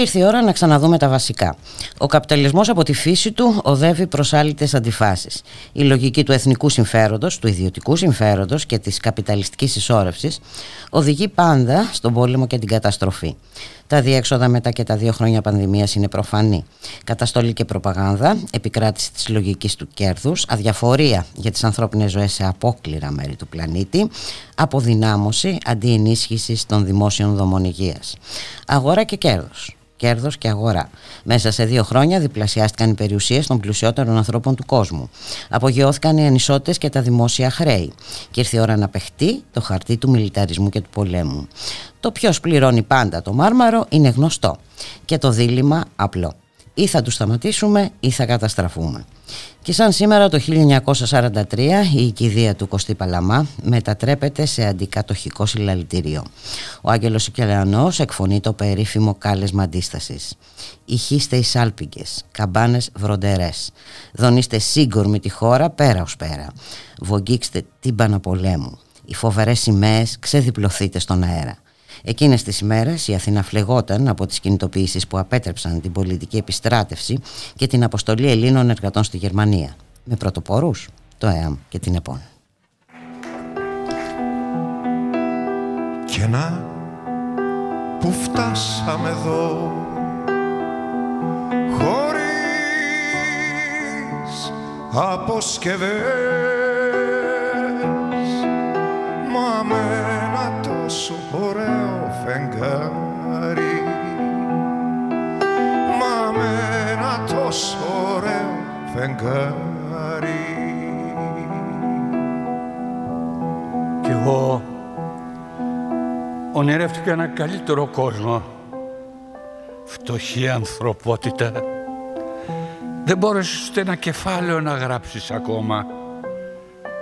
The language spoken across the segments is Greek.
Ήρθε η ώρα να ξαναδούμε τα βασικά. Ο καπιταλισμός από τη φύση του οδεύει προς άλυτες αντιφάσεις. Η λογική του εθνικού συμφέροντος, του ιδιωτικού συμφέροντος και της καπιταλιστικής ισόρρευση οδηγεί πάντα στον πόλεμο και την καταστροφή. Τα διέξοδα μετά και τα δύο χρόνια πανδημίας είναι προφανή. Καταστολή και προπαγάνδα, επικράτηση της λογικής του κέρδους, αδιαφορία για τις ανθρώπινες ζωές σε απόκληρα μέρη του πλανήτη, αποδυνάμωση αντί ενίσχυσης των δημόσιων δομών υγείας. Αγορά και κέρδος κέρδος και αγορά. Μέσα σε δύο χρόνια διπλασιάστηκαν οι περιουσίες των πλουσιότερων ανθρώπων του κόσμου. Απογειώθηκαν οι ανισότητες και τα δημόσια χρέη. Και ήρθε η ώρα να παιχτεί το χαρτί του μιλιταρισμού και του πολέμου. Το ποιος πληρώνει πάντα το μάρμαρο είναι γνωστό. Και το δίλημα απλό. Ή θα τους σταματήσουμε ή θα καταστραφούμε. Και σαν σήμερα το 1943 η οικηδεία του Κωστή Παλαμά μετατρέπεται σε αντικατοχικό συλλαλητήριο. Ο Άγγελος Σικελεανός εκφωνεί το περίφημο κάλεσμα αντίστασης. Ηχείστε οι σάλπιγγες, καμπάνες βροντερές. Δονείστε σύγκορμη τη χώρα πέρα ως πέρα. Βογγίξτε την Παναπολέμου. Οι φοβερές σημαίες ξεδιπλωθείτε στον αέρα. Εκείνες τις ημέρες η Αθήνα φλεγόταν από τις κινητοποιήσεις που απέτρεψαν την πολιτική επιστράτευση και την αποστολή Ελλήνων εργατών στη Γερμανία. Με πρωτοπόρους το ΕΑΜ και την ΕΠΟΝ. Και να που φτάσαμε εδώ χωρίς αποσκευές μα με ένα τόσο ωραίο φεγγάρι Μα με ένα τόσο ωραίο φεγγάρι. Κι εγώ ονειρεύτηκα ένα καλύτερο κόσμο. Φτωχή ανθρωπότητα. Δεν μπόρεσες ούτε ένα κεφάλαιο να γράψεις ακόμα.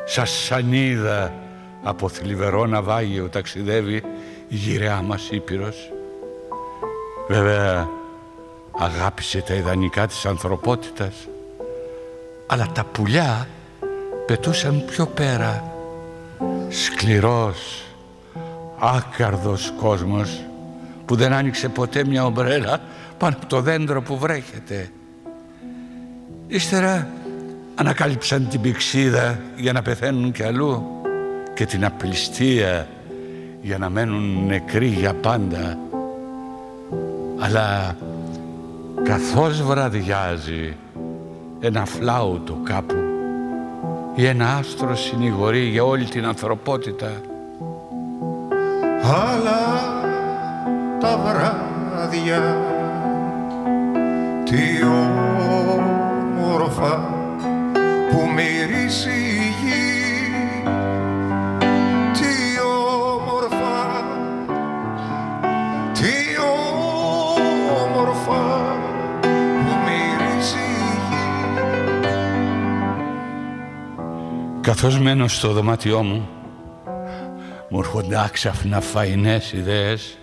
Σας σανίδα από θλιβερό ναυάγιο ταξιδεύει η γυραιά μας Ήπειρος. Βέβαια αγάπησε τα ιδανικά της ανθρωπότητας αλλά τα πουλιά πετούσαν πιο πέρα σκληρός άκαρδος κόσμος που δεν άνοιξε ποτέ μια ομπρέλα πάνω από το δέντρο που βρέχεται ύστερα ανακάλυψαν την πηξίδα για να πεθαίνουν κι αλλού και την απληστία για να μένουν νεκροί για πάντα. Αλλά καθώς βραδιάζει ένα φλάουτο κάπου ή ένα άστρο συνηγορεί για όλη την ανθρωπότητα αλλά τα βράδια τι όμορφα που μυρίζει η γη Καθώς μένω στο δωμάτιό μου μου έρχονται άξαφνα φαϊνές ιδέες.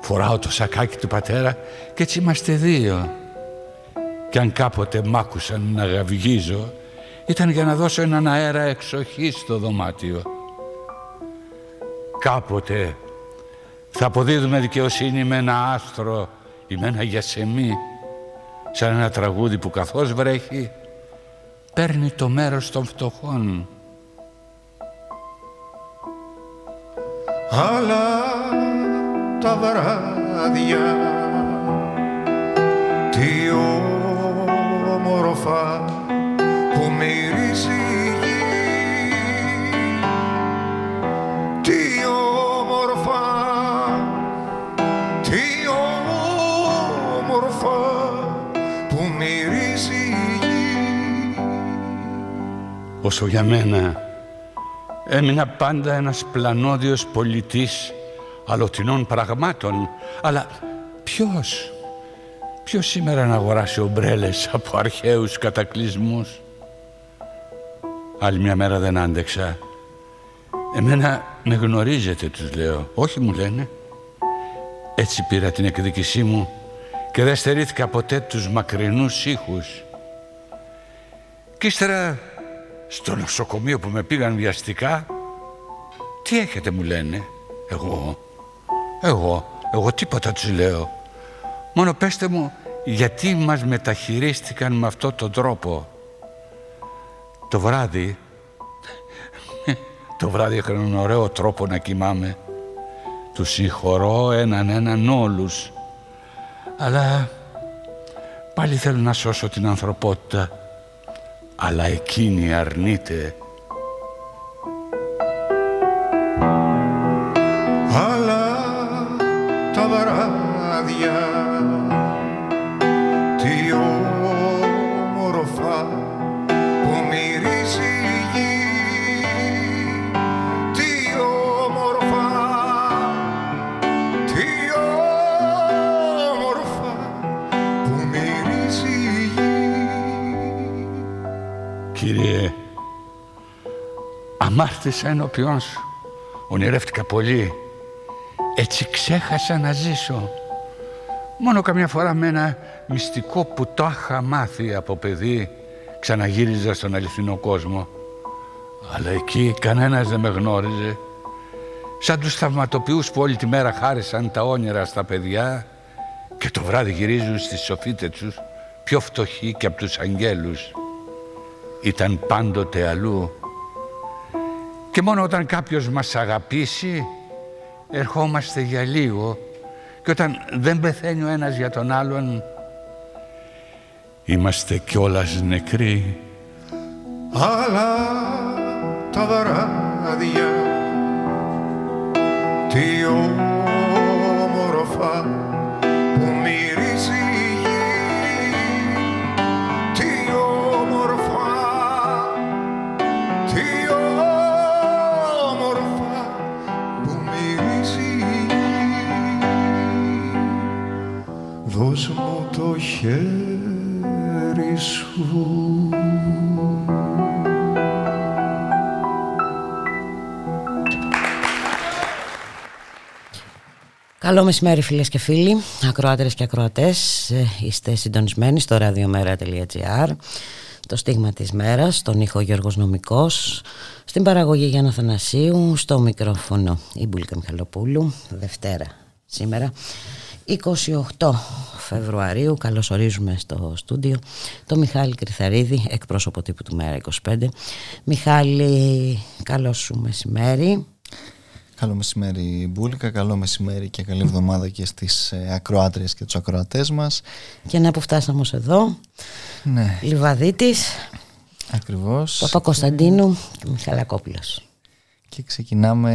Φοράω το σακάκι του πατέρα και έτσι είμαστε δύο. Κι αν κάποτε μ' άκουσαν να γαυγίζω ήταν για να δώσω έναν αέρα εξοχή στο δωμάτιο. Κάποτε θα αποδίδουμε δικαιοσύνη με ένα άστρο ή με ένα γιασεμί σαν ένα τραγούδι που καθώς βρέχει παίρνει το μέρος των φτωχών. Αλλά τα βράδια τι όμορφα που μυρίζει Όσο για μένα έμεινα πάντα ένας πλανόδιος πολιτής αλωτινών πραγμάτων. Αλλά ποιος ποιος σήμερα να αγοράσει ομπρέλες από αρχαίους κατακλυσμούς; Άλλη μια μέρα δεν άντεξα. Εμένα με γνωρίζετε τους λέω. Όχι μου λένε. Έτσι πήρα την εκδίκησή μου Και δεν στερήθηκα ποτέ τους μακρινούς ήχους. Και ύστερα στο νοσοκομείο που με πήγαν βιαστικά Τι έχετε μου λένε Εγώ Εγώ Εγώ τίποτα τους λέω Μόνο πέστε μου γιατί μας μεταχειρίστηκαν με αυτό τον τρόπο; Το βράδυ το βράδυ είχα έναν ωραίο τρόπο να κοιμάμαι. Τους συγχωρώ έναν έναν όλους. Αλλά πάλι θέλω να σώσω την ανθρωπότητα. Αλλά εκείνη αρνείται. Αμάρτησα ενώπιόν σου. Ονειρεύτηκα πολύ. Έτσι ξέχασα να ζήσω. Μόνο καμιά φορά με ένα μυστικό που το είχα μάθει από παιδί ξαναγύριζα στον αληθινό κόσμο. Αλλά εκεί κανένας δεν με γνώριζε. Σαν τους θαυματοποιούς που όλη τη μέρα χάρισαν τα όνειρα στα παιδιά και το βράδυ γυρίζουν στις σοφίτες τους πιο φτωχοί και από τους αγγέλους. Ήταν πάντοτε αλλού. Και μόνο όταν κάποιος μας αγαπήσει ερχόμαστε για λίγο και όταν δεν πεθαίνει ο ένας για τον άλλον είμαστε κιόλας νεκροί. αλλά τα βράδια τι όμορφα που μυρίζει Καλό μεσημέρι φίλες και φίλοι, ακροάτερες και ακροατές. Ε, Είστε συντονισμένοι στο radiomera.gr Το στίγμα της μέρας, τον ήχο Γιώργος Νομικός Στην παραγωγή Γιάννα Θανασίου, στο μικρόφωνο η Μπουλίκα Μιχαλοπούλου. Δευτέρα σήμερα 28 Φεβρουαρίου. Καλώς ορίζουμε στο στούντιο. Το Μιχάλη Κρυθαρίδη, εκπρόσωπο τύπου του Μέρα 25 Μιχάλη, καλό σου μεσημέρι Καλό μεσημέρι Μπούλικα, καλό μεσημέρι και καλή εβδομάδα και στις ε, ακροάτριες και τους ακροατές μας. Και να που φτάσαμε ως εδώ, Ναι, Λιβαδίτης, ακριβώς. Παπα-Κωνσταντίνου και Μιχαλακόπουλος. Και ξεκινάμε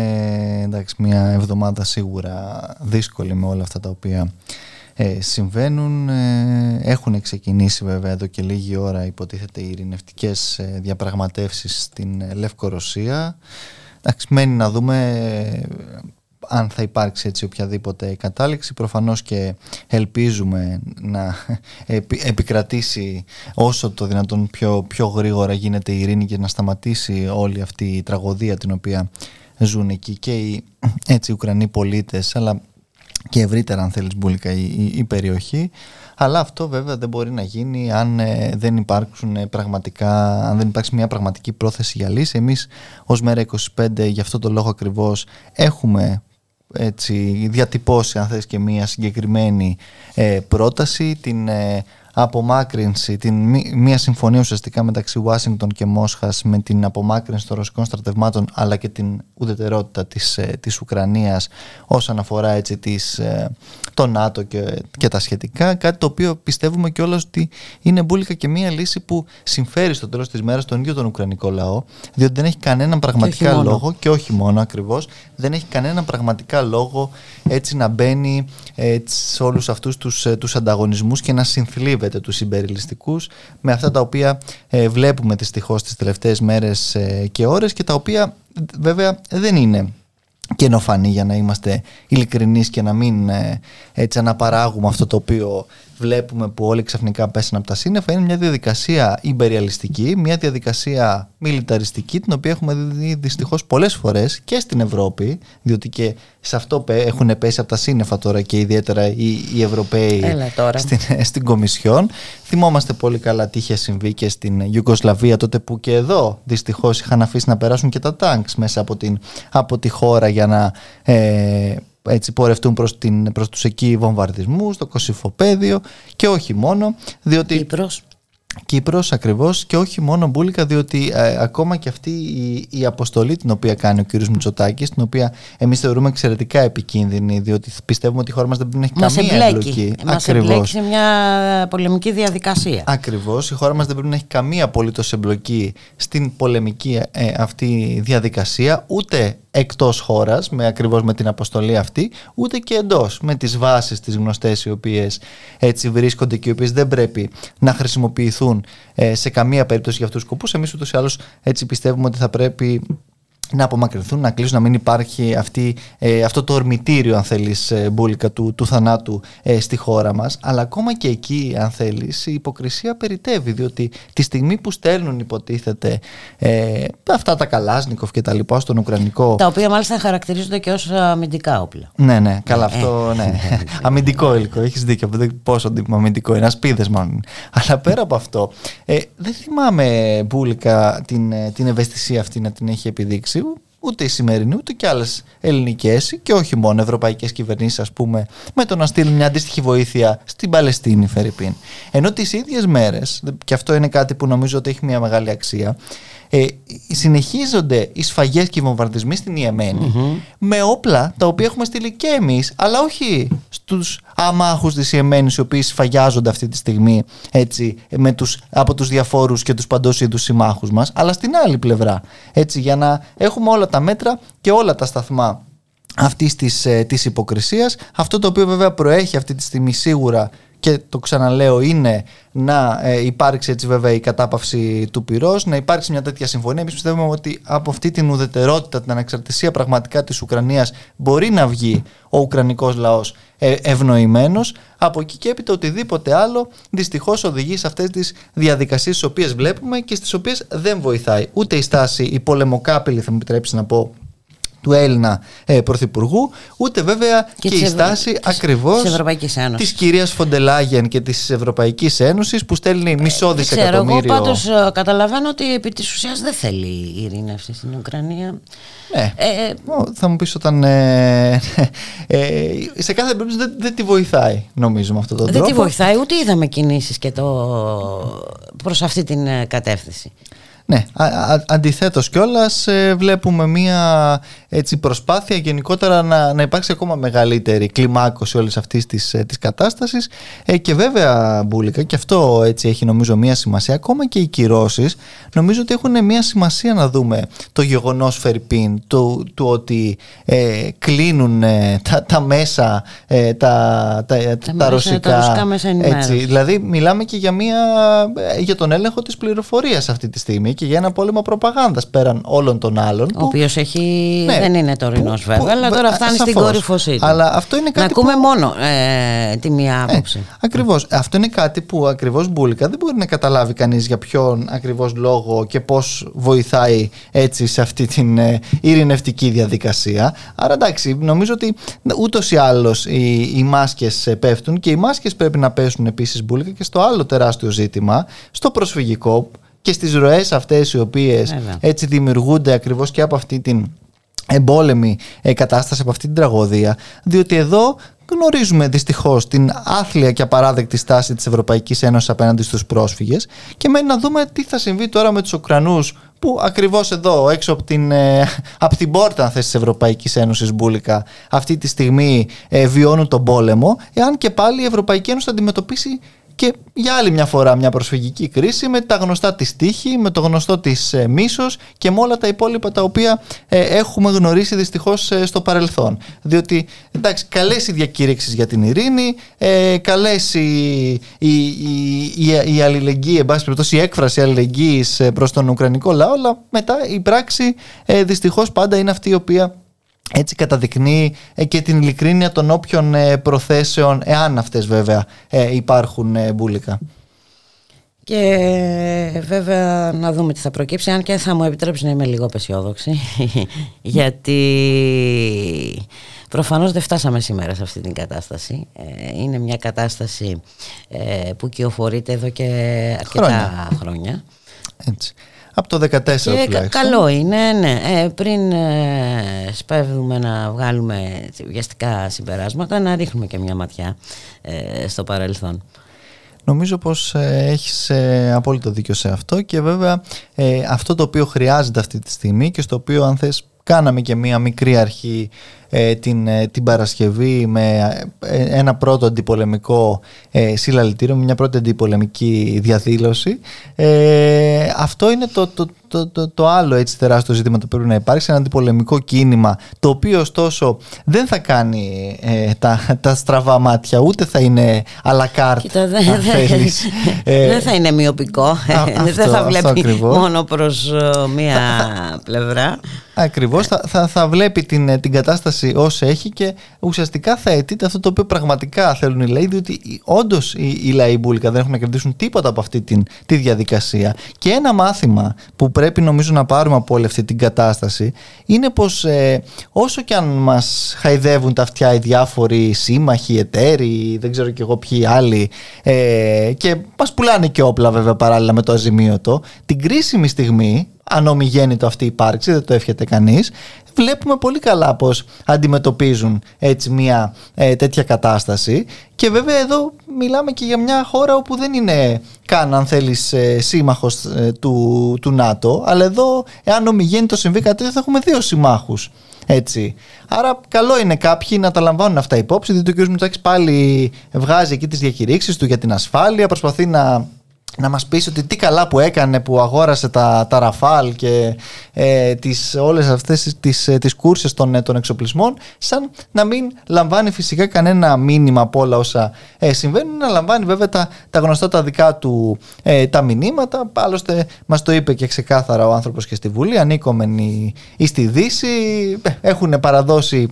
εντάξει, μια εβδομάδα σίγουρα δύσκολη με όλα αυτά τα οποία ε, συμβαίνουν. Ε, έχουν ξεκινήσει βέβαια εδώ και λίγη ώρα υποτίθεται οι ειρηνευτικές ε, διαπραγματεύσεις στην ε, Λευκορωσία. Εντάξει, μένει να δούμε ε, αν θα υπάρξει έτσι οποιαδήποτε κατάληξη. Προφανώς και ελπίζουμε να επι- επικρατήσει όσο το δυνατόν πιο, πιο γρήγορα γίνεται η ειρήνη και να σταματήσει όλη αυτή η τραγωδία την οποία ζουν εκεί και οι έτσι, Ουκρανοί πολίτες αλλά και ευρύτερα αν θέλεις Μπούλικα η, η, η περιοχή αλλά αυτό βέβαια δεν μπορεί να γίνει αν ε, δεν υπάρξουν ε, πραγματικά αν δεν υπάρξει μια πραγματική πρόθεση για λύση. Εμείς ως μέρα 25 γι' αυτό το λόγο ακριβώς έχουμε έτσι, διατυπώσει αν θες και μια συγκεκριμένη ε, πρόταση την ε, απομάκρυνση, την, μη- μια συμφωνία ουσιαστικά μεταξύ Ουάσιγκτον και Μόσχας με την απομάκρυνση των ρωσικών στρατευμάτων αλλά και την ουδετερότητα της, ε, της Ουκρανίας όσον αφορά έτσι τις, ε, το ΝΑΤΟ και, και τα σχετικά κάτι το οποίο πιστεύουμε κιόλας ότι είναι μπουλικα και μια λύση που συμφέρει στο τέλος της μέρας τον ίδιο τον Ουκρανικό λαό διότι δεν έχει κανέναν πραγματικά μόνο. λόγο και όχι μόνο ακριβώς δεν έχει κανέναν πραγματικά λόγο έτσι να μπαίνει έτσι, σε όλους αυτούς τους, ε, τους ανταγωνισμούς και να συνθλίβεται τους συμπεριλιστικούς με αυτά τα οποία ε, βλέπουμε δυστυχώς τις τελευταίες μέρες ε, και ώρες και τα οποία βέβαια δεν είναι καινοφανή για να είμαστε ειλικρινείς και να μην ε, έτσι αναπαράγουμε αυτό το οποίο βλέπουμε που όλοι ξαφνικά πέσαν από τα σύννεφα είναι μια διαδικασία υπεριαλιστική, μια διαδικασία μιλιταριστική την οποία έχουμε δει δυστυχώς πολλές φορές και στην Ευρώπη διότι και σε αυτό έχουν πέσει από τα σύννεφα τώρα και ιδιαίτερα οι, οι Ευρωπαίοι στην, στην Κομισιόν. Θυμόμαστε πολύ καλά τι είχε συμβεί και στην Ιουγκοσλαβία τότε που και εδώ δυστυχώς είχαν αφήσει να περάσουν και τα τάγκς μέσα από, την, από τη χώρα για να ε, έτσι πορευτούν προς, την, προς τους εκεί βομβαρδισμούς, το κοσυφοπέδιο και όχι μόνο, διότι... Κύπρος. Κύπρος ακριβώς και όχι μόνο Μπούλικα διότι ε, ακόμα και αυτή η, η αποστολή την οποία κάνει ο κ. Μητσοτάκης την οποία εμείς θεωρούμε εξαιρετικά επικίνδυνη διότι πιστεύουμε ότι η χώρα μας δεν πρέπει να έχει καμία εμπλέκει. εμπλοκή. Μας εμπλέκει σε μια πολεμική διαδικασία. Ακριβώς, η χώρα μας δεν πρέπει να έχει καμία απολύτως εμπλοκή στην πολεμική ε, αυτή διαδικασία ούτε εκτός χώρας με ακριβώς με την αποστολή αυτή ούτε και εντός με τις βάσεις τις γνωστές οι οποίες έτσι βρίσκονται και οι οποίες δεν πρέπει να χρησιμοποιηθούν ε, σε καμία περίπτωση για αυτούς τους σκοπούς. Εμείς ούτως ή άλλως έτσι πιστεύουμε ότι θα πρέπει να απομακρυνθούν, να κλείσουν, να μην υπάρχει αυτή, ε, αυτό το ορμητήριο αν θέλεις ε, μπουλικα του, του θανάτου ε, στη χώρα μας αλλά ακόμα και εκεί αν θέλεις η υποκρισία περιτεύει διότι τη στιγμή που στέλνουν υποτίθεται ε, αυτά τα καλάσνικοφ και τα λοιπά στον Ουκρανικό τα οποία μάλιστα χαρακτηρίζονται και ως αμυντικά όπλα ναι ναι καλά αυτό ναι αμυντικό υλικό έχεις δίκιο πόσο αμυντικό είναι ασπίδες μάλλον αλλά πέρα από αυτό δεν θυμάμαι μπουλικα την, την ευαισθησία αυτή να την έχει επιδείξει ούτε η σημερινή ούτε και άλλες ελληνικές και όχι μόνο ευρωπαϊκές κυβερνήσεις, ας πούμε, με το να στείλουν μια αντίστοιχη βοήθεια στην Παλαιστίνη, Φερρυπίν. Ενώ τις ίδιες μέρες, και αυτό είναι κάτι που νομίζω ότι έχει μια μεγάλη αξία, ε, συνεχίζονται οι σφαγές και οι βομβαρδισμοί στην ιεμενη με όπλα τα οποία έχουμε στείλει και εμείς αλλά όχι στους αμάχους της Ιεμένης οι οποίοι σφαγιάζονται αυτή τη στιγμή έτσι, με τους, από τους διαφόρους και τους παντός είδους συμμάχους μας αλλά στην άλλη πλευρά έτσι, για να έχουμε όλα τα μέτρα και όλα τα σταθμά αυτής της, ε, της υποκρισίας. Αυτό το οποίο βέβαια προέχει αυτή τη στιγμή σίγουρα και το ξαναλέω είναι να ε, υπάρξει έτσι βέβαια η κατάπαυση του πυρός, να υπάρξει μια τέτοια συμφωνία. Εμείς πιστεύουμε ότι από αυτή την ουδετερότητα, την ανεξαρτησία πραγματικά της Ουκρανίας μπορεί να βγει ο Ουκρανικός λαός ε, ευνοημένος. Από εκεί και έπειτα οτιδήποτε άλλο δυστυχώς οδηγεί σε αυτές τις διαδικασίες τις οποίες βλέπουμε και στις οποίες δεν βοηθάει ούτε η στάση, η πολεμοκάπηλη θα μου επιτρέψεις να πω του Έλληνα ε, Πρωθυπουργού, ούτε βέβαια και, και η στάση Ευρω... ακριβώς της κυρίας Φοντελάγεν και της Ευρωπαϊκής Ένωσης που στέλνει ε, μισό δισεκατομμύριο. Εγώ πάντως ε, καταλαβαίνω ότι επί της ουσίας δεν θέλει η ειρήνευση στην Ουκρανία. Ναι. Ε, θα μου πεις όταν. Ε, ε, σε κάθε περίπτωση δεν, δεν τη βοηθάει, νομίζω, με αυτόν τον τρόπο. Δεν τη βοηθάει, ούτε είδαμε κινήσεις και το προς αυτή την κατεύθυνση. Ναι, αντιθέτως κιόλας ε, βλέπουμε μία έτσι, προσπάθεια γενικότερα να, να υπάρξει ακόμα μεγαλύτερη κλιμάκωση όλης αυτής της της ε, κατάστασης. Ε, και βέβαια, Μπούλικα, και αυτό έτσι έχει νομίζω μία σημασία. Ακόμα και οι κυρώσεις νομίζω ότι έχουν μία σημασία να δούμε το γεγονός Φερπίν του, του ότι ε, κλείνουν τα, τα μέσα, τα, τα, τα, τα, ρωσικά. έτσι, δηλαδή, μιλάμε και για, μία, για τον έλεγχο της πληροφορίας αυτή τη στιγμή και για ένα πόλεμο προπαγάνδας πέραν όλων των άλλων. Ο οποίος έχει. Ναι, δεν είναι τωρινό βέβαια, που, αλλά τώρα φτάνει σαφώς. στην κορυφωσή του. Αλλά αυτό είναι κάτι. Να ακούμε μόνο ε, τη μία ε, άποψη. Ε, ακριβώς. Αυτό είναι κάτι που ακριβώς μπουλικα δεν μπορεί να καταλάβει κανείς για ποιον ακριβώς λόγο και πώς βοηθάει έτσι σε αυτή την ε, ειρηνευτική διαδικασία. Άρα εντάξει, νομίζω ότι ούτως ή άλλως οι, οι μάσκες πέφτουν και οι μάσκες πρέπει να πέσουν επίσης μπουλικα και στο άλλο τεράστιο ζήτημα, στο προσφυγικό και στις ροές αυτές οι οποίες έτσι δημιουργούνται ακριβώς και από αυτή την εμπόλεμη ε, κατάσταση, από αυτή την τραγωδία, διότι εδώ γνωρίζουμε δυστυχώς την άθλια και απαράδεκτη στάση της Ευρωπαϊκής Ένωσης απέναντι στους πρόσφυγες και μένει να δούμε τι θα συμβεί τώρα με τους Ουκρανούς που ακριβώς εδώ έξω από την, ε, από την πόρτα αν θες, της Ευρωπαϊκής Ένωσης Μπούλικα αυτή τη στιγμή ε, βιώνουν τον πόλεμο εάν και πάλι η Ευρωπαϊκή Ένωση θα αντιμετωπίσει και για άλλη μια φορά μια προσφυγική κρίση με τα γνωστά της τύχη, με το γνωστό της ε, μίσος και με όλα τα υπόλοιπα τα οποία ε, έχουμε γνωρίσει δυστυχώς ε, στο παρελθόν. Διότι εντάξει καλές οι διακήρυξεις για την ειρήνη, ε, καλές η, η, η, η αλληλεγγύη, εν πάση η έκφραση αλληλεγγύης προς τον Ουκρανικό λαό, αλλά μετά η πράξη ε, δυστυχώς πάντα είναι αυτή η οποία έτσι καταδεικνύει ε, και την ειλικρίνεια των όποιων ε, προθέσεων, εάν αυτές βέβαια ε, υπάρχουν μπουλικά. Και βέβαια να δούμε τι θα προκύψει, αν και θα μου επιτρέψει να είμαι λίγο απεσιόδοξη, γιατί προφανώς δεν φτάσαμε σήμερα σε αυτή την κατάσταση. Είναι μια κατάσταση που κυοφορείται εδώ και αρκετά χρόνια. Έτσι. Από το 2014 τουλάχιστον. Καλό είναι, ναι. Ε, πριν ε, σπέβδουμε να βγάλουμε βιαστικά συμπεράσματα, να ρίχνουμε και μια ματιά ε, στο παρελθόν. Νομίζω πως ε, έχεις ε, απόλυτο δίκιο σε αυτό και βέβαια ε, αυτό το οποίο χρειάζεται αυτή τη στιγμή και στο οποίο αν θες κάναμε και μία μικρή αρχή ε, την, ε, την Παρασκευή με ε, ένα πρώτο αντιπολεμικό ε, συλλαλητήριο, μια πρώτη αντιπολεμική διαδήλωση. αυτό είναι το, το, το, το, το άλλο έτσι τεράστιο ζήτημα που πρέπει να υπάρξει, ένα αντιπολεμικό κίνημα το οποίο ωστόσο δεν θα κάνει τα, τα στραβά μάτια ούτε θα είναι αλακάρτ δεν θα είναι μειοπικό. δεν θα βλέπει μόνο προς μία πλευρά. Ακριβώς, θα, θα, θα βλέπει την, την κατάσταση όσο έχει και ουσιαστικά θα αιτείται αυτό το οποίο πραγματικά θέλουν οι λαοί, διότι όντως οι, οι λαοί μπουλικά δεν έχουν να κερδίσουν τίποτα από αυτή την, τη διαδικασία. Και ένα μάθημα που πρέπει νομίζω να πάρουμε από όλη αυτή την κατάσταση είναι πως ε, όσο και αν μας χαϊδεύουν τα αυτιά οι διάφοροι σύμμαχοι, εταίροι, δεν ξέρω κι εγώ ποιοι άλλοι, ε, και μας πουλάνε και όπλα βέβαια παράλληλα με το αζημίωτο, την κρίσιμη στιγμή αν ομιγέννητο αυτή υπάρξει, δεν το εύχεται κανείς, βλέπουμε πολύ καλά πώς αντιμετωπίζουν έτσι μια ε, τέτοια κατάσταση και βέβαια εδώ μιλάμε και για μια χώρα όπου δεν είναι καν αν θέλεις ε, σύμμαχος ε, του, του ΝΑΤΟ αλλά εδώ εάν ομιγένει το συμβεί κάτι θα έχουμε δύο συμμάχους έτσι. Άρα, καλό είναι κάποιοι να τα λαμβάνουν αυτά υπόψη, διότι ο κ. Μητσάκη πάλι βγάζει εκεί τις διακηρύξεις του για την ασφάλεια, προσπαθεί να να μας πεις ότι τι καλά που έκανε που αγόρασε τα, τα Ραφάλ και ε, τις, όλες αυτές τις, ε, τις κούρσες των, ε, των εξοπλισμών σαν να μην λαμβάνει φυσικά κανένα μήνυμα από όλα όσα ε, συμβαίνουν να λαμβάνει βέβαια τα, τα γνωστά τα δικά του ε, τα μηνύματα. Άλλωστε μας το είπε και ξεκάθαρα ο άνθρωπος και στη Βουλή ανήκομενοι ή στη Δύση έχουν παραδώσει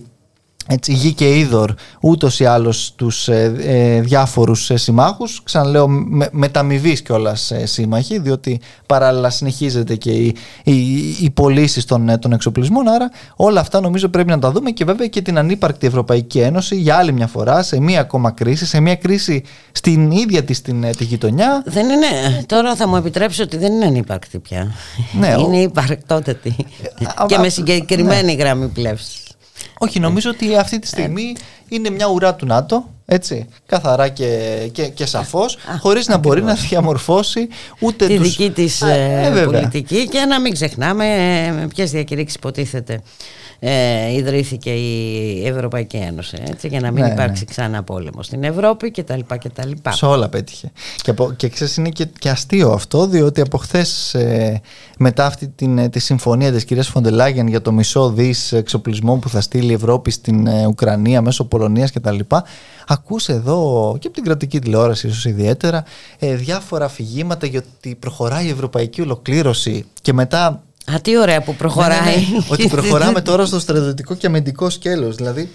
έτσι, γη και είδωρ ούτως ή άλλως τους ε, ε, διάφορους ε, συμμάχους. Ξαναλέω, με, μεταμοιβής κιόλας ε, σύμμαχοι, διότι παράλληλα συνεχίζεται και οι, οι, οι πωλήσει των, ε, των εξοπλισμών. Άρα, όλα αυτά νομίζω πρέπει να τα δούμε και βέβαια και την ανύπαρκτη Ευρωπαϊκή Ένωση για άλλη μια φορά σε μία ακόμα κρίση, σε μία κρίση στην ίδια της την, τη γειτονιά. Δεν είναι, τώρα θα μου επιτρέψεις ότι δεν είναι ανύπαρκτη πια. Ναι, είναι υπαρκτότατη. και με συγκεκριμένη ναι. γραμμή πλεύσης. Όχι, νομίζω ότι αυτή τη στιγμή είναι μια ουρά του ΝΑΤΟ, έτσι, καθαρά και, και, και σαφώς, χωρίς να μπορεί να διαμορφώσει ούτε τη τους... δική της ε, ε πολιτική και να μην ξεχνάμε ε, με ποιες διακηρύξεις υποτίθεται ε, ιδρύθηκε η Ευρωπαϊκή Ένωση έτσι, για να μην ναι, υπάρξει ναι. ξανά πόλεμο στην Ευρώπη κτλ. κτλ. Σε όλα πέτυχε. Και, από, και ξέρεις είναι και, και αστείο αυτό διότι από χθες ε, μετά αυτή την, ε, τη συμφωνία της κυρίας Φοντελάγεν για το μισό δις εξοπλισμών που θα στείλει η Ευρώπη στην ε, Ουκρανία μέσω Πολωνίας κτλ. Ακούσε εδώ και από την κρατική τηλεόραση ίσως ιδιαίτερα ε, διάφορα αφηγήματα για ότι προχωράει η ευρωπαϊκή ολοκλήρωση και μετά Α, τι ωραία που προχωράει. Ναι, ναι, ναι. Ότι προχωράμε τώρα στο στρατιωτικό και αμυντικό σκέλος. Δηλαδή,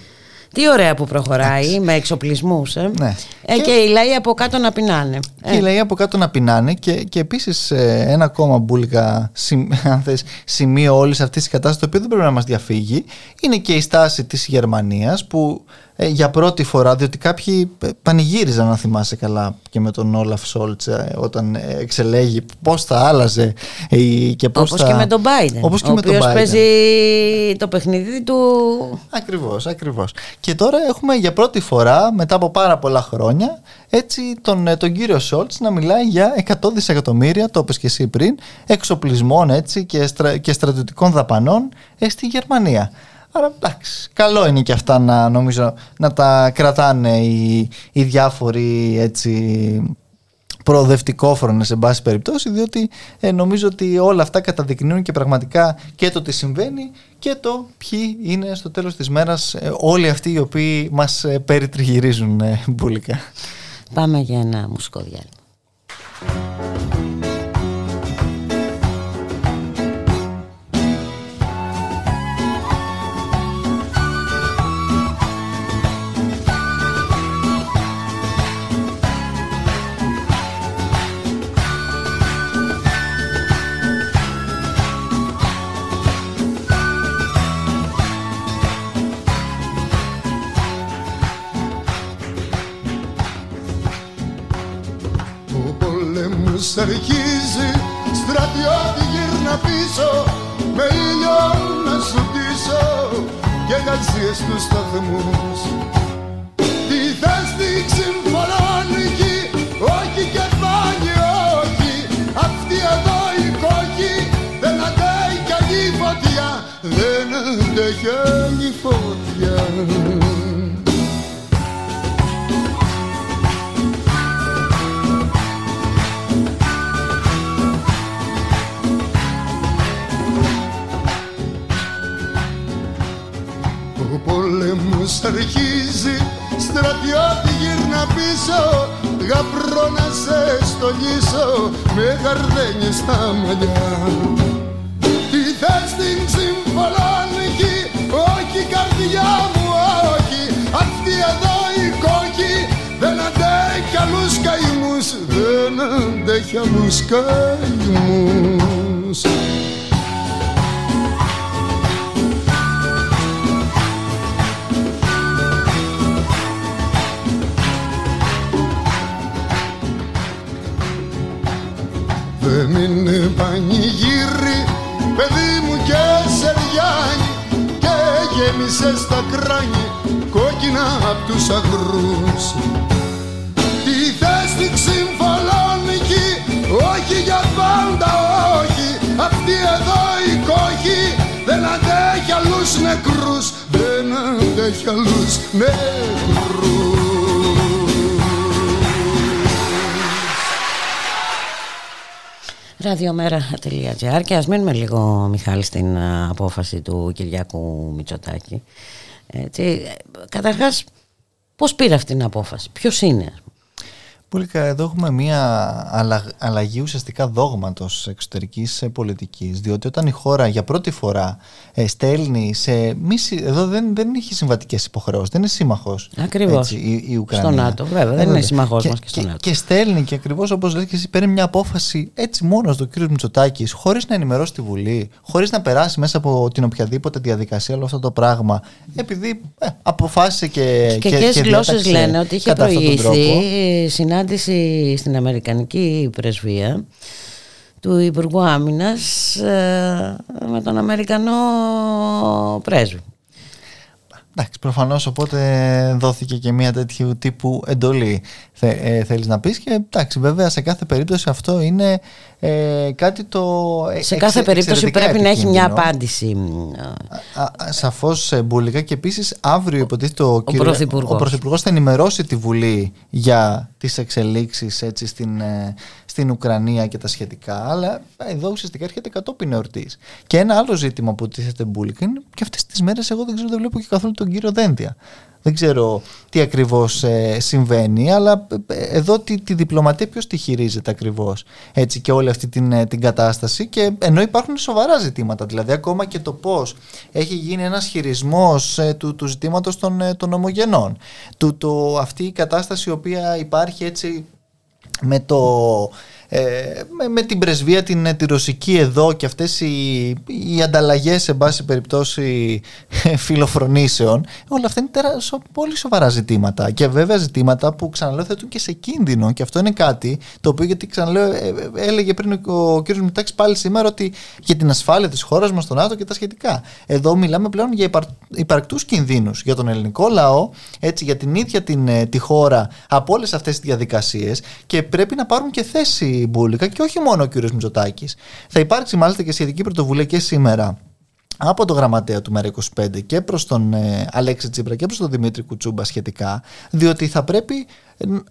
τι ωραία που προχωράει με εξοπλισμούς. Ε. Ναι. Ε, και... και... οι λαοί από κάτω να πεινάνε. Και οι λαοί από κάτω να πεινάνε. Και, και επίσης ε, ένα ακόμα μπουλικα αν θες, σημείο όλης αυτής της κατάστασης, το οποίο δεν πρέπει να μας διαφύγει, είναι και η στάση της Γερμανίας που ε, για πρώτη φορά, διότι κάποιοι ε, πανηγύριζαν, να θυμάσαι καλά, και με τον Όλαφ Σόλτ όταν ε, εξελέγει πώς θα άλλαζε και πώς θα. και με τον Biden. Όπως και ο με τον Biden. παίζει το παιχνίδι του. Ακριβώς, ακριβώς. Και τώρα έχουμε για πρώτη φορά, μετά από πάρα πολλά χρόνια, έτσι τον, τον κύριο Σόλτ να μιλάει για 100 δισεκατομμύρια, το είπες και εσύ πριν, εξοπλισμών έτσι, και, στρα, και στρατιωτικών δαπανών στη Γερμανία. Άρα εντάξει, καλό είναι και αυτά να νομίζω να τα κρατάνε οι, οι διάφοροι έτσι προοδευτικόφρονες σε μπάση περιπτώσει διότι ε, νομίζω ότι όλα αυτά καταδεικνύουν και πραγματικά και το τι συμβαίνει και το ποιοι είναι στο τέλος της μέρας ε, όλοι αυτοί οι οποίοι μας ε, περιτριγυρίζουν ε, μπουλικά. Πάμε για ένα μουσικό διάλειμμα. Πόλεμος αρχίζει Στρατιώτη γύρνα πίσω Με ήλιο να σου τίσω Και γαζίες στους σταθμούς Τι θες την συμφωνική Όχι και πάλι όχι. Αυτή εδώ η κόκκι Δεν αντέχει άλλη φωτιά Δεν αντέχει άλλη φωτιά πόλεμος αρχίζει Στρατιώτη γύρνα πίσω Γαπρό να σε στολίσω Με γαρδένιες στα μαλλιά. Τι θες την συμφωνική Όχι καρδιά μου όχι Αυτή εδώ η κόκκι Δεν αντέχει άλλους καημούς Δεν αντέχει άλλους καημούς Δεν είναι πανηγύρι, παιδί μου και σεριάνι Και γέμισες στα κράνη κόκκινα απ' τους αγρούς. Τι θες την ξυμφαλόνικη, όχι για πάντα όχι. Αυτή εδώ η κόχη δεν αντέχει άλλους νεκρούς. Δεν αντέχει άλλους νεκρούς Ραδιομέρα.gr και ας μείνουμε λίγο Μιχάλη στην απόφαση του Κυριάκου Μητσοτάκη. Έτσι, καταρχάς πώς πήρε αυτή την απόφαση, ποιος είναι Πούλικα, εδώ έχουμε μια αλλαγή ουσιαστικά δόγματος εξωτερικής ε, πολιτικής, διότι όταν η χώρα για πρώτη φορά ε, στέλνει σε... εδώ δεν, δεν έχει συμβατικές υποχρεώσεις, δεν είναι σύμμαχος Ακριβώς, η, η Ουκρανία. Στο ΝΑΤΟ, βέβαια, δεν είναι σύμμαχός και, μας και στο ΝΑΤΟ. Και, στέλνει και ακριβώς όπως λέει και εσύ, παίρνει μια απόφαση έτσι μόνος του κ. Μητσοτάκης, χωρίς να ενημερώσει τη Βουλή, χωρίς να περάσει μέσα από την οποιαδήποτε διαδικασία όλο αυτό το πράγμα, επειδή ε, αποφάσισε και... Και, και, και γλώσσες λένε ότι είχε προηγηθεί συνάντηση στην Αμερικανική πρεσβεία του Υπουργού Άμυνας ε, με τον Αμερικανό πρέσβη. Εντάξει, προφανώς οπότε δόθηκε και μια τέτοιου τύπου εντολή θε, ε, θέλεις να πεις. Και εντάξει βέβαια σε κάθε περίπτωση αυτό είναι ε, κάτι το Σε κάθε περίπτωση πρέπει να έχει μια απάντηση Σαφώς ε, μπουλικά. Και επίσης αύριο υποτίθεται ο, ο, Πρωθυπουργός. ο Πρωθυπουργός θα ενημερώσει τη Βουλή για τις εξελίξεις έτσι, στην, ε, στην Ουκρανία και τα σχετικά αλλά εδώ ουσιαστικά έρχεται κατόπιν εορτής. Και ένα άλλο ζήτημα που τίθεται μπουλικά είναι και αυτές τις μέρες εγώ δεν ξέρω δεν βλέπω και καθόλου τον κύριο Δέντια δεν ξέρω τι ακριβώς ε, συμβαίνει, αλλά ε, εδώ τη, τη διπλωματία ποιος τη χειρίζεται ακριβώς έτσι και όλη αυτή την, ε, την κατάσταση. Και ενώ υπάρχουν σοβαρά ζητήματα, δηλαδή ακόμα και το πώς έχει γίνει ένας χειρισμός του, του ζητήματος των, των ομογενών, του, το, αυτή η κατάσταση η οποία υπάρχει έτσι με το ε, με, με, την πρεσβεία την, ε, τη ρωσική εδώ και αυτές οι, οι ανταλλαγές σε βάση περιπτώσει ε, φιλοφρονήσεων όλα αυτά είναι τερα, πολύ σοβαρά ζητήματα και βέβαια ζητήματα που ξαναλέω θέτουν και σε κίνδυνο και αυτό είναι κάτι το οποίο γιατί ξαναλέω έλεγε πριν ο, ο κ. Μητάκης πάλι σήμερα ότι για την ασφάλεια της χώρας μας στον ΝΑΤΟ και τα σχετικά εδώ μιλάμε πλέον για υπαρ, υπαρκτούς κινδύνους για τον ελληνικό λαό έτσι για την ίδια την, τη χώρα από όλες αυτές τις διαδικασίες και πρέπει να πάρουν και θέση Μπούλικα και όχι μόνο ο κύριος Μητσοτάκης. Θα υπάρξει μάλιστα και σχετική πρωτοβουλία και σήμερα από το γραμματέα του ΜΕΡΑ25 και προς τον ε, Αλέξη Τσίπρα και προς τον Δημήτρη Κουτσούμπα σχετικά, διότι θα πρέπει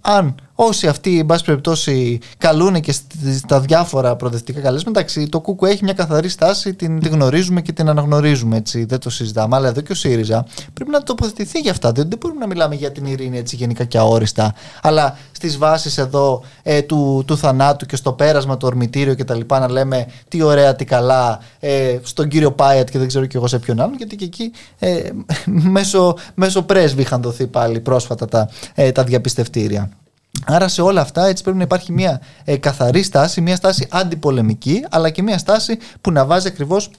αν όσοι αυτοί, εν πάση περιπτώσει, καλούν και στα διάφορα προοδευτικά καλέσματα, εντάξει, το Κούκου έχει μια καθαρή στάση, την, την γνωρίζουμε και την αναγνωρίζουμε, έτσι, δεν το συζητάμε. Αλλά εδώ και ο ΣΥΡΙΖΑ πρέπει να τοποθετηθεί για αυτά. Δεν, δεν μπορούμε να μιλάμε για την ειρήνη έτσι γενικά και αόριστα, αλλά στις βάσεις εδώ ε, του, του θανάτου και στο πέρασμα του ορμητήριο και τα λοιπά να λέμε τι ωραία, τι καλά, ε, στον κύριο Πάιατ και δεν ξέρω και εγώ σε ποιον άλλον, γιατί και εκεί ε, μέσω, μέσω πρέσβη είχαν δοθεί πάλι πρόσφατα τα, ε, τα διαπιστευτήρια. Άρα σε όλα αυτά έτσι πρέπει να υπάρχει μια ε, καθαρή στάση, μια στάση αντιπολεμική, αλλά και μια στάση που να βάζει ακριβώς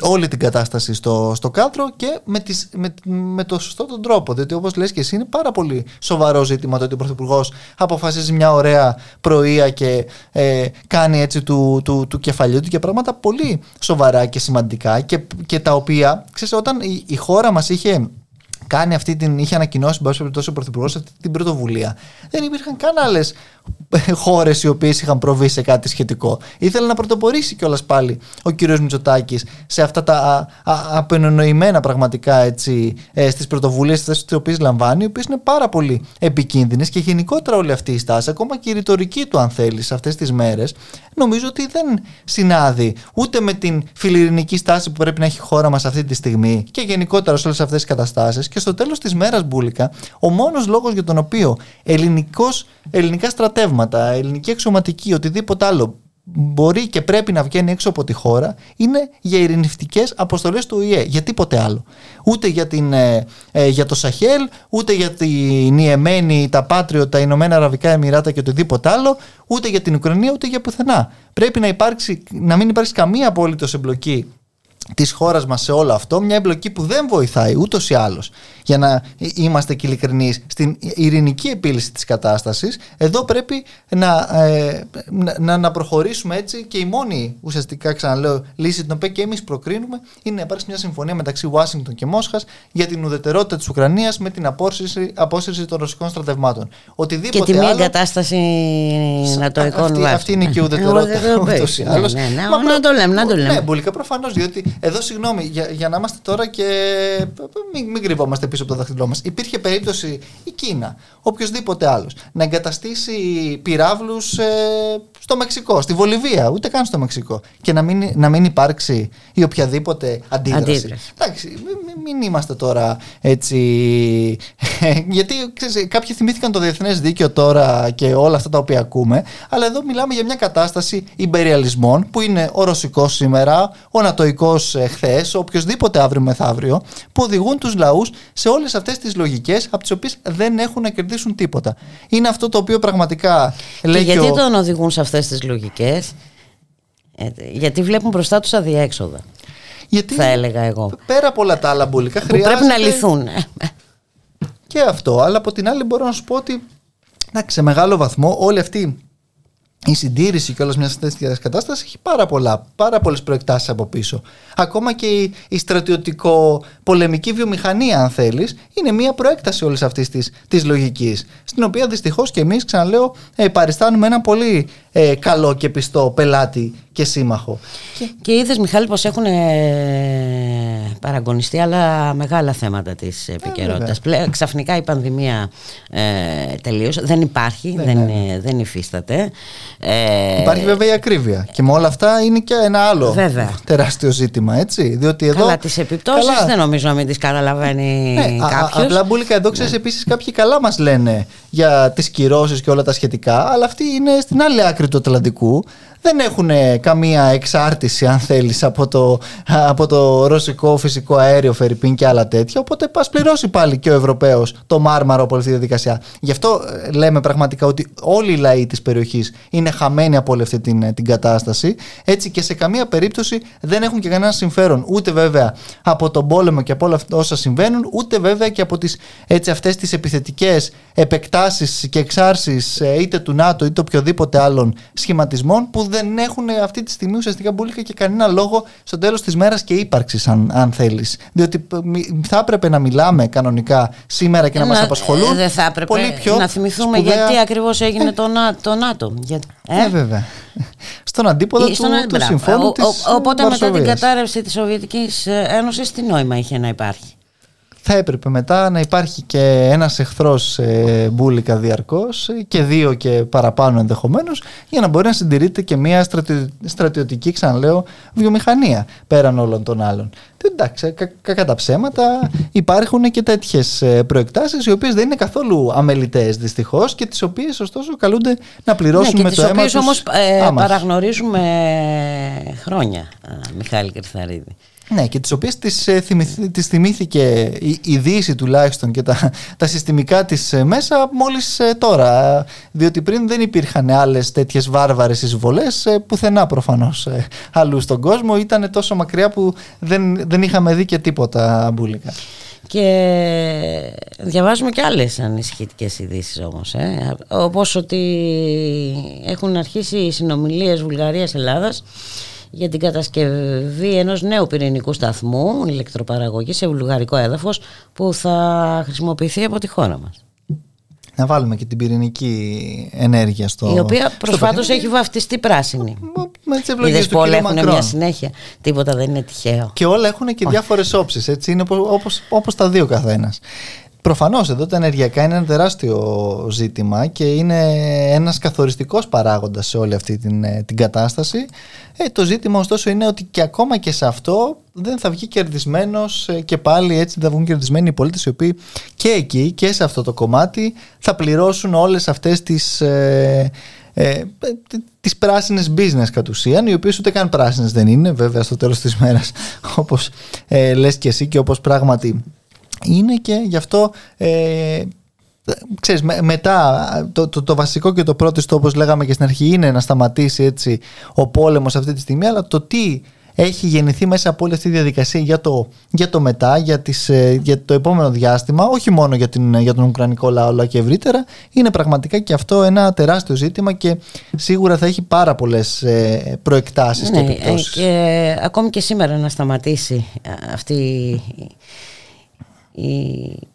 όλη την κατάσταση στο, στο κάδρο και με, τις, με, με το σωστό τον τρόπο. Διότι όπως λες και εσύ είναι πάρα πολύ σοβαρό ζήτημα το ότι ο Πρωθυπουργός αποφασίζει μια ωραία πρωία και ε, κάνει έτσι του, του, του κεφαλιού του και πράγματα πολύ σοβαρά και σημαντικά και, και τα οποία, ξέρεις, όταν η, η χώρα μας είχε κάνει αυτή την, είχε ανακοινώσει περιπτώσει ο Πρωθυπουργός αυτή την πρωτοβουλία. Δεν υπήρχαν καν άλλες χώρες οι οποίες είχαν προβεί σε κάτι σχετικό. Ήθελε να πρωτοπορήσει κιόλας πάλι ο κύριος Μητσοτάκης σε αυτά τα απενονοημένα πραγματικά έτσι, ε, στις πρωτοβουλίες τις οποίες λαμβάνει, οι οποίες είναι πάρα πολύ επικίνδυνες και γενικότερα όλη αυτή η στάση, ακόμα και η ρητορική του, αν θέλεις, αυτές τις μέρες, νομίζω ότι δεν συνάδει ούτε με την φιλιρινική στάση που πρέπει να έχει η χώρα μας αυτή τη στιγμή και γενικότερα σε όλες αυτές τις καταστάσεις. Και στο τέλος της μέρας, Μπούλικα, ο μόνος λόγος για τον οποίο ελληνικός, ελληνικά στρατεύματα, ελληνική εξωματική, οτιδήποτε άλλο μπορεί και πρέπει να βγαίνει έξω από τη χώρα είναι για ειρηνευτικές αποστολές του ΟΗΕ. Για τίποτε άλλο. Ούτε για, την, ε, ε, για το Σαχέλ, ούτε για την Ιεμένη, τα Πάτριο, τα Ηνωμένα Αραβικά Εμμυράτα και οτιδήποτε άλλο, ούτε για την Ουκρανία, ούτε για πουθενά. Πρέπει να, υπάρξει, να μην υπάρξει καμία απόλυτο εμπλοκή της χώρας μας σε όλο αυτό μια εμπλοκή που δεν βοηθάει ούτως ή άλλως. Για να είμαστε και ειλικρινείς στην ειρηνική επίλυση της κατάστασης εδώ πρέπει να, ε, να, να, προχωρήσουμε έτσι και η μόνη ουσιαστικά ξαναλέω λύση την οποία και εμείς προκρίνουμε είναι να υπάρξει μια συμφωνία μεταξύ Ουάσιγκτον και Μόσχας για την ουδετερότητα της Ουκρανίας με την απόσυρση, απόσυρση των ρωσικών στρατευμάτων. Οτιδήποτε και τη μία άλλο, εγκατάσταση νατοικών αυτή, αυτή είναι και η ουδετερότητα ούτως ή άλλως. Ναι, ναι, ναι, να το λέμε, να το λέμε. Ναι, μπουλικά προφανώς διότι εδώ, συγγνώμη, για, για να είμαστε τώρα και. Μην, μην κρυβόμαστε πίσω από το δάχτυλό μας. Υπήρχε περίπτωση η Κίνα, οποιοδήποτε άλλος, να εγκαταστήσει πυράβλους ε, στο Μεξικό, στη Βολιβία, ούτε καν στο Μεξικό. Και να μην, να μην υπάρξει η οποιαδήποτε αντίδραση. αντίδραση. Εντάξει, μην, μην είμαστε τώρα έτσι. γιατί ξέρεις, κάποιοι θυμήθηκαν το διεθνές δίκαιο τώρα και όλα αυτά τα οποία ακούμε, αλλά εδώ μιλάμε για μια κατάσταση υπεριαλισμών που είναι ο ρωσικός σήμερα, ο νατοικό ε, χθες, οποιοδήποτε αύριο μεθαύριο, που οδηγούν τους λαούς σε όλες αυτές τις λογικές από τις οποίες δεν έχουν να κερδίσουν τίποτα. Είναι αυτό το οποίο πραγματικά λέει. Και γιατί ο... τον οδηγούν σε αυτέ τις λογικές, ε, γιατί βλέπουν μπροστά τους αδιέξοδα. Γιατί θα έλεγα εγώ. Πέρα από όλα τα άλλα μπουλικά χρειάζεται. πρέπει να λυθούν. Και αυτό. Αλλά από την άλλη μπορώ να σου πω ότι εντάξει, σε μεγάλο βαθμό όλη αυτή η συντήρηση και όλα μιας τέτοιας κατάστασης έχει πάρα, πολλά, πάρα πολλές προεκτάσεις από πίσω. Ακόμα και η, η στρατιωτικό-πολεμική βιομηχανία, αν θέλεις, είναι μια προέκταση όλης αυτής της της λογικής. Στην οποία δυστυχώς και εμείς, ξαναλέω, ε, παριστάνουμε ένα πολύ ε, καλό και πιστό πελάτη και σύμμαχο. Και, και είδες, Μιχάλη, πως έχουν ε, παραγωνιστεί άλλα μεγάλα θέματα της επικαιρότητας. Ε, ξαφνικά η πανδημία ε, τελείωσε. Δεν υπάρχει, δεν, δεν, δεν υφίσταται. Ε, Υπάρχει βέβαια η ακρίβεια. Και με όλα αυτά είναι και ένα άλλο βέβαια. τεράστιο ζήτημα, έτσι. Διότι εδώ, καλά, τις επιπτώσεις δεν νομίζω να μην τις καταλαβαίνει ναι, κάποιος. Απλά μπουλικα εδώ ξέρεις ναι. επίσης κάποιοι καλά μας λένε για τις κυρώσεις και όλα τα σχετικά, αλλά αυτή είναι στην άλλη άκρη του Ατλαντικού δεν έχουν καμία εξάρτηση αν θέλεις από το, από το ρωσικό φυσικό αέριο Φερρυπίν και άλλα τέτοια. Οπότε πας πληρώσει πάλι και ο Ευρωπαίος το μάρμαρο από αυτή τη διαδικασία. Γι' αυτό ε, λέμε πραγματικά ότι όλοι οι λαοί της περιοχής είναι χαμένοι από όλη αυτή την, την κατάσταση. Έτσι και σε καμία περίπτωση δεν έχουν και κανένα συμφέρον ούτε βέβαια από τον πόλεμο και από όλα όσα συμβαίνουν ούτε βέβαια και από τις, έτσι, αυτές τις επιθετικές επεκτάσεις και εξάρσεις ε, είτε του ΝΑΤΟ είτε οποιοδήποτε άλλων σχηματισμών που δεν έχουν αυτή τη στιγμή ουσιαστικά μπουλίκα και κανένα λόγο στο τέλος της μέρας και ύπαρξης, αν, αν θέλεις. Διότι θα έπρεπε να μιλάμε κανονικά σήμερα και να, να μας απασχολούν. Δεν θα έπρεπε πολύ πιο να θυμηθούμε σπουδαία... γιατί ακριβώς έγινε ε. το, το ΝΑΤΟ. Ε; ε, βέβαια. Στον αντίποδο του, στον... του συμφώνου της. Οπότε μετά την κατάρρευση της Σοβιετικής Ένωσης, τι νόημα είχε να υπάρχει; Θα έπρεπε μετά να υπάρχει και ένας εχθρός ε, μπουλικα διαρκώς και δύο και παραπάνω ενδεχομένως για να μπορεί να συντηρείται και μια στρατιωτική ξαναλέω βιομηχανία πέραν όλων των άλλων. Εντάξει, κακά τα ψέματα υπάρχουν και τέτοιες προεκτάσεις οι οποίες δεν είναι καθόλου αμελητές δυστυχώς και τις οποίες ωστόσο καλούνται να πληρώσουν ναι, με το αίμα τους. όμως ε, παραγνωρίζουμε χρόνια, Μιχάλη Κρυθαρίδη. Ναι, και τις οποίες τις, ε, τις θυμήθηκε η, η Δύση τουλάχιστον και τα, τα συστημικά της ε, μέσα μόλις ε, τώρα. Διότι πριν δεν υπήρχαν άλλες τέτοιες βάρβαρες εισβολές πουθενά προφανώς αλλού στον κόσμο. Ήταν τόσο μακριά που δεν, δεν είχαμε δει και τίποτα μπουλικα. Και διαβάζουμε και άλλες ανησυχητικές ειδήσεις όμως. Ε. Όπως ότι έχουν αρχίσει οι συνομιλίες Βουλγαρίας-Ελλάδας για την κατασκευή ενός νέου πυρηνικού σταθμού ηλεκτροπαραγωγής σε βουλγαρικό έδαφος που θα χρησιμοποιηθεί από τη χώρα μας. Να βάλουμε και την πυρηνική ενέργεια στο Η οποία προσφάτως έχει βαφτιστεί πράσινη. Με τις ευλογίες του όλα έχουν μια συνέχεια. Τίποτα δεν είναι τυχαίο. Και όλα έχουν και διάφορες όψεις. Έτσι είναι όπως, όπως τα δύο καθένας. Προφανώς εδώ τα ενεργειακά είναι ένα τεράστιο ζήτημα και είναι ένας καθοριστικός παράγοντας σε όλη αυτή την, ε, την κατάσταση. Ε, το ζήτημα ωστόσο είναι ότι και ακόμα και σε αυτό δεν θα βγει κερδισμένος ε, και πάλι έτσι θα βγουν κερδισμένοι οι πολίτες οι οποίοι και εκεί και σε αυτό το κομμάτι θα πληρώσουν όλες αυτές τις... Ε, ε, τις πράσινες business κατ' ουσίαν οι οποίες ούτε καν πράσινες δεν είναι βέβαια στο τέλος της μέρας όπως ε, λες και εσύ και όπως πράγματι είναι και γι' αυτό ε, ξέρεις, μετά το, το, το, βασικό και το πρώτο όπως λέγαμε και στην αρχή είναι να σταματήσει έτσι ο πόλεμος αυτή τη στιγμή αλλά το τι έχει γεννηθεί μέσα από όλη αυτή τη διαδικασία για το, για το μετά, για, τις, ε, για το επόμενο διάστημα, όχι μόνο για, την, για τον Ουκρανικό λαό, αλλά και ευρύτερα, είναι πραγματικά και αυτό ένα τεράστιο ζήτημα και σίγουρα θα έχει πάρα πολλές ε, προεκτάσεις ναι, και επιπτώσεις. Και ακόμη και σήμερα να σταματήσει αυτή 一。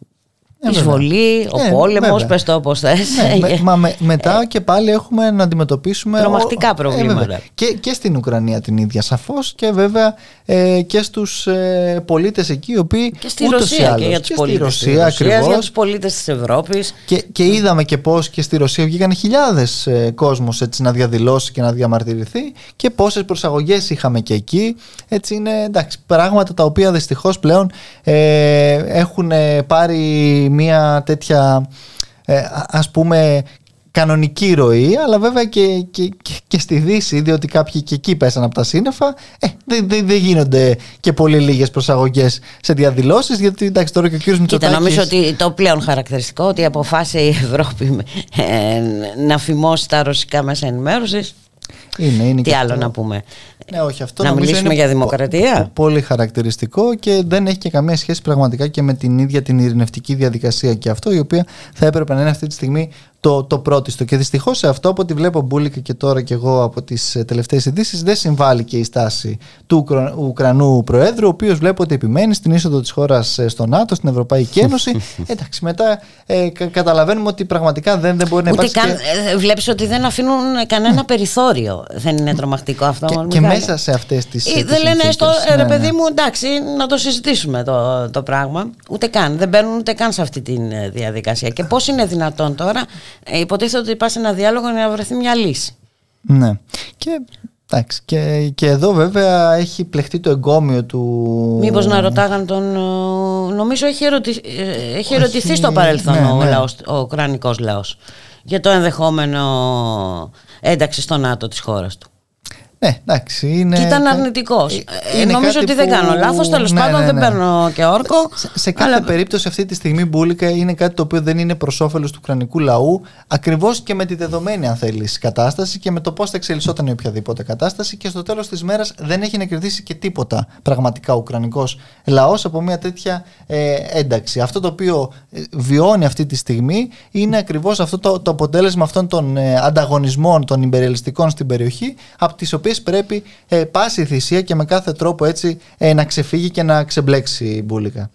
Η ε, εισβολή, ο ε, πόλεμος, πες το όπως θες. Ναι, μα μετά και πάλι έχουμε να αντιμετωπίσουμε. Τρομακτικά προβλήματα. και, και στην Ουκρανία την ίδια σαφώς και βέβαια ε, και στους ε, πολίτες εκεί οι οποίοι. Και στη Ρωσία και για τους πολίτες της Ρωσίας, για τους πολίτες της Ευρώπης. Και, και είδαμε και πώς και στη Ρωσία βγήκαν χιλιάδες ε, κόσμος να διαδηλώσει και να διαμαρτυρηθεί και πόσες προσαγωγές είχαμε και εκεί. Έτσι είναι εντάξει, πράγματα τα οποία δυστυχώς πλέον ε, έχουν πάρει μια τέτοια ε, ας πούμε κανονική ροή, αλλά βέβαια και, και, και, στη Δύση, διότι κάποιοι και εκεί πέσαν από τα σύννεφα, ε, δεν, δεν, γίνονται και πολύ λίγες προσαγωγές σε διαδηλώσεις, γιατί εντάξει τώρα και ο κύριος Μητσοτάκη. Κοίτα, νομίζω ότι το πλέον χαρακτηριστικό ότι αποφάσισε η Ευρώπη ε, να φημώσει τα ρωσικά μέσα ενημέρωσης. Είναι, είναι Τι άλλο να πούμε. Ναι, όχι, αυτό να μιλήσουμε για δημοκρατία; Πολύ χαρακτηριστικό και δεν έχει και καμία σχέση πραγματικά και με την ίδια την ειρηνευτική διαδικασία και αυτό, η οποία θα έπρεπε να είναι αυτή τη στιγμή το, το πρώτιστο. Και δυστυχώς σε αυτό, από ό,τι βλέπω Μπούλικα και τώρα και εγώ από τις ε, τελευταίες ειδήσεις, δεν συμβάλλει και η στάση του Ουκρανού Προέδρου, ο οποίος βλέπω ότι επιμένει στην είσοδο της χώρας ε, στο ΝΑΤΟ, στην Ευρωπαϊκή Ένωση. Εντάξει, μετά ε, καταλαβαίνουμε ότι πραγματικά δεν, δεν μπορεί να υπάρξει. Καν, και... Βλέπεις ότι δεν αφήνουν κανένα περιθώριο. Δεν είναι τρομακτικό αυτό. Και, και μέσα σε αυτές τις. Δεν λένε στο ρε ναι, παιδί ναι. μου, εντάξει, να το συζητήσουμε το, το πράγμα. Ούτε καν. Δεν μπαίνουν ούτε καν σε αυτή τη διαδικασία. Και πώς είναι δυνατόν τώρα ε, υποτίθεται ότι υπάρχει ένα διάλογο για να βρεθεί μια λύση. Ναι. Και Εντάξει, και, και εδώ βέβαια έχει πλεχτεί το εγκόμιο του. Μήπως να ρωτάγαν τον. Νομίζω έχει, ερωτη... Ε, έχει ερωτηθεί στο παρελθόν ναι, ο, ναι. Λαός, ο Ουκρανικός λαός για το ενδεχόμενο ένταξη στο ΝΑΤΟ της χώρας του. Ναι, εντάξει. Είναι... Και ήταν αρνητικός. Ε, ε νομίζω ότι δεν κάνω λάθος. Τέλος ναι, πάντων, ναι, δεν ναι. παίρνω και όρκο. Σε, σε κάθε περίπτωση, αυτή τη στιγμή, Μπούλικα είναι κάτι το οποίο δεν είναι προς όφελος του ουκρανικού λαού. Ακριβώς και με τη δεδομένη, αν θέλεις, κατάσταση και με το πώς θα εξελισσόταν η οποιαδήποτε κατάσταση. Και στο τέλος της μέρας δεν έχει να κερδίσει και τίποτα πραγματικά ο ουκρανικός λαός από μια τέτοια ε, ένταξη. Αυτό το οποίο ε, βιώνει αυτή τη στιγμή είναι ακριβώς αυτό το, το αποτέλεσμα αυτών των ε, ανταγωνισμών των υπεριαλιστικών στην περιοχή, από τις οποίε πρέπει ε, πάση θυσία και με κάθε τρόπο έτσι ε, να ξεφύγει και να ξεμπλέξει η Μπούλικα.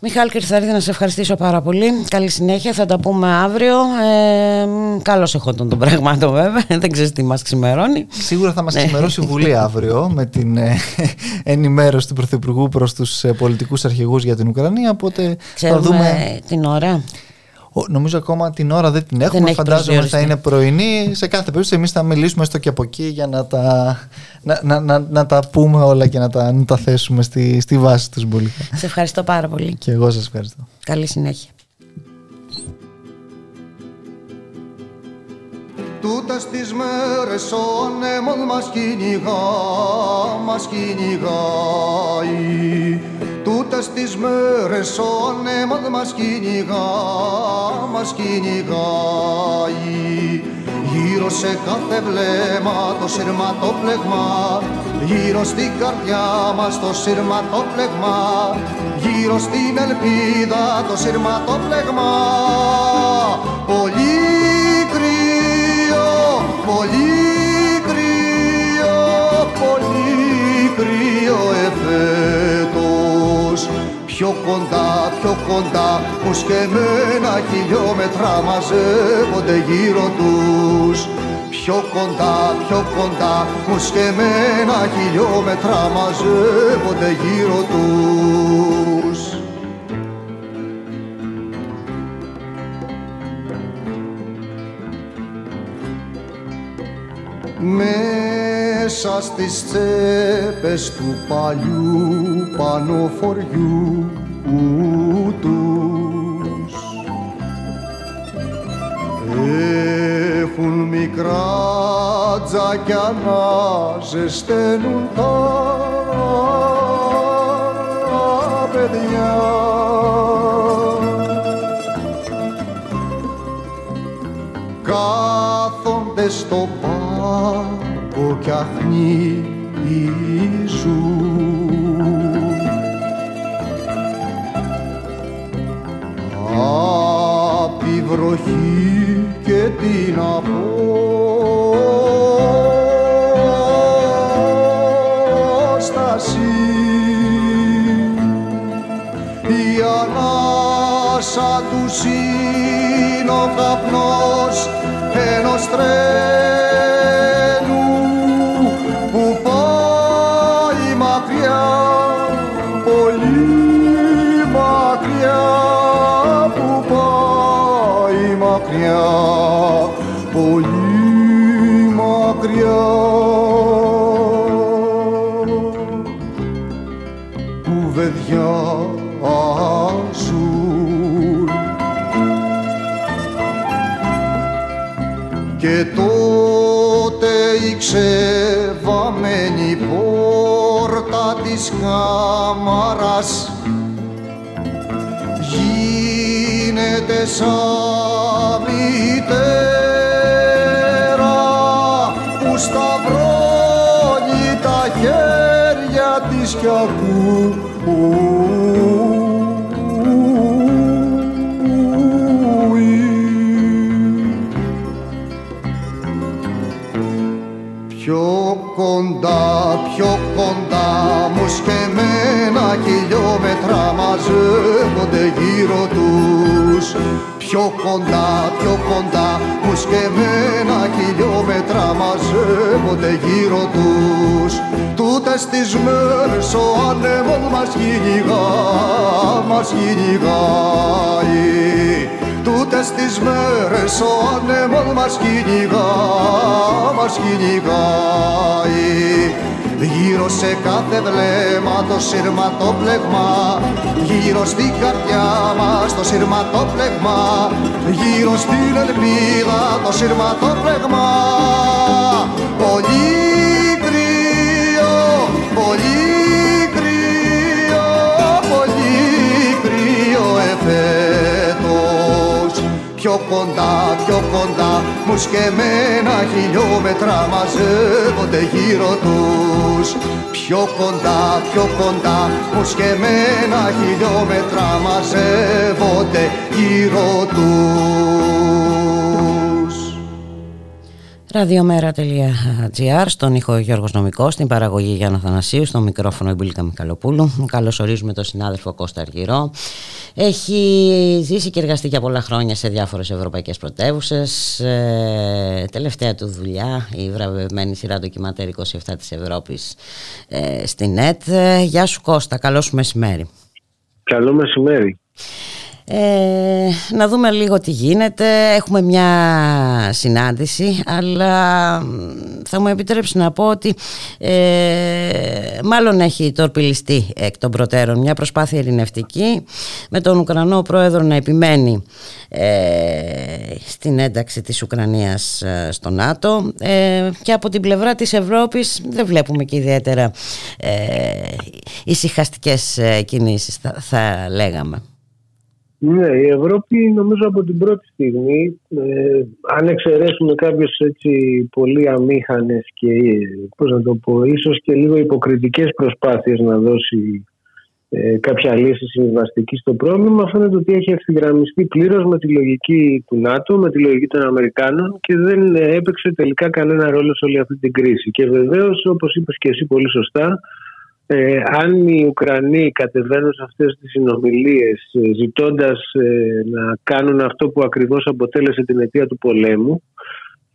Μιχάλη Κρυθαρίδη, να σε ευχαριστήσω πάρα πολύ. Καλή συνέχεια, θα τα πούμε αύριο. Ε, καλώς έχω τον τον πραγμάτων βέβαια, δεν ξέρεις τι μας ξημερώνει. Σίγουρα θα μας ναι. ξημερώσει η Βουλή αύριο με την ε, ενημέρωση του Πρωθυπουργού προς τους ε, πολιτικούς αρχηγούς για την Ουκρανία, οπότε Ξέρουμε θα δούμε... την ώρα. Νομίζω ακόμα την ώρα δεν την έχουμε. Δεν Φαντάζομαι ότι θα είναι πρωινή. Σε κάθε περίπτωση, εμείς θα μιλήσουμε έστω και από εκεί για να τα, να, να, να, να τα πούμε όλα και να τα, να τα θέσουμε στη, στη βάση τους Μπουλίκα. Σε ευχαριστώ πάρα πολύ. Και εγώ σας ευχαριστώ. Καλή συνέχεια. Τούτες τις μέρες ο ανέμος μας κυνηγά, μας κυνηγάει. Τούτες τις μέρες ο ανέμος μας κυνηγά, μας κυνηγάει. Γύρω σε κάθε βλέμμα το σειρματόπλεγμα Γύρω στην καρδιά μας το σειρματόπλεγμα Γύρω στην ελπίδα το σειρματόπλεγμα Πολύ κρύο, πολύ κρύο, πολύ κρύο εφέτος. Πιο κοντά, πιο κοντά, που σκεμμένα χιλιόμετρα μαζεύονται γύρω τους. Πιο κοντά, πιο κοντά, που σκεμμένα χιλιόμετρα μαζεύονται γύρω τους μέσα στις τσέπες του παλιού πανοφοριού τους έχουν μικρά τζακιά να ζεσταίνουν τα παιδιά. Κάθονται στο πάγκο κι αχνίζουν απ' τη βροχή και την απόσταση η ανάσα τους είναι ο καπνός ενός τρένου Πιο κοντά, πιο κοντά μου σκεμμένα χιλιόμετρα μαζεύονται γύρω τους. Τούτες τις μέρες ο άνεμος μας κυνηγά, μας κυνηγάει. Τούτες τις μέρες ο άνεμος μας κυνηγά, μας κυνηγάει Γύρω σε κάθε βλέμμα το σειρματόπλεγμα Γύρω στην καρδιά μας το σειρματόπλεγμα Γύρω στην ελπίδα το σειρματόπλεγμα Πολύ Πιο κοντά, πιο κοντά, μους σκεμμένα χιλιόμετρα μαζεύονται γύρω τους. Πιο κοντά, πιο κοντά, μους σκεμμένα χιλιόμετρα μαζεύονται γύρω τους. Ραδιομέρα.gr Στον ήχο Γιώργος Νομικός Στην παραγωγή Γιάννα Θανασίου Στο μικρόφωνο Ιμπουλίκα Μικαλοπούλου. Καλώς ορίζουμε τον συνάδελφο Κώστα Αργυρό Έχει ζήσει και εργαστεί για πολλά χρόνια Σε διάφορες ευρωπαϊκές πρωτεύουσες. Ε, Τελευταία του δουλειά Η βραβευμένη σειρά ντοκιματέρ 27 της Ευρώπης ε, Στην ΕΤ. Ε, Γεια σου Κώστα, καλό σου μεσημέρι. Καλό μεσημέρι. Ε, να δούμε λίγο τι γίνεται. Έχουμε μια συνάντηση, αλλά μ, θα μου επιτρέψει να πω ότι ε, μάλλον έχει τορπιλιστεί εκ των προτέρων μια προσπάθεια ειρηνευτική με τον Ουκρανό πρόεδρο να επιμένει ε, στην ένταξη της Ουκρανίας ε, στο ΝΑΤΟ ε, και από την πλευρά της Ευρώπης δεν βλέπουμε και ιδιαίτερα ε, ησυχαστικές κινήσεις θα, θα λέγαμε. Ναι, η Ευρώπη νομίζω από την πρώτη στιγμή, ε, αν εξαιρέσουμε κάποιες έτσι πολύ αμήχανες και πώς να το πω, ίσως και λίγο υποκριτικές προσπάθειες να δώσει ε, κάποια λύση συμβαστική στο πρόβλημα, φαίνεται ότι έχει ευθυγραμμιστεί πλήρως με τη λογική του ΝΑΤΟ, με τη λογική των Αμερικάνων και δεν έπαιξε τελικά κανένα ρόλο σε όλη αυτή την κρίση. Και βεβαίως, όπως είπες και εσύ πολύ σωστά, ε, αν οι Ουκρανοί κατεβαίνουν σε αυτές τις συνομιλίες ε, ζητώντας ε, να κάνουν αυτό που ακριβώς αποτέλεσε την αιτία του πολέμου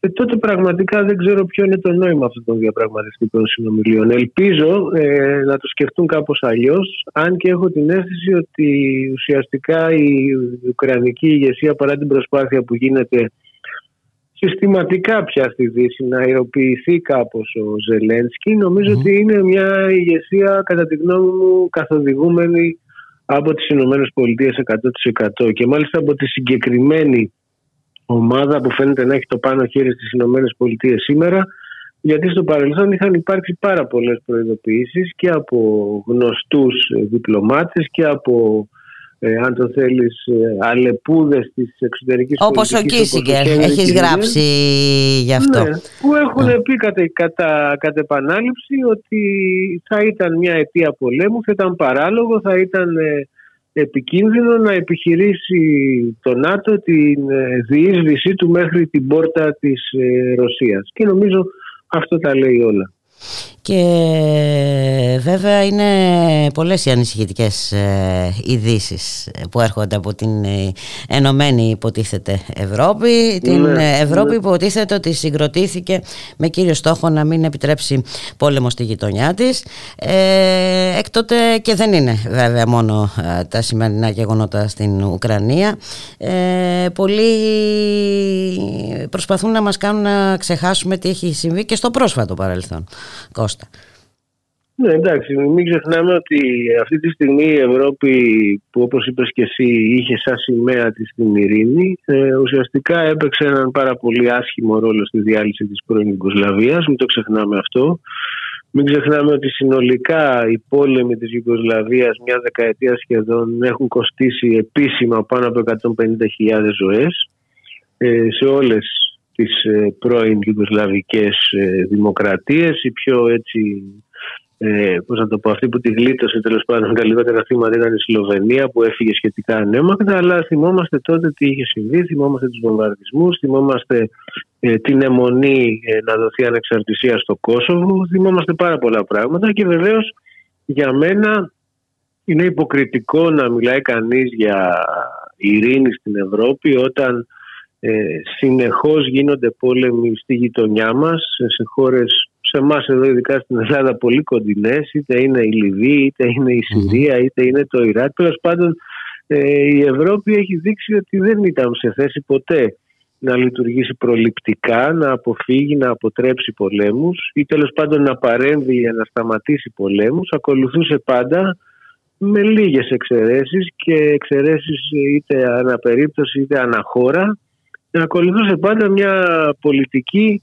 ε, τότε πραγματικά δεν ξέρω ποιο είναι το νόημα αυτών των διαπραγματευτικών συνομιλίων. Ελπίζω ε, να το σκεφτούν κάπως αλλιώς, αν και έχω την αίσθηση ότι ουσιαστικά η Ουκρανική ηγεσία παρά την προσπάθεια που γίνεται συστηματικά πια στη Δύση να ιεροποιηθεί κάπως ο Ζελένσκι. Ότι είναι μια ηγεσία κατά τη γνώμη μου καθοδηγούμενη από τις Ηνωμένες Πολιτείες 100% και μάλιστα από τη συγκεκριμένη ομάδα που φαίνεται να έχει το πάνω χέρι στις Ηνωμένες Πολιτείες σήμερα γιατί στο παρελθόν είχαν υπάρξει πάρα πολλές προειδοποιήσεις και από γνωστούς διπλωμάτες και από ε, αν το θέλεις, ε, αλεπούδες της εξωτερικής όπως ο Κίσιγκερ, έχεις γράψει γι' αυτό. Ναι, που έχουν ναι. πει κατά, κατά, κατά επανάληψη ότι θα ήταν μια αιτία πολέμου, θα ήταν παράλογο, θα ήταν ε, επικίνδυνο να επιχειρήσει το ΝΑΤΟ την ε, διείσδυσή του μέχρι την πόρτα της ε, Ρωσίας. Και νομίζω αυτό τα λέει όλα. Και βέβαια είναι πολλές οι ανησυχητικές ε, ειδήσεις που έρχονται από την ε, Ενωμένη υποτίθεται Ευρώπη. Την ναι, Ευρώπη ναι. υποτίθεται ότι συγκροτήθηκε με κύριο στόχο να μην επιτρέψει πόλεμο στη γειτονιά της. Ε, έκτοτε και δεν είναι βέβαια μόνο ε, τα σημερινά γεγονότα στην Ουκρανία. Ε, πολλοί προσπαθούν να μας κάνουν να ξεχάσουμε τι έχει συμβεί και στο πρόσφατο παρελθόν. Κώστα. Ναι, εντάξει, μην ξεχνάμε ότι αυτή τη στιγμή η Ευρώπη που όπως είπες και εσύ είχε σαν σημαία της την ειρήνη ε, ουσιαστικά έπαιξε έναν πάρα πολύ άσχημο ρόλο στη διάλυση της πρώην Ιουγκοσλαβίας, μην το ξεχνάμε αυτό. Μην ξεχνάμε ότι συνολικά οι πόλεμοι της Ιουγκοσλαβίας μια δεκαετία σχεδόν έχουν κοστίσει επίσημα πάνω από 150.000 ζωές ε, σε όλες τις ε, πρώην Ιουγκοσλαβικές ε, δημοκρατίες. Η πιο έτσι ε, πώς να το πω, αυτή που τη γλίτωσε τέλος πάντων τα λιγότερα θύματα ήταν η Σλοβενία που έφυγε σχετικά ανέμακτα. Αλλά θυμόμαστε τότε τι είχε συμβεί, θυμόμαστε τους βομβαρδισμούς, θυμόμαστε ε, την αιμονή ε, να δοθεί ανεξαρτησία στο Κόσοβο, θυμόμαστε πάρα πολλά πράγματα και βεβαίως για μένα είναι υποκριτικό να μιλάει κανείς για ειρήνη στην Ευρώπη όταν ε, συνεχώς γίνονται πόλεμοι στη γειτονιά μας σε χώρες σε εμάς εδώ, ειδικά στην Ελλάδα, πολύ κοντινές, είτε είναι η Λιβύη, είτε είναι η Συρία, είτε είναι το Ιράκ. Τέλος πάντων, ε, η Ευρώπη έχει δείξει ότι δεν ήταν σε θέση ποτέ να λειτουργήσει προληπτικά, να αποφύγει, να αποτρέψει πολέμους ή τέλος πάντων να παρέμβει για να σταματήσει πολέμους. Ακολουθούσε πάντα με λίγες εξαιρέσεις και εξαιρέσεις είτε αναπερίπτωση είτε αναχώρα. Ακολουθούσε πάντα μια πολιτική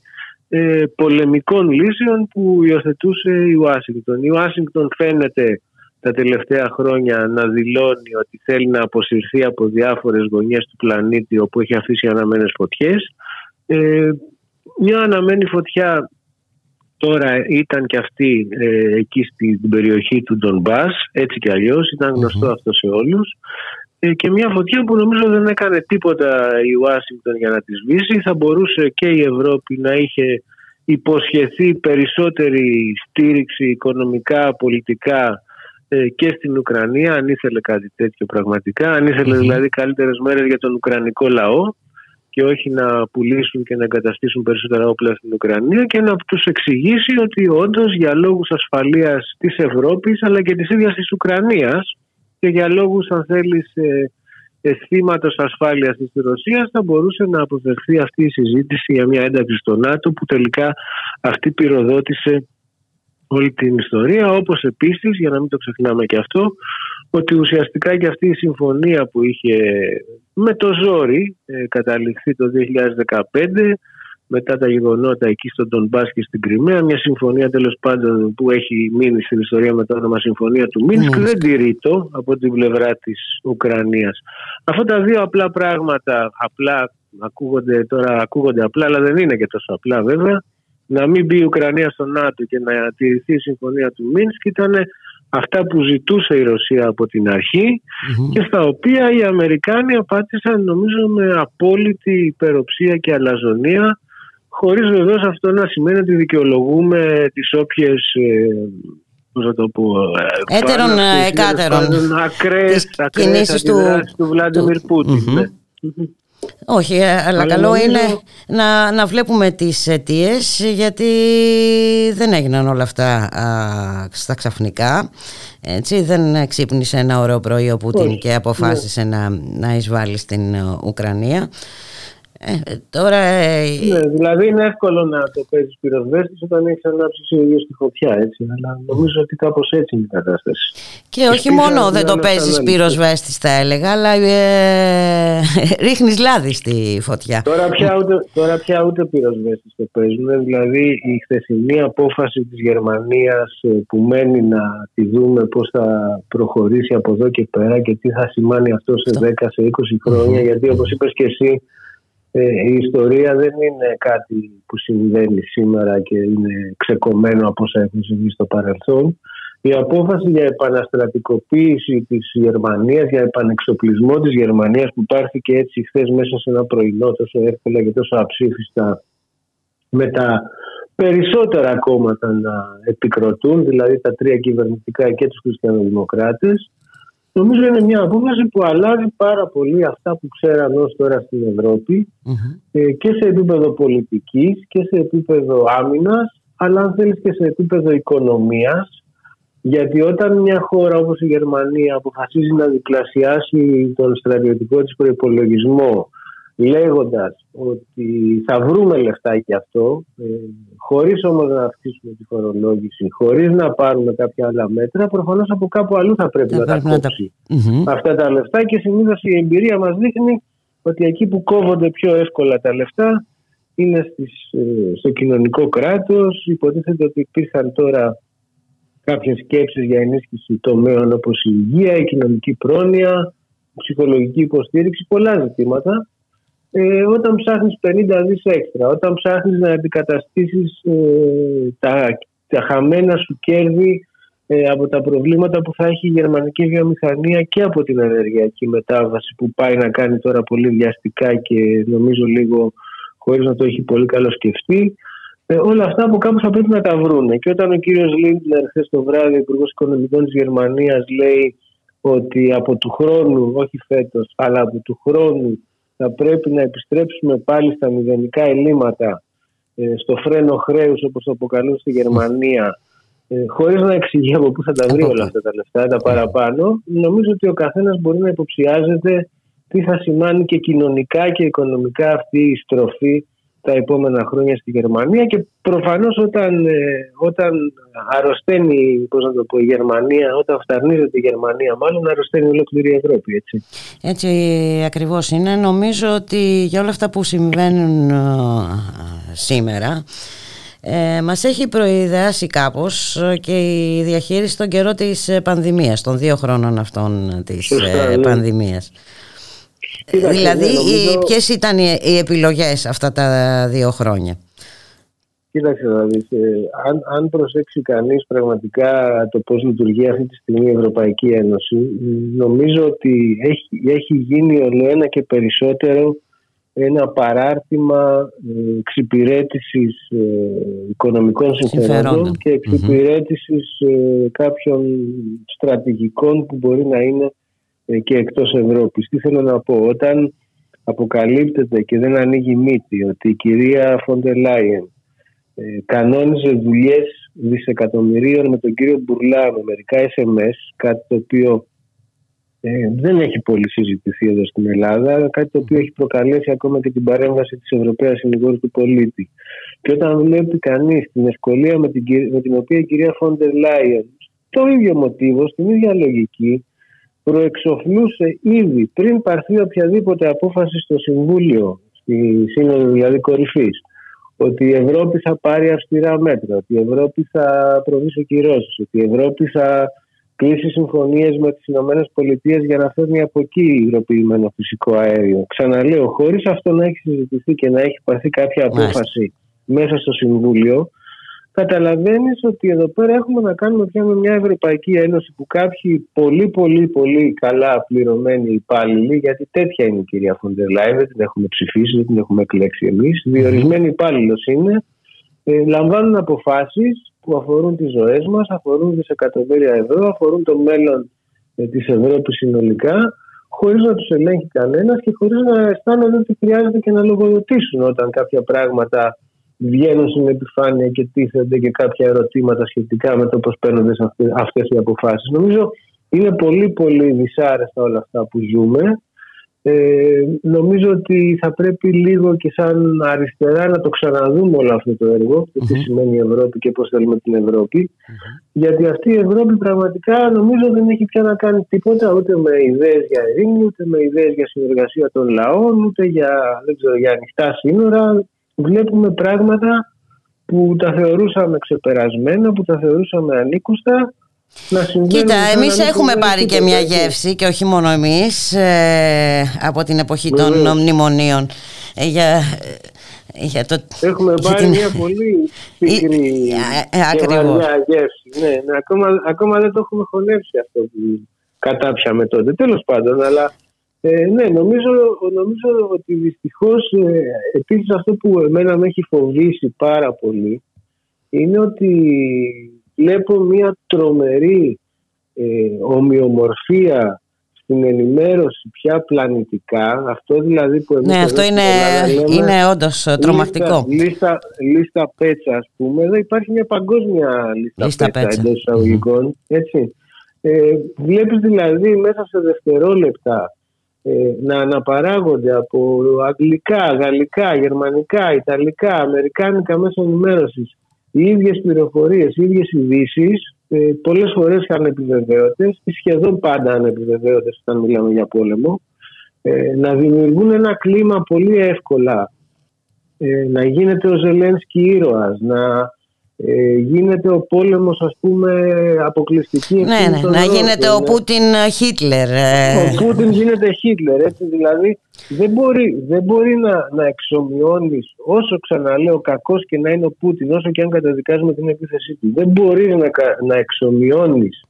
ε, πολεμικών λύσεων που υιοθετούσε η Ουάσιγκτον. Η Ουάσιγκτον φαίνεται τα τελευταία χρόνια να δηλώνει ότι θέλει να αποσυρθεί από διάφορες γωνιές του πλανήτη όπου έχει αφήσει αναμένες φωτιές. Ε, μια αναμένη φωτιά τώρα ήταν και αυτή ε, εκεί στην περιοχή του Ντονμπάς, έτσι κι αλλιώς, ήταν αυτό σε όλους. Ε, και μια φωτιά που νομίζω δεν έκανε τίποτα η Ουάσιγκτον για να της σβήσει. Θα μπορούσε και η Ευρώπη να είχε υποσχεθεί περισσότερη στήριξη οικονομικά, πολιτικά ε, και στην Ουκρανία αν ήθελε κάτι τέτοιο πραγματικά, αν ήθελε δηλαδή καλύτερες μέρες για τον Ουκρανικό λαό και όχι να πουλήσουν και να εγκαταστήσουν περισσότερα όπλα στην Ουκρανία και να τους εξηγήσει ότι όντως για λόγους ασφαλείας της Ευρώπης αλλά και της ίδιας της Ουκρανίας και για λόγους αν θέλεις ε, αισθήματο ασφάλειας της Ρωσίας θα μπορούσε να αποφευθεί αυτή η συζήτηση για μια ένταξη στο ΝΑΤΟ που τελικά αυτή πυροδότησε όλη την ιστορία. Όπως επίσης για να μην το ξεχνάμε και αυτό ότι ουσιαστικά και αυτή η συμφωνία που είχε με το ζόρι ε, καταληφθεί το 2015 μετά τα γεγονότα εκεί στον Ντομπάς και στην Κρυμαία μια συμφωνία τέλος πάντων που έχει μείνει στην ιστορία με το όνομα Συμφωνία του Μίνσκ mm. δεν τηρείτο από την πλευρά της Ουκρανίας. Αυτά τα δύο απλά πράγματα απλά ακούγονται τώρα ακούγονται απλά αλλά δεν είναι και τόσο απλά βέβαια να μην μπει η Ουκρανία στο ΝΑΤΟ και να τηρηθεί η συμφωνία του Μίνσκ ήταν αυτά που ζητούσε η Ρωσία από την αρχη και στα οποία οι Αμερικάνοι απάντησαν νομίζω με απόλυτη υπεροψία και αλαζονία χωρίς βεβαίως αυτό να σημαίνει ότι δικαιολογούμε τις όποιες ε, πώς θα το πω ε, έτερον ε, εκάτερον ακραίες, ακραίες του, του Βλάντιμιρ Πούτιν ναι. Όχι, ε, αλλά, καλό είναι να, να βλέπουμε τις αιτίες γιατί δεν έγιναν όλα αυτά α, στα ξαφνικά. Έτσι, δεν ξύπνησε ένα ωραίο πρωί ο Πούτιν και αποφάσισε ναι. να, να εισβάλλει στην Ουκρανία. Ε, τώρα... Ε, ναι, δηλαδή είναι εύκολο να το παίζεις πυροσβέστης όταν έχεις ανάψει ο ίδιο τη φωτιά. Έτσι, αλλά νομίζω ότι κάπως έτσι είναι η κατάσταση. Και, όχι μόνο δεν το παίζεις πυροσβέστη, θα έλεγα, αλλά ε, ρίχνεις λάδι στη φωτιά. Τώρα πια ούτε, τώρα πια ούτε πυροσβέστης το παίζουν. Δηλαδή η χθεσινή απόφαση της Γερμανίας ε, που μένει να τη δούμε πώς θα προχωρήσει από εδώ και πέρα και τι θα σημάνει αυτό σε 10, σε 20 χρόνια. Γιατί όπως είπες και εσύ, ε, η ιστορία δεν είναι κάτι που συμβαίνει σήμερα και είναι ξεκομμένο από όσα έχουν συμβεί στο παρελθόν. Η απόφαση για επαναστρατικοποίηση της Γερμανίας, για επανεξοπλισμό της Γερμανίας που πάρθηκε έτσι χθες μέσα σε ένα πρωινό τόσο εύκολα και τόσο αψήφιστα με τα περισσότερα κόμματα να επικροτούν, δηλαδή τα τρία κυβερνητικά και τους χριστιανοδημοκράτες, Νομίζω είναι μια απόφαση που αλλάζει πάρα πολύ αυτά που ξέραν ως τώρα στην ευρωπη ε, και σε επίπεδο πολιτικής και σε επίπεδο άμυνας αλλά αν θέλεις και σε επίπεδο οικονομίας. Γιατί όταν μια χώρα όπως η Γερμανία αποφασίζει να διπλασιάσει τον στρατιωτικό της προπολογισμό λέγοντας ότι θα βρούμε λεφτά και αυτό, ε, χωρίς όμως να αυξήσουμε τη φορολόγηση, χωρίς να πάρουμε κάποια άλλα μέτρα, προφανώς από κάπου αλλού θα πρέπει να τα κόψει. Αυτά τα λεφτά και συνήθως η εμπειρία μας δείχνει ότι εκεί που κόβονται πιο εύκολα τα λεφτά είναι στις, ε, στο κοινωνικό κράτος. Υποτίθεται ότι υπήρχαν τώρα κάποιες σκέψεις για ενίσχυση τομέων όπως η υγεία, η κοινωνική πρόνοια, ψυχολογική υποστήριξη, πολλά ζητήματα ε, όταν ψάχνεις 50 δις έξτρα, όταν ψάχνεις να αντικαταστήσεις ε, τα, τα χαμένα σου κέρδη ε, από τα προβλήματα που θα έχει η γερμανική βιομηχανία και από την ενεργειακή μετάβαση που πάει να κάνει τώρα πολύ βιαστικά και νομίζω λίγο χωρίς να το έχει πολύ καλό σκεφτεί. Ε, όλα αυτά από κάπου θα πρέπει να τα βρούνε. Και όταν ο κύριος Λίντλερ χθες το βράδυ, υπουργός Οικονομικών της Γερμανίας, λέει ότι από του χρόνου, όχι φέτος, αλλά από του χρόνου θα πρέπει να επιστρέψουμε πάλι στα μηδενικά ελλείμματα ε, στο φρένο χρέους όπως το αποκαλούν στη Γερμανία. Ε, χωρίς να εξηγεί από πού θα τα βρει όλα αυτά τα λεφτά, τα παραπάνω νομίζω ότι ο καθένας μπορεί να υποψιάζεται τι θα σημάνει και κοινωνικά και οικονομικά αυτή η στροφή τα επόμενα χρόνια στη Γερμανία και προφανώς όταν, ε, όταν αρρωσταίνει πώς να το πω, η Γερμανία, όταν φταρνίζεται η Γερμανία μάλλον αρρωσταίνει ολόκληρη η Ευρώπη. Έτσι. έτσι ακριβώς είναι. Νομίζω ότι για όλα αυτά που συμβαίνουν ε, σήμερα ε, μας έχει προειδεάσει κάπως και η διαχείριση των καιρό της πανδημίας, των δύο χρόνων αυτών της Σωστά, ναι. Πανδημίας δηλαδή, νομίζω... ποιες ήταν οι επιλογές αυτά τα δύο χρόνια; Κοίταξε να δεις, ε, αν, αν προσέξει κανείς πραγματικά το πώς λειτουργεί αυτή τη στιγμή η Ευρωπαϊκή Ένωση, νομίζω ότι έχει, έχει γίνει ολοένα και περισσότερο ένα παράρτημα ε, εξυπηρέτησης ε, οικονομικών συμφερόντων και εξυπηρέτησης ε, κάποιων στρατηγικών που μπορεί να είναι ε, και εκτός Ευρώπης. Τι θέλω να πω, όταν αποκαλύπτεται και δεν ανοίγει μύτη ότι η κυρία Φόντε Λάιεν ε, κανόνιζε δουλειές δισεκατομμυρίων με τον κύριο Μπουρλά με μερικά SMS, κάτι το οποίο ε, δεν έχει πολύ συζητηθεί εδώ στην Ελλάδα, κάτι το οποίο έχει προκαλέσει ακόμα και την παρέμβαση της Ευρωπαίας Συνηγόρου του Πολίτη. Και όταν βλέπει κανείς την ευκολία με την, με την οποία η κυρία Φόντερ Λάιεν το ίδιο μοτίβο, στην ίδια λογική, προεξοφλούσε ήδη πριν πάρθει οποιαδήποτε απόφαση στο Συμβούλιο, στη Σύνοδο δηλαδή κορυφής, ότι η Ευρώπη θα πάρει αυστηρά μέτρα, ότι η Ευρώπη θα προβεί σε κυρώσεις, ότι η Ευρώπη θα κλείσει συμφωνίες με τις ΗΠΑ για να φέρνει από εκεί υγροποιημένο φυσικό αέριο. Ξαναλέω, χωρίς αυτό να έχει συζητηθεί και να έχει πάρθει κάποια απόφαση μέσα στο Συμβούλιο, καταλαβαίνεις ότι εδώ πέρα έχουμε να κάνουμε πια με μια Ευρωπαϊκή Ένωση που κάποιοι πολύ πολύ πολύ καλά πληρωμένοι υπάλληλοι, γιατί τέτοια είναι η κυρία Φοντερ δεν την έχουμε ψηφίσει, δεν την έχουμε εκλέξει εμείς, διορισμένοι υπάλληλος είναι, ε, λαμβάνουν αποφάσεις που αφορούν τις ζωές μας, αφορούν δισεκατομμύρια ευρώ, αφορούν το μέλλον ε, της Ευρώπης συνολικά, χωρίς να τους ελέγχει κανένας και χωρίς να αισθάνονται ότι χρειάζεται και να λογοδοτήσουν όταν κάποια πράγματα βγαίνουν στην επιφάνεια και τίθενται και κάποια ερωτήματα σχετικά με το πώς παίρνονται αυτές οι αποφάσεις. Νομίζω είναι πολύ πολύ δυσάρεστα όλα αυτά που ζούμε. Ε, νομίζω ότι θα πρέπει λίγο και σαν αριστερά να το ξαναδούμε όλο αυτό το έργο mm-hmm. τι σημαίνει η Ευρώπη και πώς θέλουμε την ευρωπη γιατί αυτή η Ευρώπη πραγματικά νομίζω δεν έχει πια να κάνει τίποτα ούτε με ιδέες για ειρήνη ούτε με ιδέες για συνεργασία των λαών ούτε για, δεν ξέρω, για ανοιχτά σύνορα βλέπουμε πράγματα που τα θεωρούσαμε ξεπερασμένα, που τα θεωρούσαμε ανήκουστα να Κοίτα, εμείς έχουμε πάρει και μια γεύση και όχι μόνο εμείς ε, από την εποχή των μνημονίων ε, για, για το, Έχουμε πάρει την... μια πολύ πικρή ε, και βαριά γεύση. Ναι, ναι, ακόμα, ακόμα δεν το έχουμε χωνεύσει αυτό που κατάψαμε τότε. Τέλος πάντων, αλλά ε, ναι, νομίζω, νομίζω ότι δυστυχώς ε, επίσης αυτό που εμένα με έχει φοβήσει πάρα πολύ είναι ότι βλέπω μια τρομερή ε, ομοιομορφία στην ενημέρωση πια πλανητικά. Αυτό δηλαδή που εμείς Ναι, αυτό είναι, λέμε, είναι όντως τρομακτικό. Λίστα, λίστα, λίστα πέτσα, ας πούμε. Εδώ υπάρχει μια παγκόσμια λίστα, λίστα πέτσα, πέτσα. εντός εισαγωγικών. Έτσι. Ε, βλέπεις δηλαδή μέσα σε δευτερόλεπτα ε, να αναπαράγονται από αγγλικά, γαλλικά, γερμανικά, ιταλικά, αμερικάνικα μέσα ενημέρωσης οι ίδιες πληροφορίες, οι ίδιες ειδήσεις, ε, πολλές φορές ανεπιβεβαίωτε ή σχεδόν πάντα ανεπιβεβαίωτε όταν μιλάμε για πόλεμο, ε, να δημιουργούν ένα κλίμα πολύ εύκολα. Ε, να γίνεται ο Ζελένσκι ήρωας, να ε, γίνεται ο πόλεμος ας πούμε αποκλειστική ναι, ναι, να γίνεται ο Πούτιν Χίτλερ ε. ο Πούτιν γίνεται Χίτλερ έτσι δηλαδή δεν μπορεί, δεν μπορεί να, να εξομοιώνεις όσο ξαναλέω κακός και να είναι ο Πούτιν όσο και αν καταδικάζουμε την επίθεσή του δεν μπορεί να, να εξομοιώνεις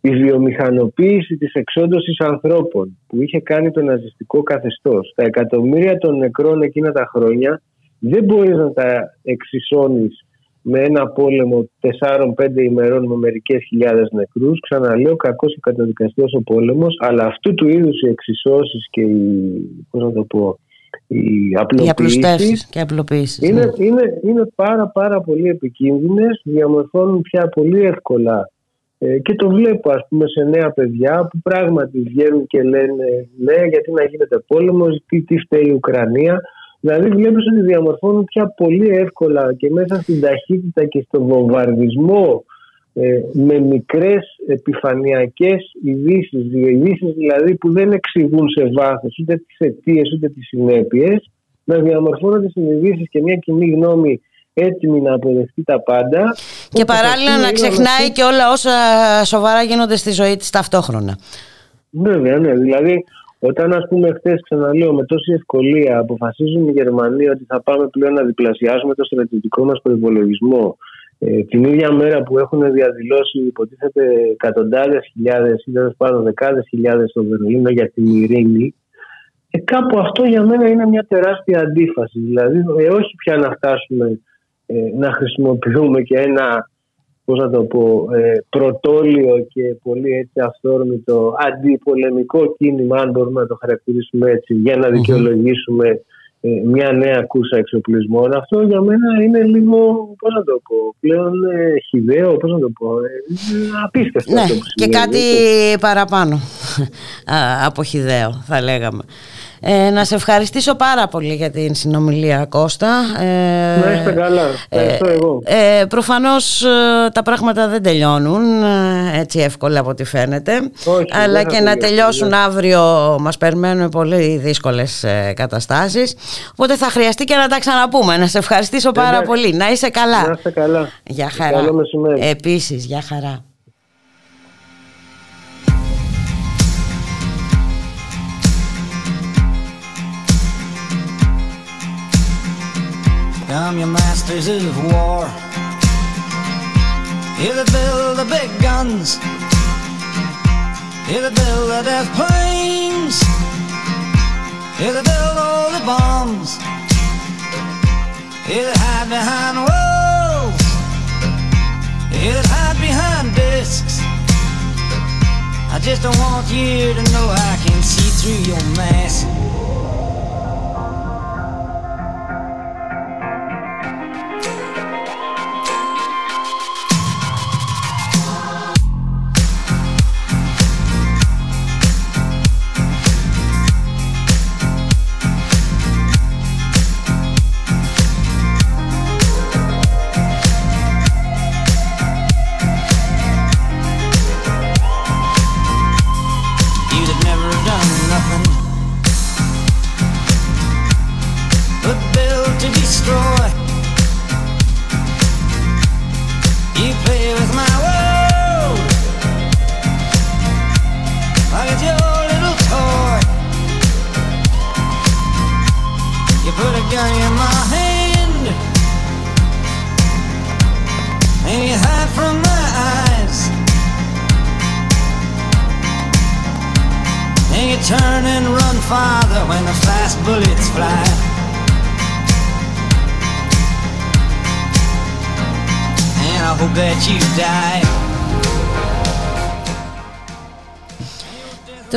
η βιομηχανοποίηση της εξόντωσης ανθρώπων που είχε κάνει το ναζιστικό καθεστώς τα εκατομμύρια των νεκρών εκείνα τα χρόνια δεν μπορείς να τα εξισώνεις με ένα πόλεμο 4-5 ημερών με μερικές χιλιάδες νεκρούς. Ξαναλέω, κακός και καταδικαστικός ο πόλεμος, αλλά αυτού του είδους οι εξισώσεις και οι, πώς να το πω, οι απλοποιήσεις, και απλοποιήσεις είναι, ναι. είναι, είναι πάρα πάρα πολύ επικίνδυνες, διαμορφώνουν πια πολύ εύκολα ε, και το βλέπω ας πούμε σε νέα παιδιά που πράγματι βγαίνουν και λένε ναι γιατί να γίνεται πόλεμος, τι, τι φταίει η Ουκρανία Δηλαδή βλέπεις ότι διαμορφώνουν πια πολύ εύκολα και μέσα στην ταχύτητα και στον βομβαρδισμό ε, με μικρές επιφανειακές ειδήσεις, ειδήσει δηλαδή που δεν εξηγούν σε βάθος ούτε τις αιτίες ούτε τις συνέπειες να διαμορφώνονται συνειδήσεις και μια κοινή γνώμη έτοιμη να αποδεχτεί τα πάντα και παράλληλα να ξεχνάει και όλα όσα σοβαρά γίνονται στη ζωή της ταυτόχρονα. Βέβαια, ναι. Δηλαδή όταν, ας πούμε, χθες ξαναλέω με τόση ευκολία αποφασίζουν οι Γερμανοί ότι θα πάμε πλέον να διπλασιάσουμε το στρατιωτικό μας προπολογισμό ε, την ίδια μέρα που έχουν διαδηλώσει, υποτίθεται, εκατοντάδες χιλιάδες ή τέλος πάντων δεκάδες χιλιάδες στο Βερολίνο για την ειρήνη, ε, κάπου αυτό για μένα είναι μια τεράστια αντίφαση. Δηλαδή, ε, όχι πια να φτάσουμε ε, να χρησιμοποιούμε και ένα πώς να το πω, ε, πρωτόλιο και πολύ έτσι αυθόρμητο αντιπολεμικό κίνημα, αν μπορούμε να το χαρακτηρίσουμε έτσι, για να δικαιολογήσουμε ε, μια νέα κούρσα εξοπλισμών. Αυτό για μένα είναι λίγο, πώς να το πω, πλέον ε, χιδαίο, πώς να το πω, ε, απίστευτο. Ναι, αυτό που και συμβαίνει, κάτι έτσι. παραπάνω α, από χιδαίο θα λέγαμε. Ε, να σε ευχαριστήσω πάρα πολύ για την συνομιλία Κώστα. Ε, Να είστε καλά. Ευχαριστώ εγώ. Ε, προφανώς ε, τα πράγματα δεν τελειώνουν ε, έτσι εύκολα από ό,τι φαίνεται Όχι, αλλά δεν θα και να τελειώσουν, τελειώσουν ναι. αύριο μας περιμένουν πολύ δύσκολες ε, καταστάσεις οπότε θα χρειαστεί και να τα ξαναπούμε να σε ευχαριστήσω πάρα Εντάξει. πολύ να είσαι καλά Να είστε καλά. για χαρά Καλό μεσημέρι. Επίσης για χαρά Come, your masters of war. Here that build the big guns. Here that build the death planes. Here that build all the bombs. Here that hide behind walls. Here that hide behind discs. I just don't want you to know I can see through your mask.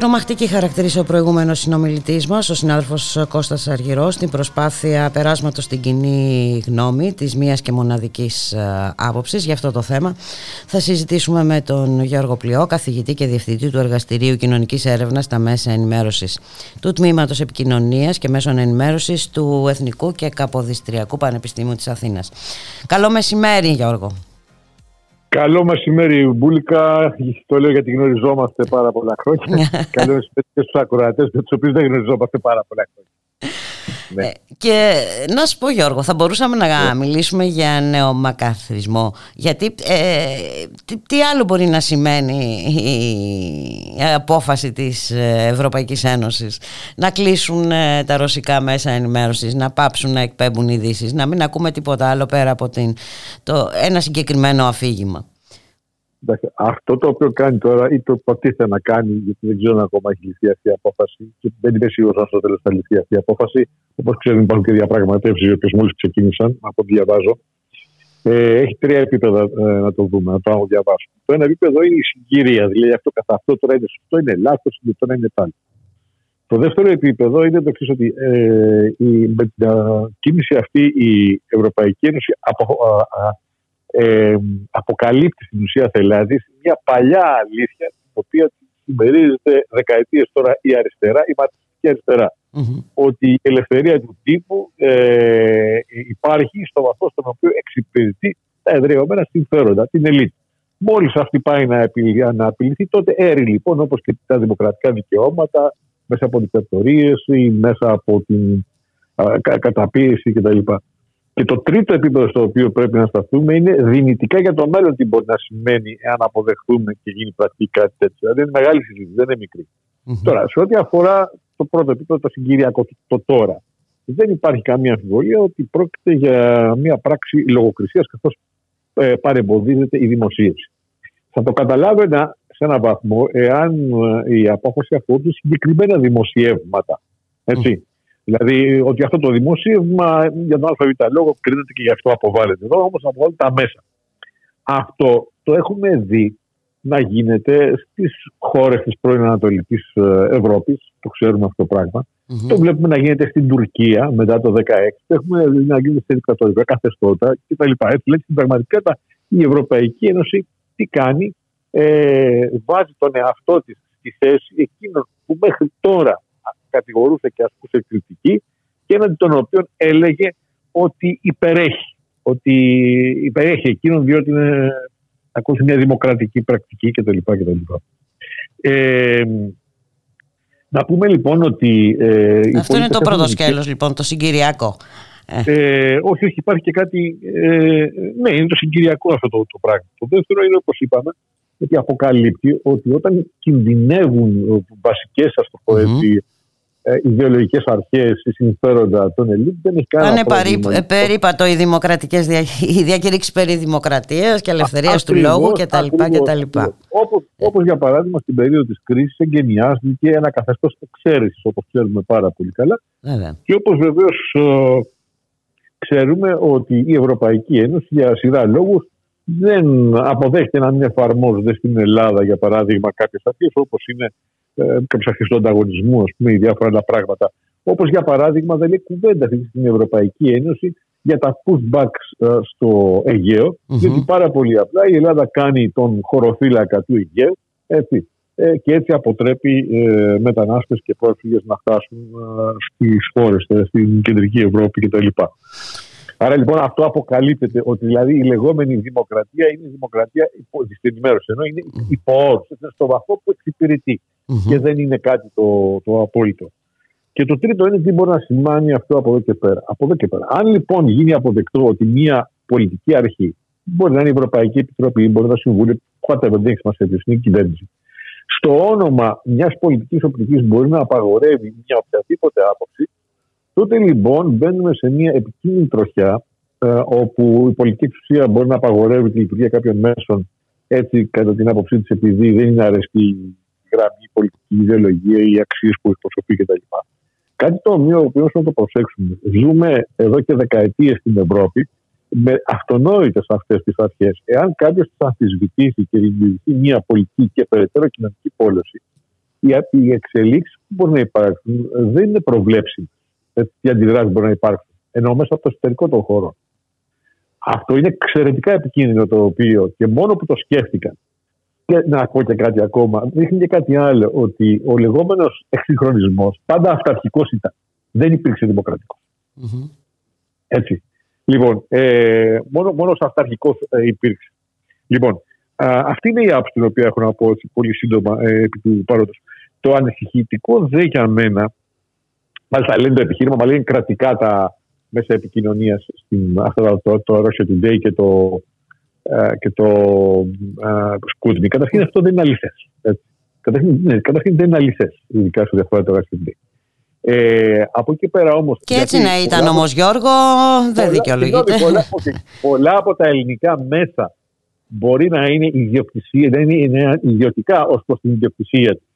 Τρομακτική χαρακτήρισε ο προηγούμενος συνομιλητής μας, ο συνάδελφος Κώστας Αργυρός, στην προσπάθεια περάσματος στην κοινή γνώμη της μίας και μοναδικής ε, άποψης για αυτό το θέμα. Θα συζητήσουμε με τον Γιώργο Πλειό, καθηγητή και διευθυντή του Εργαστηρίου Κοινωνικής Έρευνας στα Μέσα Ενημέρωσης του Τμήματος Επικοινωνίας και Μέσων Ενημέρωσης του Εθνικού και Καποδιστριακού Πανεπιστήμιου της Αθήνας. Καλό μεσημέρι Γιώργο. Καλό μεσημέρι, Μπούλικα. Το λέω γιατί γνωριζόμαστε πάρα πολλά χρόνια. Καλό μεσημέρι και στους ακροατές με τους οποίους δεν γνωριζόμαστε πάρα πολλά χρόνια. Ναι. Ε, και να σου πω Γιώργο, θα μπορούσαμε να μιλήσουμε για νεομακαθρισμό γιατί ε, τι, τι άλλο μπορεί να σημαίνει η απόφαση της ε, Ευρωπαϊκής Ένωσης; Να κλείσουν ε, τα ρωσικά μέσα ενημέρωσης, να πάψουν να εκπέμπουν ειδήσεις, να μην ακούμε τίποτα άλλο πέρα από την, το, ένα συγκεκριμένο αφήγημα. Εντάξει, Αυτό το οποίο κάνει τώρα ή το προτίθεται να κάνει, γιατί δεν ξέρω αν ακόμα έχει ληφθεί αυτή η απόφαση και δεν είμαι σίγουρος αν στο τέλος θα ληφθεί αυτή η απόφαση. Όπως ξέρουμε, υπάρχουν και διαπραγματεύσεις οι οποίες μόλις ξεκίνησαν, από ό,τι διαβάζω. Ε, έχει τρία επίπεδα ε, να το δούμε, να το διαβάσουμε. Το ένα επίπεδο είναι η συγκυρία, δηλαδή αυτό καθ' αυτό τώρα είναι σωστό, είναι λάθος, είναι τώρα είναι πάλι. Το δεύτερο επίπεδο είναι το εξής, ότι ε, η, με την α, κίνηση αυτή η Ευρωπαϊκή Ένωση απο, α, α, ε, αποκαλύπτει στην ουσία θελάδη μια παλιά αλήθεια, την οποία συμμερίζεται δεκαετίες τώρα η αριστερά, η μαρτυρική αριστερά. Ότι η ελευθερία του τύπου ε, υπάρχει στο βαθμό στον οποίο εξυπηρετεί τα εδραιωμένα συμφέροντα, την ελίτ. Μόλις αυτή πάει να, επιλυ, να απειληθεί, τότε έρει λοιπόν όπως και τα δημοκρατικά δικαιώματα μέσα από δικτατορίες ή μέσα από την α, κα, καταπίεση κτλ. Και το τρίτο επίπεδο στο οποίο πρέπει να σταθούμε είναι δυνητικά για το μέλλον τι μπορεί να σημαίνει εάν αποδεχθούμε και γίνει πρακτική κάτι τέτοιο. Δηλαδή είναι μεγάλη συζήτηση, δεν είναι μικρή. Τώρα, σε ό,τι αφορά το πρώτο επίπεδο, το συγκυριακό, το τώρα, δεν υπάρχει καμία αμφιβολία ότι πρόκειται για μια πράξη λογοκρισίας καθώς ε, παρεμποδίζεται η δημοσίευση. Θα το καταλάβαινα σε έναν βαθμό εάν ε, η απόφαση αφορούσε συγκεκριμένα δημοσιεύματα. Έτσι. Δηλαδή ότι αυτό το δημοσίευμα για τον ΑΒ λόγο κρίνεται και γι' αυτό αποβάλλεται. Εδώ όμως αποβάλλεται τα μέσα. Αυτό το έχουμε δει να γίνεται στις χώρες της πρώην Ανατολικής Ευρώπης. Το ξέρουμε αυτό το πράγμα. Το βλέπουμε να γίνεται στην Τουρκία μετά το 2016. Το έχουμε δει να γίνεται σε δικτατορικά καθεστώτα κτλ. Έτσι, λέει, στην πραγματικότητα η Ευρωπαϊκή Ένωση τι κάνει, ε, βάζει τον εαυτό της στη θέση εκείνων που μέχρι τώρα κατηγορούσε και ασκούσε κριτική και έναντι των οποίων έλεγε ότι υπερέχει. Ότι υπερέχει εκείνον διότι είναι, ακούσει μια δημοκρατική πρακτική κτλ. κτλ. Ε, να πούμε λοιπόν ότι... Ε, Αυτό είναι το πρώτο σκέλος λοιπόν, το συγκυριακό. Ε, όχι, όχι, υπάρχει και κάτι... Ε, ναι, είναι το συγκυριακό αυτό το, το πράγμα. Το δεύτερο είναι όπως είπαμε, ότι αποκαλύπτει ότι όταν κινδυνεύουν βασικές, ας το πω έτσι, ε, ιδεολογικές αρχές ή συμφέροντα των ελίτ δεν έχει κανένα πρόβλημα. Είναι περίπατο οι δημοκρατικές δια... οι διακηρύξει περί δημοκρατίας και ελευθερίας του λόγου κτλ. Όπως όπως για παράδειγμα στην περίοδο της κρίσης εγκαινιάστηκε ένα καθεστώς εξαίρεσης, όπως ξέρουμε πάρα πολύ καλά. Βέβαια. Και όπως βεβαίως ε, ξέρουμε ότι η Ευρωπαϊκή Ένωση για σειρά λόγους δεν αποδέχεται να μην εφαρμόζονται στην Ελλάδα, για παράδειγμα, κάποιες αρχές όπως είναι ε, κάποιε αρχέ του ανταγωνισμού, ας πούμε, ή διάφορα άλλα πράγματα. Όπως για παράδειγμα, δεν λέει κουβέντα αυτή στην Ευρωπαϊκή Ένωση για τα pushbacks ε, στο Αιγαίο, mm-hmm. γιατί πάρα πολύ απλά η Ελλάδα κάνει τον χωροφύλακα του Αιγαίου έτσι, ε, και έτσι αποτρέπει ε, μετανάστες και πρόσφυγες να φτάσουν ε, στις χώρες, ε, στην κεντρική Ευρώπη κτλ. Άρα λοιπόν αυτό αποκαλύπτεται ότι δηλαδή η λεγόμενη δημοκρατία είναι η δημοκρατία υπό, στην ενημέρωση, ενώ είναι υπό στο βαθμό που εξυπηρετεί και δεν είναι κάτι το, το απόλυτο. Και το τρίτο είναι τι μπορεί να σημαίνει αυτό από εδώ και πέρα. Από εδώ και πέρα. Αν λοιπόν γίνει αποδεκτό ότι μια πολιτική αρχή μπορεί να είναι η Ευρωπαϊκή Επιτροπή, μπορεί να είναι το Συμβούλιο, whatever, δεν έχει σημασία, είναι η κυβέρνηση. Στο όνομα μιας πολιτικής οπτικής μπορεί να απαγορεύει μια οποιαδήποτε άποψη, τότε λοιπόν μπαίνουμε σε μια επικίνδυνη τροχιά ε, όπου η πολιτική εξουσία μπορεί να απαγορεύει τη λειτουργία κάποιων μέσων έτσι κατά την άποψή της επειδή δεν είναι αρεστή η γραμμή, η πολιτική ιδεολογία, οι αξίες που εκπροσωπεί κτλ. Κάτι το οποίο πρέπει να το προσέξουμε. Ζούμε εδώ και δεκαετίες στην Ευρώπη με αυτονόητες αυτές τις αρχές. Εάν κάποιος τις αμφισβητήσει και δημιουργηθεί μια πολιτική και περαιτέρω κοινωνική πόλωση, οι εξελίξεις που μπορεί να υπάρξουν δεν είναι προβλέψιμες. Τι αντιδράσεις μπορεί να υπάρξουν. Ενώ μέσα από το εσωτερικό των χώρων. Αυτό είναι εξαιρετικά επικίνδυνο το οποίο και μόνο που το σκέφτηκαν. Και να πω και κάτι ακόμα, δείχνει και κάτι άλλο, ότι ο λεγόμενος εξυγχρονισμός πάντα αυταρχικός ήταν. Δεν υπήρξε Έτσι. Λοιπόν, ε, μόνο, μόνος αυταρχικός ε, υπήρξε. Λοιπόν, α, αυτή είναι η άποψη την οποία έχω να πω πολύ σύντομα ε, επί του παρόντος. Το ανησυχητικό δε για μένα, μάλιστα λένε το επιχείρημα, αλλά είναι κρατικά τα, μέσα επικοινωνίας αυτό το, το Russia Today και το, ε, και το ε, Καταρχήν αυτό δεν είναι αληθές. Καταρχήν, ναι, καταρχήν δεν είναι αληθές, ειδικά σε διαφορά το Russia Today. Ε, από εκεί πέρα όμως... Και έτσι να ήταν όμως Γιώργο, δεν δικαιολογείται. Πολλά, πολλά, από τα ελληνικά μέσα μπορεί να είναι ιδιοκτησία, δεν είναι ιδιωτικά ως προς την ιδιοκτησία τους.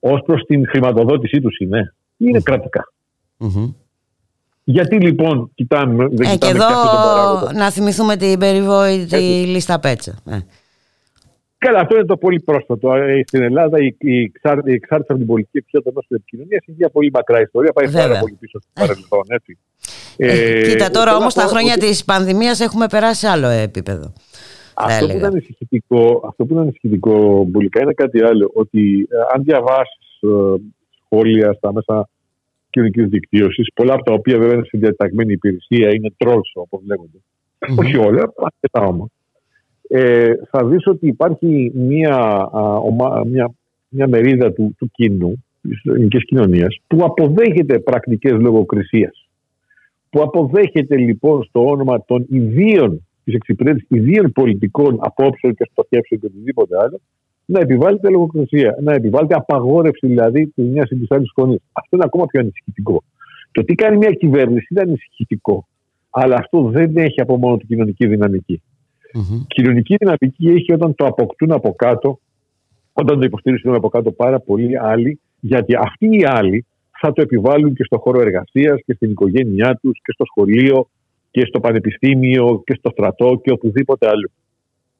Ω προς την χρηματοδότησή τους είναι. Είναι κρατικά. Mm-hmm. Γιατί λοιπόν κοιτάμε, δεν ε, κοιτάμε και εδώ να θυμηθούμε την περιβόητη λίστα πέτσα. Ε. Καλά, αυτό είναι το πολύ πρόσφατο. Ε, στην Ελλάδα η, η, εξάρτηση από την πολιτική εξουσία των μέσων επικοινωνίας έχει μια πολύ μακρά ιστορία. Πάει Βέβαια. πάρα πολύ πίσω στο παρελθόν. Έτσι. Ε, κοίτα, τώρα όμως τα χρόνια ότι... της πανδημίας έχουμε περάσει άλλο επίπεδο. Αυτό που, ήταν ανησυχητικό, αυτό που ήταν ανησυχητικό, Μπουλικά, είναι κάτι άλλο. Ότι αν διαβάσεις σχόλια στα μέσα κοινωνικής δικτύωσης, πολλά από τα οποία βέβαια είναι στην διαταγμένη υπηρεσία, είναι trolls όπως λέγονται. Mm-hmm. Όχι όλα, αρκετά όμως. Ε, θα δεις ότι υπάρχει μια, μια, μια μερίδα του, του κοινού, της ελληνικής κοινωνίας, που αποδέχεται πρακτικές λογοκρισίας. Που αποδέχεται λοιπόν στο όνομα των ιδίων της εξυπηρέτησης ιδίων πολιτικών απόψεων και στοχεύσεων και οτιδήποτε άλλο, να επιβάλλεται λογοκρισία, να επιβάλλεται απαγόρευση δηλαδή της μιας ή της άλλης φωνής. Αυτό είναι ακόμα πιο ανησυχητικό. Το τι κάνει μια κυβέρνηση είναι ανησυχητικό. Αλλά αυτό δεν έχει από μόνο την κοινωνική δυναμική. Mm-hmm. Κοινωνική δυναμική έχει όταν το αποκτούν από κάτω, όταν το υποστηρίζουν από κάτω πάρα πολλοί άλλοι, γιατί αυτοί οι άλλοι θα το επιβάλλουν και στο χώρο εργασίας και στην οικογένειά τους και στο σχολείο και στο πανεπιστήμιο και στο στρατό και οπουδήποτε άλλο.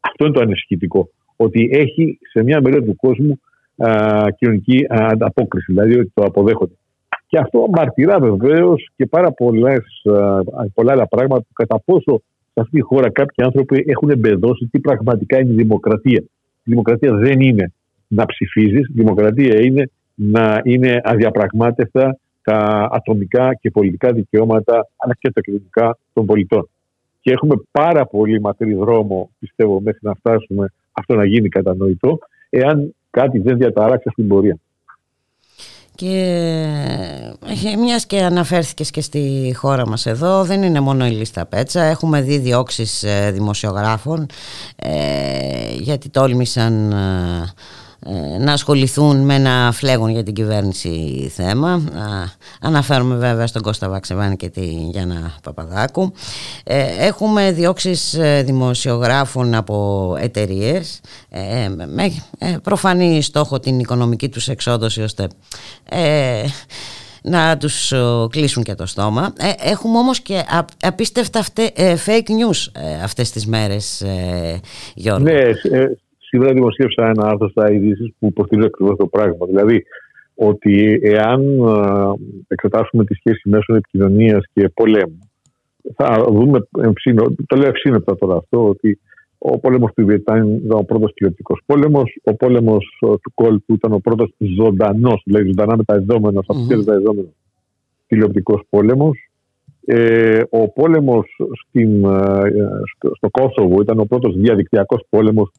Αυτό είναι το ανησυχητικό ότι έχει σε μια μερίδα του κόσμου α, κοινωνική ανταπόκριση, δηλαδή ότι το αποδέχονται. Και αυτό μαρτυρά βεβαίως και πάρα πολλές, πολλά άλλα πράγματα που κατά πόσο σε αυτή τη χώρα κάποιοι άνθρωποι έχουν εμπεδώσει τι πραγματικά είναι η δημοκρατία. Η δημοκρατία δεν είναι να ψηφίζεις, η δημοκρατία είναι να είναι αδιαπραγμάτευτα τα ατομικά και πολιτικά δικαιώματα αλλά και τα κοινωνικά των πολιτών. Και έχουμε πάρα πολύ μακρύ δρόμο, πιστεύω, μέχρι να φτάσουμε αυτό να γίνει κατανοητό, εάν κάτι δεν διαταράξει αυτή την πορεία. Και μιας και αναφέρθηκες και στη χώρα μας εδώ δεν είναι μόνο η λίστα πέτσα έχουμε δει διώξεις ε, δημοσιογράφων ε, γιατί τόλμησαν ε, ε, να ασχοληθούν με ένα φλέγον για την κυβέρνηση θέμα. Αναφέρομαι βέβαια στον Κώστα Βαξεβάνη και τη Γιάννα Παπαδάκου. Ε, έχουμε διώξεις ε, δημοσιογράφων από εταιρείες με προφανή στόχο την οικονομική τους εξόδωση ώστε να τους κλείσουν και το στόμα. Έχουμε όμως και απίστευτα fake news αυτές τις μέρες, Γιώργο. Ναι, σήμερα δημοσίευσα ένα άρθρο στα ειδήσεις που υποστηρίζει ακριβώς το πράγμα. Δηλαδή, ότι εάν εξετάσουμε τη σχέση μέσων επικοινωνίας και πολέμου, θα δούμε, το λέω ευσύνοπτα τώρα αυτό, ότι ο πόλεμος του Βιετνάμ ήταν ο πρώτος τηλεοπτικό πόλεμος, ο πόλεμος του κόλπου ήταν ο πρώτος ζωντανός, δηλαδή ζωντανά μεταδεδόμενο, mm-hmm. μεταδεδόμενο τηλεοπτικό πόλεμος. Ε, ο πόλεμος στην, ε, στο, στο Κόσοβο ήταν ο πρώτος διαδικτυακός πόλεμος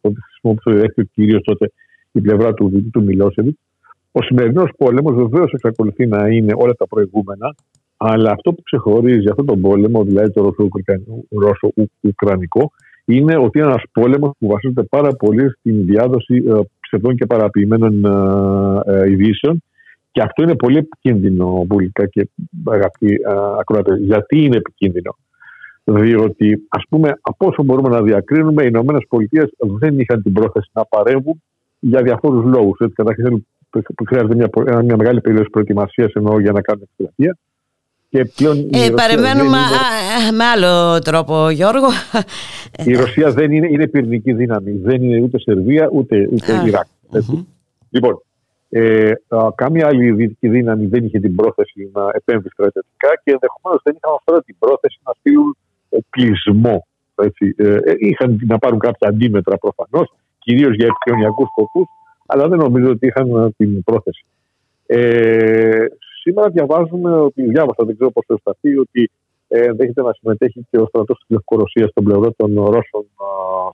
που χρησιμοποιούσε κυρίως τότε η πλευρά του, του Μιλόσεβιτς. Ο σημερινός πόλεμος βεβαίως εξακολουθεί να είναι όλα τα προηγούμενα, αλλά αυτό που ξεχωρίζει αυτόν τον πόλεμο, δηλαδή το Ρώσο-Ουκρανικό, είναι ότι είναι ένας πόλεμος που βασίζεται πάρα πολύ στην διάδοση ε, ψευδών και παραποιημένων ε, ειδήσεων και αυτό είναι πολύ επικίνδυνο, Μπουλικά και αγαπητοί ακροατές. Γιατί είναι επικίνδυνο, Διότι, ας πούμε, από όσο μπορούμε να διακρίνουμε, οι Ηνωμένες Πολιτείες δεν είχαν την πρόθεση να παρέμβουν για διαφόρους λόγους. Καταρχήν, χρειάζεται μια, μια μεγάλη περίοδος προετοιμασίας για να κάνουν εκστρατεία. Και πλέον ε, παρεμβαίνουμε με άλλο τρόπο, Γιώργο. Η Ρωσία δεν είναι, είναι πυρηνική δύναμη. Δεν είναι ούτε Σερβία ούτε, ούτε Ιράκ. Λοιπόν, ε, κάμια άλλη δυτική δύναμη δεν είχε την πρόθεση να επέμβει στρατιωτικά και ενδεχομένως δεν είχαν αυτό την πρόθεση να στείλουν οπλισμό. Έτσι. Ε, ε, είχαν να πάρουν κάποια αντίμετρα προφανώς, κυρίως για επικοινωνιακούς σκοπούς, αλλά δεν νομίζω ότι είχαν ε, την πρόθεση. Ε, σήμερα διαβάζουμε ότι, διάβασα, δεν ξέρω πώς θα σταθεί, ότι ε, ενδέχεται να συμμετέχει και ο στρατός της Λευκορωσίας στον πλευρό των Ρώσων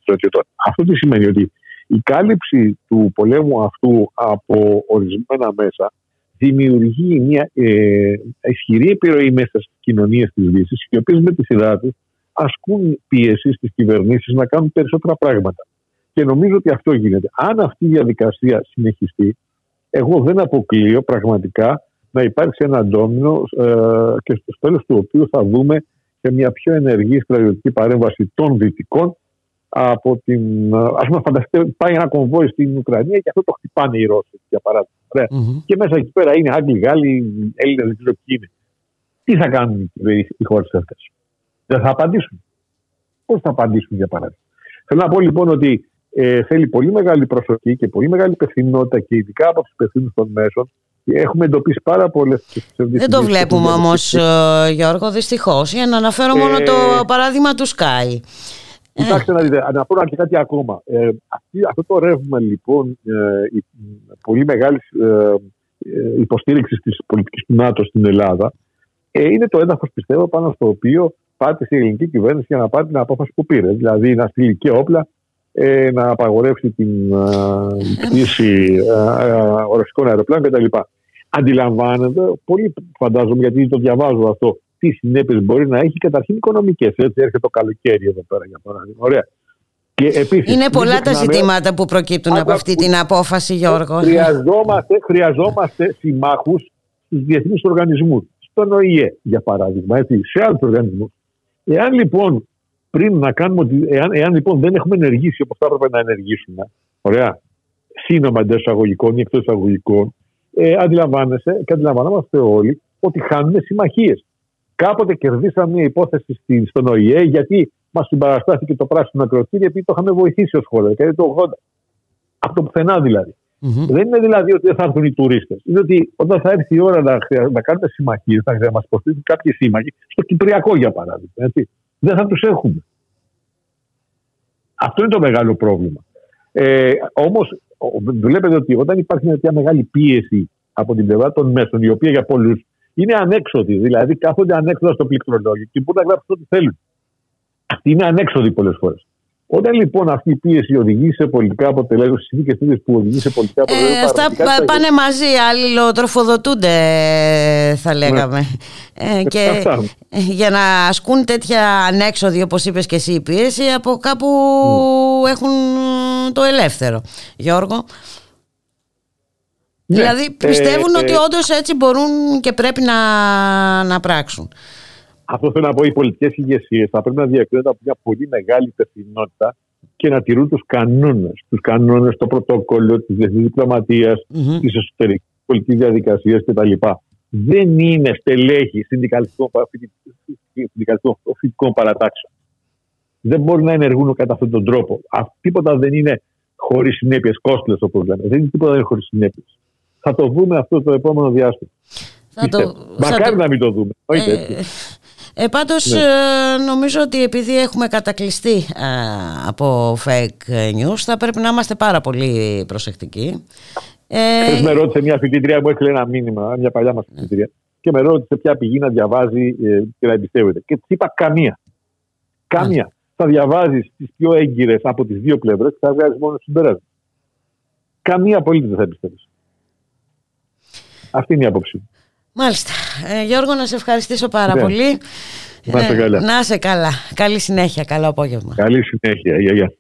στρατιωτών. Αυτό τι σημαίνει, ότι η κάλυψη του πολέμου αυτού από ορισμένα μέσα δημιουργεί μια ε, ισχυρή επιρροή μέσα στις κοινωνίες της Δύσης, οι οποίες με τη σειρά τους ασκούν πίεση στις κυβερνήσεις να κάνουν περισσότερα πράγματα. Και νομίζω ότι αυτό γίνεται. Αν αυτή η διαδικασία συνεχιστεί, εγώ δεν αποκλείω πραγματικά να υπάρξει ένα ντόμινο ε, και στο τέλος του οποίου θα δούμε και μια πιο ενεργή στρατιωτική παρέμβαση των Δυτικών από την. Α πούμε, φανταστείτε, πάει ένα κομβόι στην Ουκρανία και αυτό το χτυπάνε οι Ρώσοι, για παράδειγμα. Και μέσα εκεί πέρα είναι Άγγλοι, Γάλλοι, Έλληνες, δεν ξέρω ποιοι είναι. Τι θα κάνουν οι χώρες αυτές; Δεν θα απαντήσουν. Πώς θα απαντήσουν, για παράδειγμα; Θέλω να πω λοιπόν ότι ε, θέλει πολύ μεγάλη προσοχή και πολύ μεγάλη υπευθυνότητα και ειδικά από τους υπευθύνους των μέσων. Έχουμε εντοπίσει πάρα πολλές Δεν το βλέπουμε όμως, ε, Γιώργο, δυστυχώς. Για να αναφέρω μόνο το ε, παράδειγμα του Sky. Κοιτάξτε να δείτε, να πω και κάτι ακόμα. Ε, αυτό το ρεύμα λοιπόν ε, η, πολύ μεγάλη ε, ε, υποστήριξη της πολιτικής του ΝΑΤΟ στην Ελλάδα ε, είναι το έδαφος πιστεύω πάνω στο οποίο πάτησε η ελληνική κυβέρνηση για να πάρει την απόφαση που πήρε. Δηλαδή να στείλει και όπλα, ε, να απαγορεύσει την πτήση ρωσικών αεροπλάνων κτλ. Αντιλαμβάνεται, πολύ φαντάζομαι γιατί το διαβάζω αυτό, τι συνέπειες μπορεί να έχει καταρχήν οικονομικές. Έτσι έρχεται το καλοκαίρι εδώ πέρα για παράδειγμα. Ωραία. Και επίσης, Είναι πολλά τα ζητήματα που προκύπτουν από αυτή την απόφαση, Γιώργο. Χρειαζόμαστε, χρειαζόμαστε συμμάχους στους διεθνείς οργανισμούς. Στον ΟΗΕ, για παράδειγμα, έτσι, σε άλλους οργανισμούς. Εάν λοιπόν πριν να κάνουμε εάν, εάν λοιπόν δεν έχουμε ενεργήσει όπως θα έπρεπε να ενεργήσουμε, ωραία, σύνομα εντός εισαγωγικών ή εκτός εισαγωγικών, ε, αντιλαμβάνεσαι και αντιλαμβανόμαστε όλοι ότι χάνουμε συμμαχίες. Κάποτε κερδίσαμε μια υπόθεση στον ΟΗΕ γιατί μας συμπαραστάθηκε το πράσινο ακροτήριο επειδή το είχαμε βοηθήσει ως χώρα, δηλαδή το 80. Αυτό πουθενά δηλαδή. Δεν είναι δηλαδή ότι δεν θα έρθουν οι τουρίστες. Είναι ότι όταν θα έρθει η ώρα να, να κάνουμε συμμαχίες, να μα υποστήριξουν κάποιοι σύμμαχοι, στο Κυπριακό για παράδειγμα, έτσι, δεν θα τους έχουμε. Αυτό είναι το μεγάλο πρόβλημα. Ε, Όμως, βλέπετε ότι όταν υπάρχει μια μεγάλη πίεση από την πλευρά των μέσων, η οποία για πολλούς είναι ανέξοδη, δηλαδή κάθονται ανέξοδα στο πληκτρολόγιο και μπορούν να γράψουν ό,τι θέλουν. Αυτή είναι ανέξοδη πολλές φορές. Όταν λοιπόν αυτή η πίεση οδηγεί σε πολιτικά αποτελέσματα, στις συνθήκε που οδηγεί σε πολιτικά αποτελέσματα. Ε, αυτά πάνε μαζί, αλληλοτροφοδοτούνται, θα ναι. λέγαμε. Ε, και για να ασκούν τέτοια ανέξοδη, όπως είπες και εσύ, η πίεση, από κάπου mm. έχουν το ελεύθερο. Γιώργο. Ναι. Δηλαδή ε, πιστεύουν ε, ότι όντως έτσι μπορούν και πρέπει να, να πράξουν. Αυτό θέλω να πω, οι πολιτικές ηγεσίες θα πρέπει να διακρίνονται από μια πολύ μεγάλη υπευθυνότητα και να τηρούν τους κανόνες. Τους κανόνες, το πρωτόκολλο της διεθνής διπλωματίας, mm-hmm. της εσωτερικής πολιτικής διαδικασίας κτλ. Δεν είναι στελέχη συνδικαλιστικών παρατάξεων. Δεν μπορούν να ενεργούν κατά αυτόν τον τρόπο. τίποτα δεν είναι χωρίς συνέπειες, κόστλε όπως λέμε. Δεν είναι τίποτα δεν είναι χωρίς συνέπειες. Θα το δούμε αυτό το επόμενο διάστημα. Θα το, Μακάρι να μην το δούμε. Ε, ε, πάντως ναι. ε, νομίζω ότι επειδή έχουμε κατακλειστεί ε, από fake news θα πρέπει να είμαστε πάρα πολύ προσεκτικοί. Ε, με ρώτησε μια φοιτητρία μου έστειλε ένα μήνυμα, μια παλιά μας φοιτητρία και με ρώτησε ποια πηγή να διαβάζει ε, και να εμπιστεύεται. Και της είπα καμία. Καμία. Θα διαβάζεις τις πιο έγκυρες από τις δύο πλευρές και θα βγάζεις μόνο συμπέρασμα. Καμία πολίτη δεν θα εμπιστεύει. Αυτή είναι η άποψή μου. Μάλιστα. Ε, Γιώργο, να σε ευχαριστήσω πάρα ναι. πολύ. Να είσαι καλά. να είσαι καλά. Καλή συνέχεια. Καλό απόγευμα. Καλή συνέχεια. Γεια, γεια.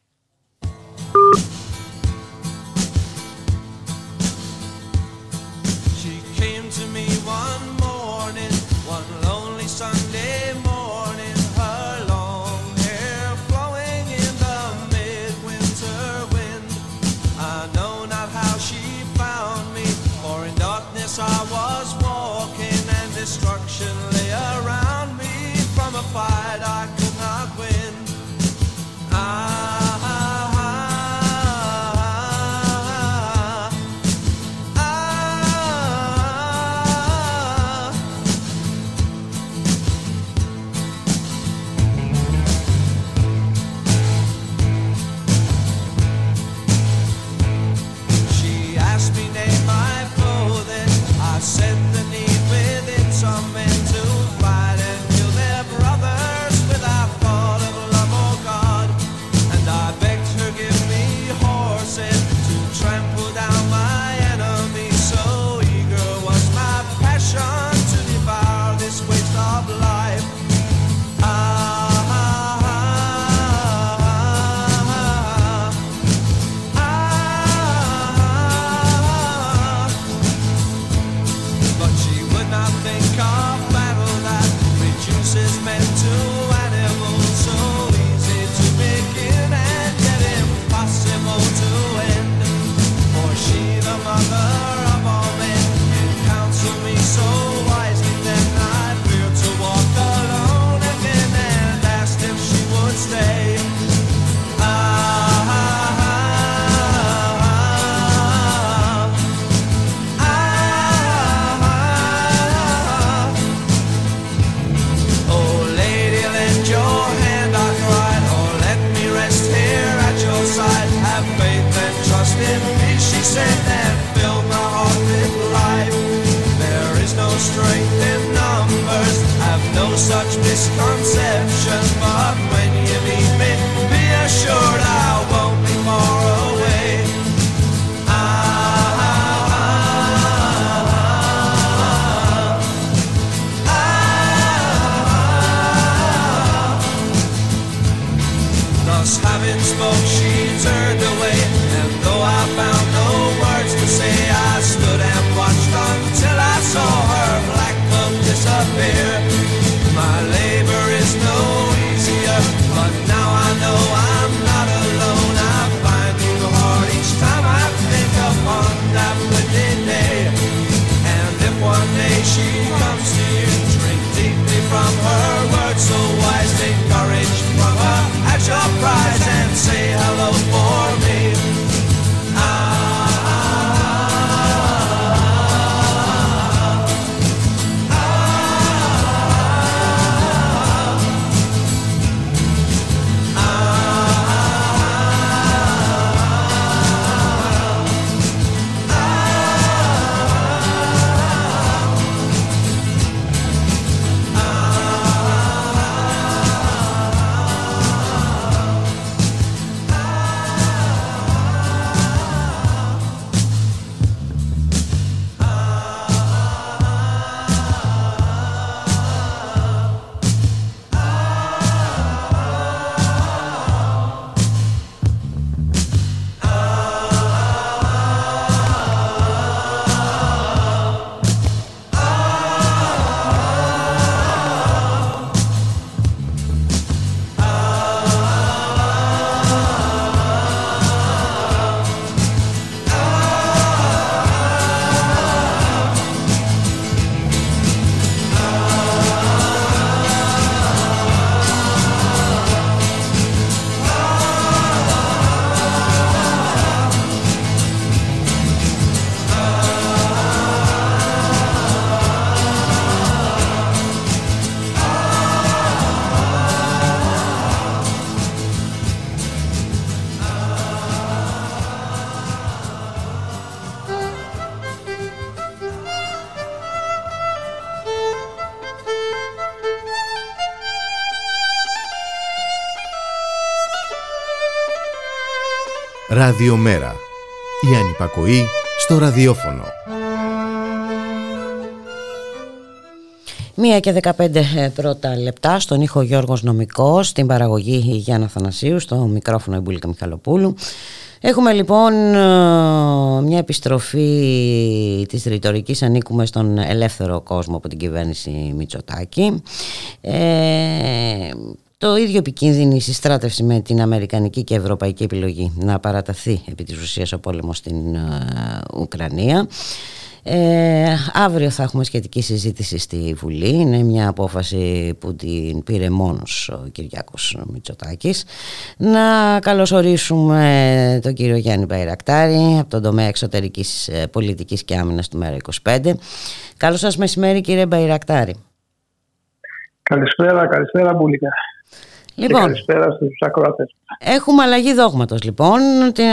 words so wise, take courage from at your prize and say hello. Ραδιομέρα. Η ανυπακοή στο ραδιόφωνο. Μία και 15 ε, πρώτα λεπτά στον ήχο Γιώργος Νομικός, στην παραγωγή Γιάννα Θανασίου, στο μικρόφωνο Εμπούλικα Μιχαλοπούλου. Έχουμε λοιπόν ε, μια επιστροφή της ρητορικής ανήκουμε στον ελεύθερο κόσμο από την κυβέρνηση Μητσοτάκη. Ε, το ίδιο επικίνδυνη η συστράτευση με την Αμερικανική και Ευρωπαϊκή επιλογή να παραταθεί επί της ουσίας ο πόλεμος στην Ουκρανία. Ε, αύριο θα έχουμε σχετική συζήτηση στη Βουλή. Είναι μια απόφαση που την πήρε μόνος ο Κυριάκος Μητσοτάκης. Να καλωσορίσουμε τον κύριο Γιάννη Παϊρακτάρη από τον τομέα εξωτερικής ε, πολιτικής και άμυνας του ΜΕΡΑ25. Καλώς σας μεσημέρι κύριε Μπαϊρακτάρη. Καλησπέρα, καλησπέρα Μπουλίκα. Λοιπόν, και καλησπέρα στους ακροατές. Έχουμε αλλαγή δόγματος λοιπόν, την,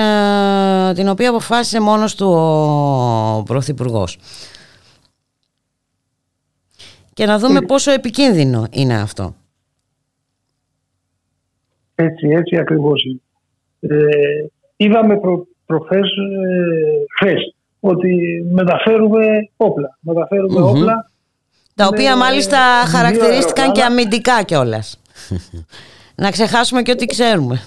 την οποία αποφάσισε μόνος του ο Πρωθυπουργός. Και να δούμε πόσο επικίνδυνο είναι αυτό. Έτσι, έτσι ακριβώς. Ε, είδαμε προ, προχθές, ε, ότι μεταφέρουμε όπλα. Μεταφέρουμε όπλα. Τα οποία μάλιστα χαρακτηρίστηκαν και αμυντικά κιόλας. Να ξεχάσουμε και ό,τι ξέρουμε.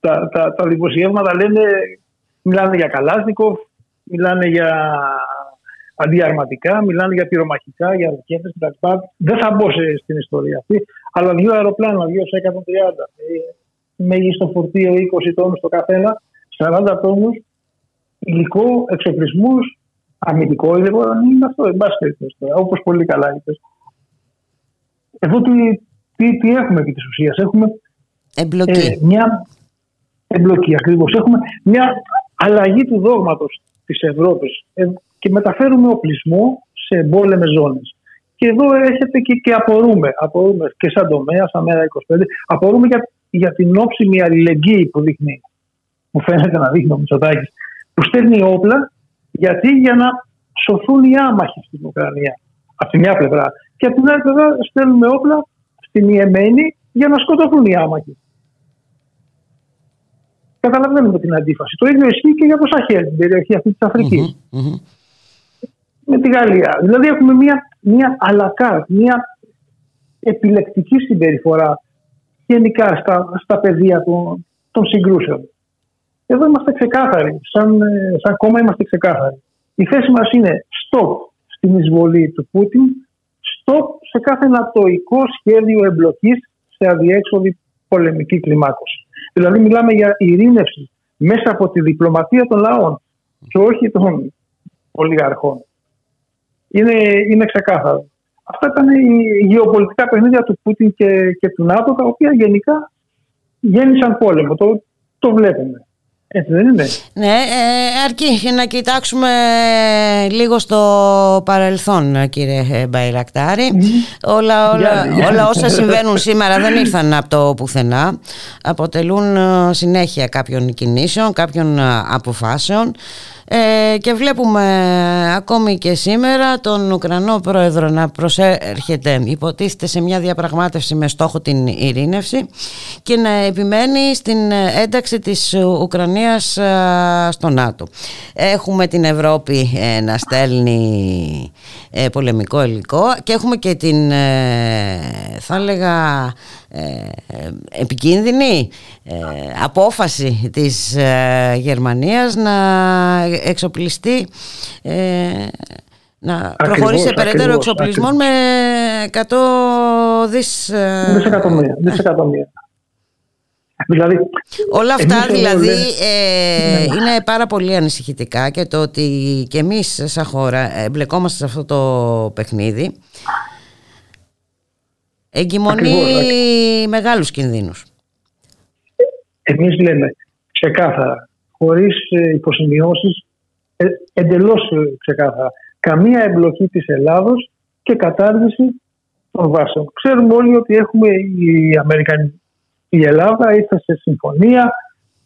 τα, τα, τα δημοσιεύματα λένε, μιλάνε για Καλάσνικοφ, μιλάνε για αντιαρματικά, μιλάνε για πυρομαχικά, για ροκέτες κτλ. Δεν θα μπω στην ιστορία αυτή, αλλά δύο αεροπλάνα, δύο σε 130, μέγιστο φορτίο 20 τόνους το καθένα, 40 τόνους, υλικό, εξοπλισμούς, αμυντικό υλικό, είναι αυτό, εν πάση περιπτώσει, όπως πολύ καλά είπες. Εδώ τι, τι, τι έχουμε επί της ουσίας. Έχουμε εμπλοκή. Ε, μια εμπλοκή ακριβώς. Έχουμε μια αλλαγή του δόγματος της Ευρώπης ε, και μεταφέρουμε οπλισμό σε εμπόλεμες ζώνες. Και εδώ έρχεται και, και απορούμε, απορούμε και σαν τομέα, σαν μέρα 25, απορούμε για, για την όψιμη αλληλεγγύη που δείχνει, μου φαίνεται να δείχνει ο Μητσοτάκης, που στέλνει όπλα γιατί για να σωθούν οι άμαχοι στην Ουκρανία. Από τη μια πλευρά. Και από την άλλη πλευρά στέλνουμε όπλα στην Ιεμένη για να σκοτωθούν οι άμαχοι. Καταλαβαίνουμε την αντίφαση. Το ίδιο ισχύει και για το Σαχέλ, την περιοχή αυτή της αφρικη Με τη Γαλλία. Δηλαδή έχουμε μια, μια αλακά, μια επιλεκτική συμπεριφορά γενικά στα, στα πεδία των, των συγκρούσεων. Εδώ είμαστε ξεκάθαροι. Σαν, ε, σαν κόμμα είμαστε ξεκάθαροι. Η θέση μας είναι stop στην εισβολή του Πούτιν στο, σε κάθε νατοϊκό σχέδιο εμπλοκής σε αδιέξοδη πολεμική κλιμάκωση. Δηλαδή, μιλάμε για ειρήνευση μέσα από τη διπλωματία των λαών και όχι των ολιγαρχών. Είναι, είναι ξεκάθαρο. Αυτά ήταν οι γεωπολιτικά παιχνίδια του Πούτιν και, και του ΝΑΤΟ, τα οποία γενικά γέννησαν πόλεμο. Το, το βλέπουμε. Έτσι δεν είναι. Ναι, ε, αρκεί να κοιτάξουμε λίγο στο παρελθόν κύριε Μπαϊρακτάρη. Όλα, όλα, όλα όσα συμβαίνουν σήμερα δεν ήρθαν από το πουθενά. Αποτελούν ε, συνέχεια κάποιων κινήσεων, κάποιων ε, αποφάσεων ε, και βλέπουμε ακόμη και σήμερα τον Ουκρανό πρόεδρο να προσέρχεται υποτίθεται σε μια διαπραγμάτευση με στόχο την ειρήνευση και να επιμένει στην ένταξη της Ουκρανίας ε, στο ΝΑΤΟ. Έχουμε την Ευρώπη ε, να στέλνει ε, πολεμικό υλικό και έχουμε και την θα έλεγα επικίνδυνη απόφαση της Γερμανίας να εξοπλιστεί να προχωρήσει σε περαιτέρω εξοπλισμό με 100 δις... Δισεκατομμύρια. Δισεκατομμύρια. Δηλαδή, Όλα αυτά δηλαδή ε, ναι. είναι πάρα πολύ ανησυχητικά και το ότι και εμείς σαν χώρα εμπλεκόμαστε σε αυτό το παιχνίδι εγκυμονεί μεγάλους κινδύνους. Εμείς λέμε ξεκάθαρα, χωρίς ε, υποσημειώσεις, ε, εντελώς ξεκάθαρα, καμία εμπλοκή της Ελλάδος και κατάργηση των βάσεων. Ξέρουμε όλοι ότι έχουμε οι Αμερικανοί η Ελλάδα ήρθε σε συμφωνία,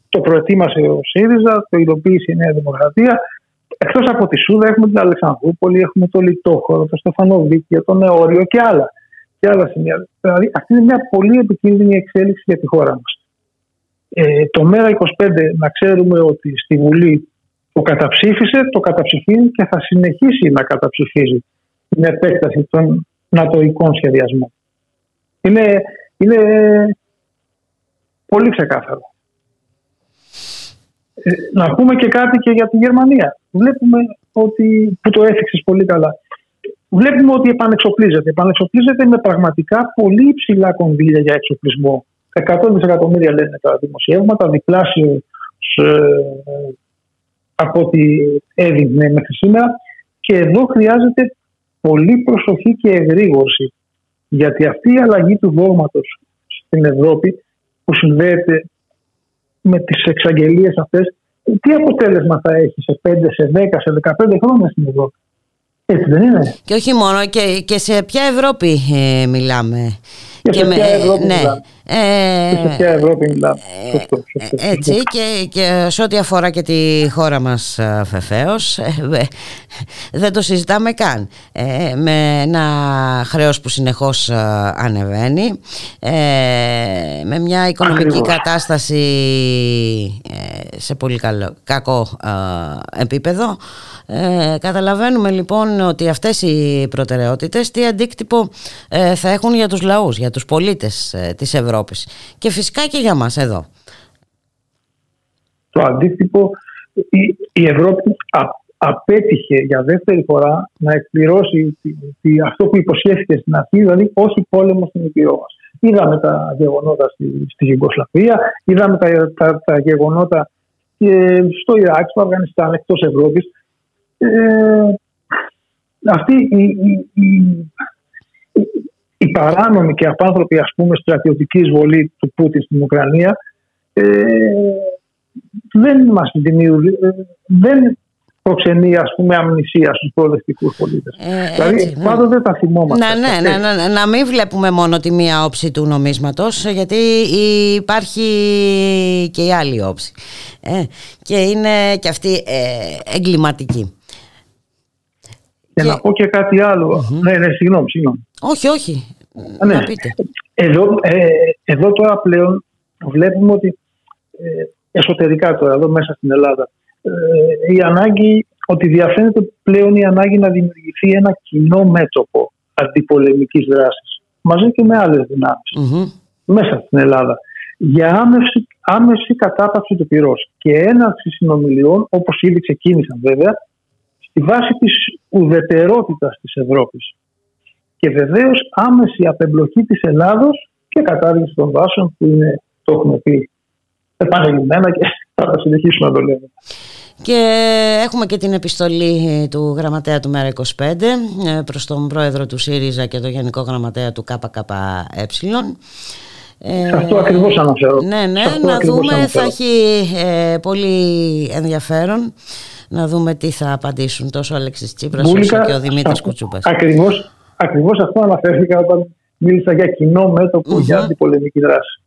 το προετοίμασε ο ΣΥΡΙΖΑ, το υλοποίησε η Νέα Δημοκρατία. Εκτός από τη Σούδα έχουμε την Αλεξανδρούπολη, έχουμε το Λιτόχωρο, το Στεφανοβίκιο, το Νεόριο και άλλα. Και άλλα σημεία. Δηλαδή αυτή είναι μια πολύ επικίνδυνη εξέλιξη για τη χώρα μας. ε, το ΜΕΡΑ25 να ξέρουμε ότι στη Βουλή το καταψήφισε, το καταψηφίζει και θα συνεχίσει να καταψηφίζει την επέκταση των νατοικών σχεδιασμών. Είναι, είναι πολύ ξεκάθαρο. Ε, να πούμε και κάτι και για τη Γερμανία. Βλέπουμε ότι, που το έφυξες πολύ καλά. Βλέπουμε ότι επανεξοπλίζεται. Επανεξοπλίζεται με πραγματικά πολύ υψηλά κονδύλια για εξοπλισμό. 100 δισεκατομμύρια λένε τα δημοσιεύματα, διπλάσιο ε, από ό,τι έδειχνε μέχρι σήμερα. Και εδώ χρειάζεται πολύ προσοχή και εγρήγορση. Γιατί αυτή η αλλαγή του δόγματος στην Ευρώπη που συνδέεται με τις εξαγγελίες αυτές, τι αποτέλεσμα θα έχει σε 5, σε 10, σε 15 χρόνια στην Ευρώπη; Έτσι δεν είναι; Και όχι μόνο, και, και σε ποια Ευρώπη ε, μιλάμε; Και, και σε ποια Ευρώπη ναι. μιλάμε; Ε, και σε ποια Ευρώπη μιλάμε. Ε, έτσι και, και σε ό,τι αφορά και τη χώρα μας βεβαίως, ε, δεν το συζητάμε καν. με ένα χρέος που συνεχώς ανεβαίνει, με μια οικονομική κατάσταση σε πολύ καλό, κακό επίπεδο, ε, καταλαβαίνουμε λοιπόν ότι αυτές οι προτεραιότητες τι αντίκτυπο ε, θα έχουν για τους λαούς, για τους πολίτες ε, της Ευρώπης και φυσικά και για μας εδώ. Το αντίκτυπο, η, η Ευρώπη απέτυχε για δεύτερη φορά να εκπληρώσει τη, αυτό που υποσχέθηκε στην αρχή, δηλαδή όχι πόλεμο στην Υπηρώ μας. Είδαμε τα γεγονότα στη, στη Γιουγκοσλαβία, είδαμε τα, τα, τα γεγονότα και στο Ιράκ, στο Αφγανιστάν, εκτός Ευρώπης ε, αυτή η, η, η, η, παράνομη και απάνθρωπη ας πούμε στρατιωτική εισβολή του Πούτιν στην Ουκρανία ε, δεν μας δημιουργεί, ε, δεν προξενεί ας πούμε αμνησία στους προοδευτικούς πολίτες. Ε, δηλαδή ναι. πάντοτε τα θυμόμαστε. Να, ναι, ναι, ναι, να μην βλέπουμε μόνο τη μία όψη του νομίσματος γιατί υπάρχει και η άλλη όψη ε, και είναι και αυτή ε, εγκληματική. Και, να πω και κάτι Ναι, ναι, συγγνώμη, συγγνώμη. Όχι, όχι. ναι. Να πείτε. Εδώ, ε, εδώ τώρα πλέον βλέπουμε ότι ε, εσωτερικά τώρα, εδώ μέσα στην Ελλάδα, ε, η ανάγκη, ότι διαφαίνεται πλέον η ανάγκη να δημιουργηθεί ένα κοινό μέτωπο αντιπολεμικής δράσης, μαζί και με άλλες μέσα στην Ελλάδα, για άμεση, άμεση κατάπαυση του πυρός και έναρξη συνομιλιών, όπως ήδη ξεκίνησαν βέβαια, στη βάση της ουδετερότητας της Ευρώπης. Και βεβαίως άμεση απεμπλοκή της Ελλάδος και κατάργηση των βάσεων που είναι, το έχουμε πει επανελειμμένα και θα τα συνεχίσουμε να το λέμε. Και έχουμε και την επιστολή του γραμματέα του ΜΕΡΑ25 ε, προς τον πρόεδρο του ΣΥΡΙΖΑ και τον γενικό γραμματέα του ΚΚΕ. Σε αυτό ακριβώς αναφέρω. Ναι, ναι, να δούμε, θα έχει ε, πολύ ενδιαφέρον να δούμε τι θα απαντήσουν τόσο ο Αλέξης Τσίπρας όσο και ο Δημήτρης Κουτσούπας. Ακριβώς, ακριβώς αυτό αναφέρθηκα όταν μίλησα για κοινό μέτωπο για αντιπολεμική δράση.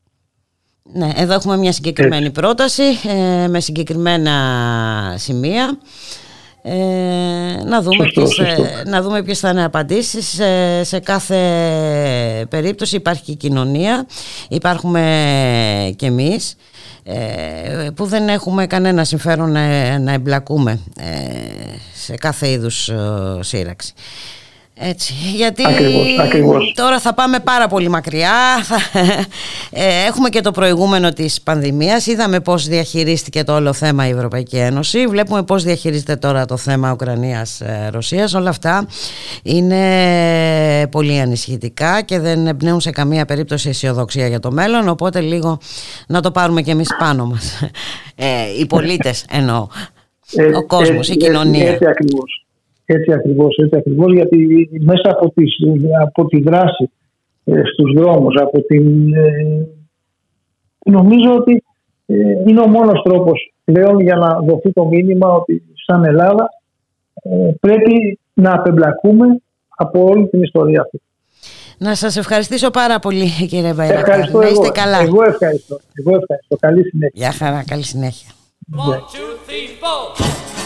Ναι, εδώ έχουμε μια συγκεκριμένη πρόταση ε, με συγκεκριμένα σημεία. Ε, να, δούμε σωστό, ποιες, ε, να δούμε ποιες θα είναι απαντήσεις σε, σε κάθε περίπτωση υπάρχει και η κοινωνία υπάρχουμε και εμείς ε, που δεν έχουμε κανένα συμφέρον να, να εμπλακούμε ε, σε κάθε είδους ε, σύραξη. Έτσι, γιατί τώρα θα πάμε πάρα πολύ μακριά ε, Έχουμε και το προηγούμενο της πανδημίας Είδαμε πώς διαχειρίστηκε το όλο θέμα η Ευρωπαϊκή Ένωση Βλέπουμε πώς διαχειρίζεται τώρα το θέμα Ουκρανίας-Ρωσίας Όλα αυτά είναι πολύ ανησυχητικά Και δεν εμπνέουν σε καμία περίπτωση αισιοδοξία για το μέλλον Οπότε λίγο να το πάρουμε και εμείς πάνω μας ε, Οι πολίτες εννοώ ε, Ο κόσμος, η κοινωνία Έτσι ακριβώς έτσι ακριβώς, έτσι ακριβώς γιατί μέσα από, τις, από τη δράση ε, στους δρόμους, από την, ε, νομίζω ότι ε, είναι ο μόνος τρόπος πλέον για να δοθεί το μήνυμα ότι σαν Ελλάδα ε, πρέπει να απεμπλακούμε από όλη την ιστορία αυτή. Να σας ευχαριστήσω πάρα πολύ κύριε Βαϊρακά. Ευχαριστώ να είστε εγώ. καλά. Εγώ ευχαριστώ. Εγώ ευχαριστώ. Καλή συνέχεια. Γεια χαρά. Καλή συνέχεια. One, two, three,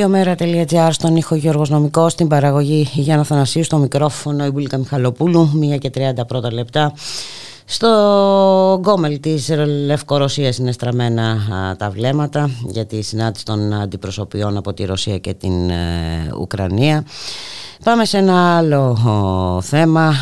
Ραδιομέρα.gr στον ήχο Γιώργος Νομικός, στην παραγωγή Γιάννα Θανασίου, στο μικρόφωνο η Μπουλίκα Μιχαλοπούλου, 1 και 30 πρώτα λεπτά. Στο γκόμελ της Λευκορωσίας είναι στραμμένα τα βλέμματα για τη συνάντηση των αντιπροσωπιών από τη Ρωσία και την ε, Ουκρανία. Πάμε σε ένα άλλο θέμα.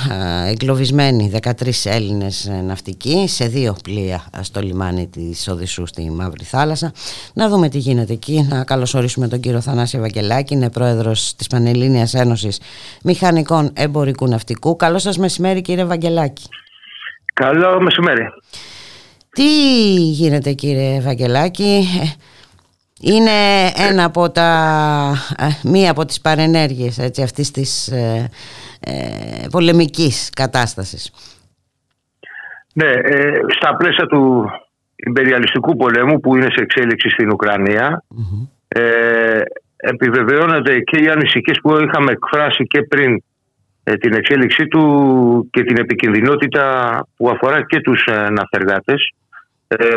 Εγκλωβισμένοι 13 Έλληνες ναυτικοί σε δύο πλοία στο λιμάνι της Οδυσσού στη Μαύρη Θάλασσα. Να δούμε τι γίνεται εκεί. Να καλωσορίσουμε τον κύριο Θανάση Ευαγγελάκη, είναι πρόεδρος της Πανελλήνιας Ένωσης Μηχανικών Εμπορικού Ναυτικού. Καλό σας μεσημέρι κύριε Ευαγγελάκη. Καλό μεσημέρι. Τι γίνεται κύριε Ευαγγελάκη, είναι ένα από τα, ε, μία από τις παρενέργειες έτσι, αυτής της ε, ε, πολεμικής κατάστασης. Ναι, ε, στα πλαίσια του υπεριαλιστικού πολέμου που είναι σε εξέλιξη στην ουκρανια ε, επιβεβαιώνονται και οι ανησυχίες που είχαμε εκφράσει και πριν την εξέλιξή του και την επικινδυνότητα που αφορά και τους ναυτεργάτες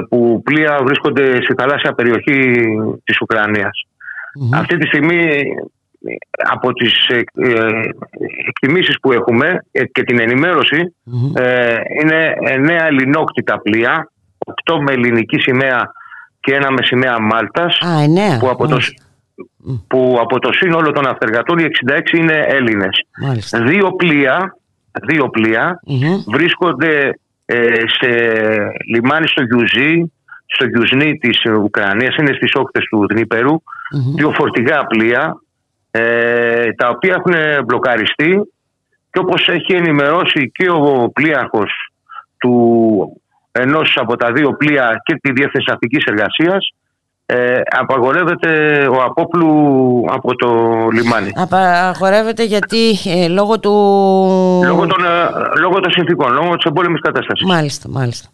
που πλοία βρίσκονται στη θαλάσσια περιοχή της ουκρανιας Αυτή τη στιγμή από τις εκτιμήσεις που έχουμε και την ενημέρωση είναι νέα ελληνόκτητα πλοία, 8 με ελληνική σημαία και ένα με σημαία Μάλτας που από το, που από το σύνολο των αυτεργατών οι 66 είναι Έλληνες. Δύο πλοία, δύο βρίσκονται ε, σε λιμάνι στο Γιουζί, στο Γιουσνί της Ουκρανίας, είναι στις όχθες του δνηπερου δύο φορτηγά πλοία, ε, τα οποία έχουν μπλοκαριστεί και όπως έχει ενημερώσει και ο πλοίαρχος του ενός από τα δύο πλοία και τη Διεύθυνση Ναυτικής Εργασίας ε, απαγορεύεται ο Απόπλου από το λιμάνι. Απαγορεύεται γιατί ε, λόγω του... Λόγω των, ε, λόγω των συνθήκων, λόγω της εμπόλεμης κατάστασης. Μάλιστα, μάλιστα.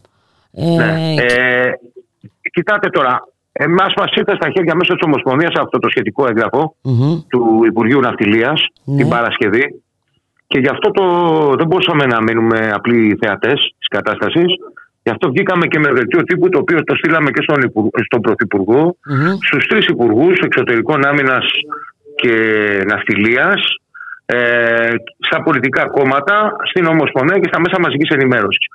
Ναι. Ε, κοιτάτε τώρα, εμάς μας ήρθε στα χέρια μέσω της Ομοσπονδίας αυτό το σχετικό του Υπουργείου Ναυτιλίας ναι. την Παρασκευή και γι' αυτό το, δεν μπορούσαμε να μείνουμε απλοί θεατές της κατάστασης Γι' αυτό βγήκαμε και με δελτίο τύπου το οποίο το στείλαμε και στον, στον Πρωθυπουργό, mm-hmm. στους τρεις υπουργούς εξωτερικών άμυνας και ναυτιλίας, ε, στα πολιτικά κόμματα, στην Ομοσπονδία και στα μέσα μαζικής ενημέρωσης.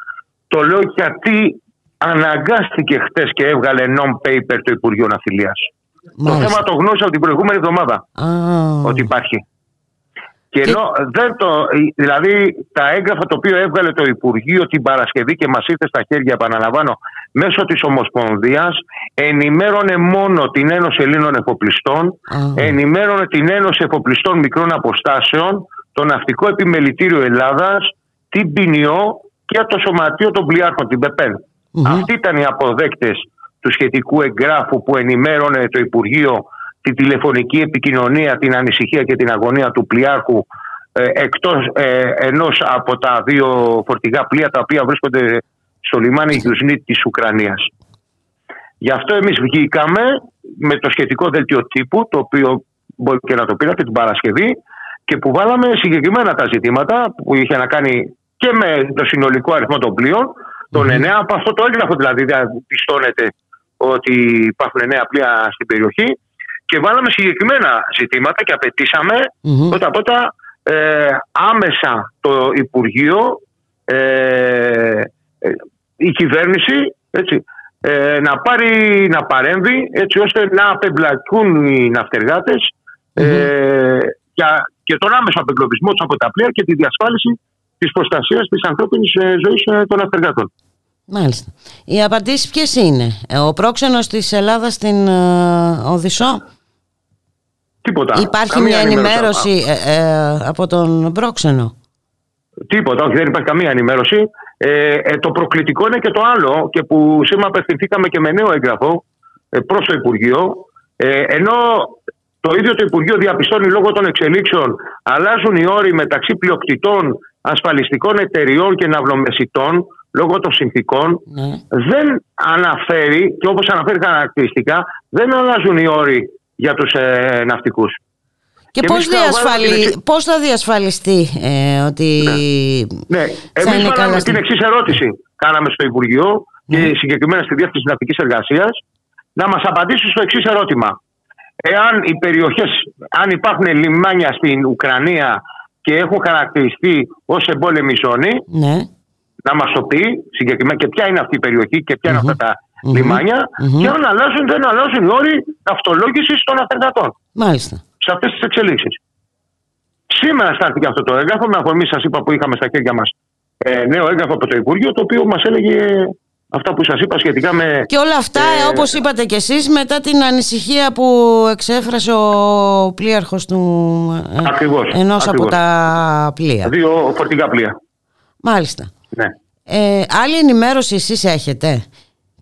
Το λέω γιατί αναγκάστηκε χτες και έβγαλε non-paper το Υπουργείο Ναυτιλίας. Το θέμα το γνώρισα από την προηγούμενη εβδομάδα ότι υπάρχει. Και ενώ δεν το, δηλαδή τα έγγραφα το οποίο έβγαλε το Υπουργείο την Παρασκευή και μας ήρθε στα χέρια, επαναλαμβάνω, μέσω της Ομοσπονδίας, ενημέρωνε μόνο την Ένωση Ελλήνων Εφοπλιστών, ενημέρωνε την Ένωση Εφοπλιστών Μικρών Αποστάσεων, το Ναυτικό Επιμελητήριο Ελλάδας, την Ποινιό και το Σωματείο των Πλοιάρχων, την ΠΕΠΕΝ. Αυτοί ήταν οι αποδέκτες του σχετικού εγγράφου που ενημέρωνε το Υπουργείο τη τηλεφωνική επικοινωνία, την ανησυχία και την αγωνία του πλοιάρχου ε, εκτός ε, ενός από τα δύο φορτηγά πλοία τα οποία βρίσκονται στο λιμάνι Γιουσνίτ της Ουκρανίας. Γι' αυτό εμείς βγήκαμε με το σχετικό δελτίο τύπου το οποίο μπορεί και να το πήρατε την Παρασκευή και που βάλαμε συγκεκριμένα τα ζητήματα που είχε να κάνει και με το συνολικό αριθμό των πλοίων, των mm-hmm. 9, από αυτό το έγγραφο δηλαδή πιστώνεται ότι υπάρχουν 9 πλοία στην περιοχή και βάλαμε συγκεκριμένα ζητήματα και απαιτήσαμε mm-hmm. πρώτα πρώτα ε, άμεσα το Υπουργείο, ε, ε η κυβέρνηση έτσι, ε, να, πάρει, να παρέμβει έτσι ώστε να απεμπλακούν οι ναυτεργάτες mm-hmm. και, και τον άμεσο απεγκλωβισμό τους από τα πλοία και τη διασφάλιση της προστασίας της ανθρώπινης ζωής των ναυτεργάτων. Μάλιστα. Οι απαντήσεις ποιες είναι, ο πρόξενος της Ελλάδας στην Οδυσσό; Τίποτα. Υπάρχει μια ενημέρωση ε, ε, από τον πρόξενο; Τίποτα, όχι, δεν υπάρχει καμία ενημέρωση. Ε, ε, το προκλητικό είναι και το άλλο και που σήμερα απευθυνθήκαμε και με νέο έγγραφο ε, προς το Υπουργείο ενώ το ίδιο το Υπουργείο διαπιστώνει λόγω των εξελίξεων αλλάζουν οι όροι μεταξύ πλειοκτητών ασφαλιστικών εταιριών και ναυλομεσητών λόγω των συνθήκων ναι. δεν αναφέρει και όπως αναφέρει χαρακτηριστικά δεν αλλάζουν οι όροι για τους ε, ναυτικούς. Και, και πώς, διασφαλι... πώς θα διασφαλιστεί ε, ότι ναι. ναι. Εμείς βάλαμε την εξής ερώτηση. Κάναμε στο Υπουργείο και ναι. συγκεκριμένα στη Διεύθυνση Ναυτικής Εργασίας να μας απαντήσουν στο εξής ερώτημα. Εάν οι περιοχές, αν υπάρχουν λιμάνια στην Ουκρανία και έχουν χαρακτηριστεί ως εμπόλεμη ζώνη, ναι. να μας το πει συγκεκριμένα και ποια είναι αυτή η περιοχή και ποια είναι αυτά τα mm-hmm. λιμάνια mm-hmm. και αν αλλάζουν, δεν αλλάζουν οι όροι αυτολόγηση των αφεντατών. Μάλιστα. Σε αυτές τις εξελίξεις. Σήμερα στάθηκε αυτό το έγγραφο, με αφορμή σας είπα που είχαμε στα χέρια μας ε, νέο έγγραφο από το Υπουργείο, το οποίο μας έλεγε αυτά που σας είπα σχετικά με. Και όλα αυτά, ε, όπως είπατε κι εσείς, μετά την ανησυχία που εξέφρασε ο πλοίαρχος του. Ε, Ενός από τα πλοία. Δύο φορτηγά πλοία. Μάλιστα. Ναι. Ε, άλλη ενημέρωση εσείς έχετε;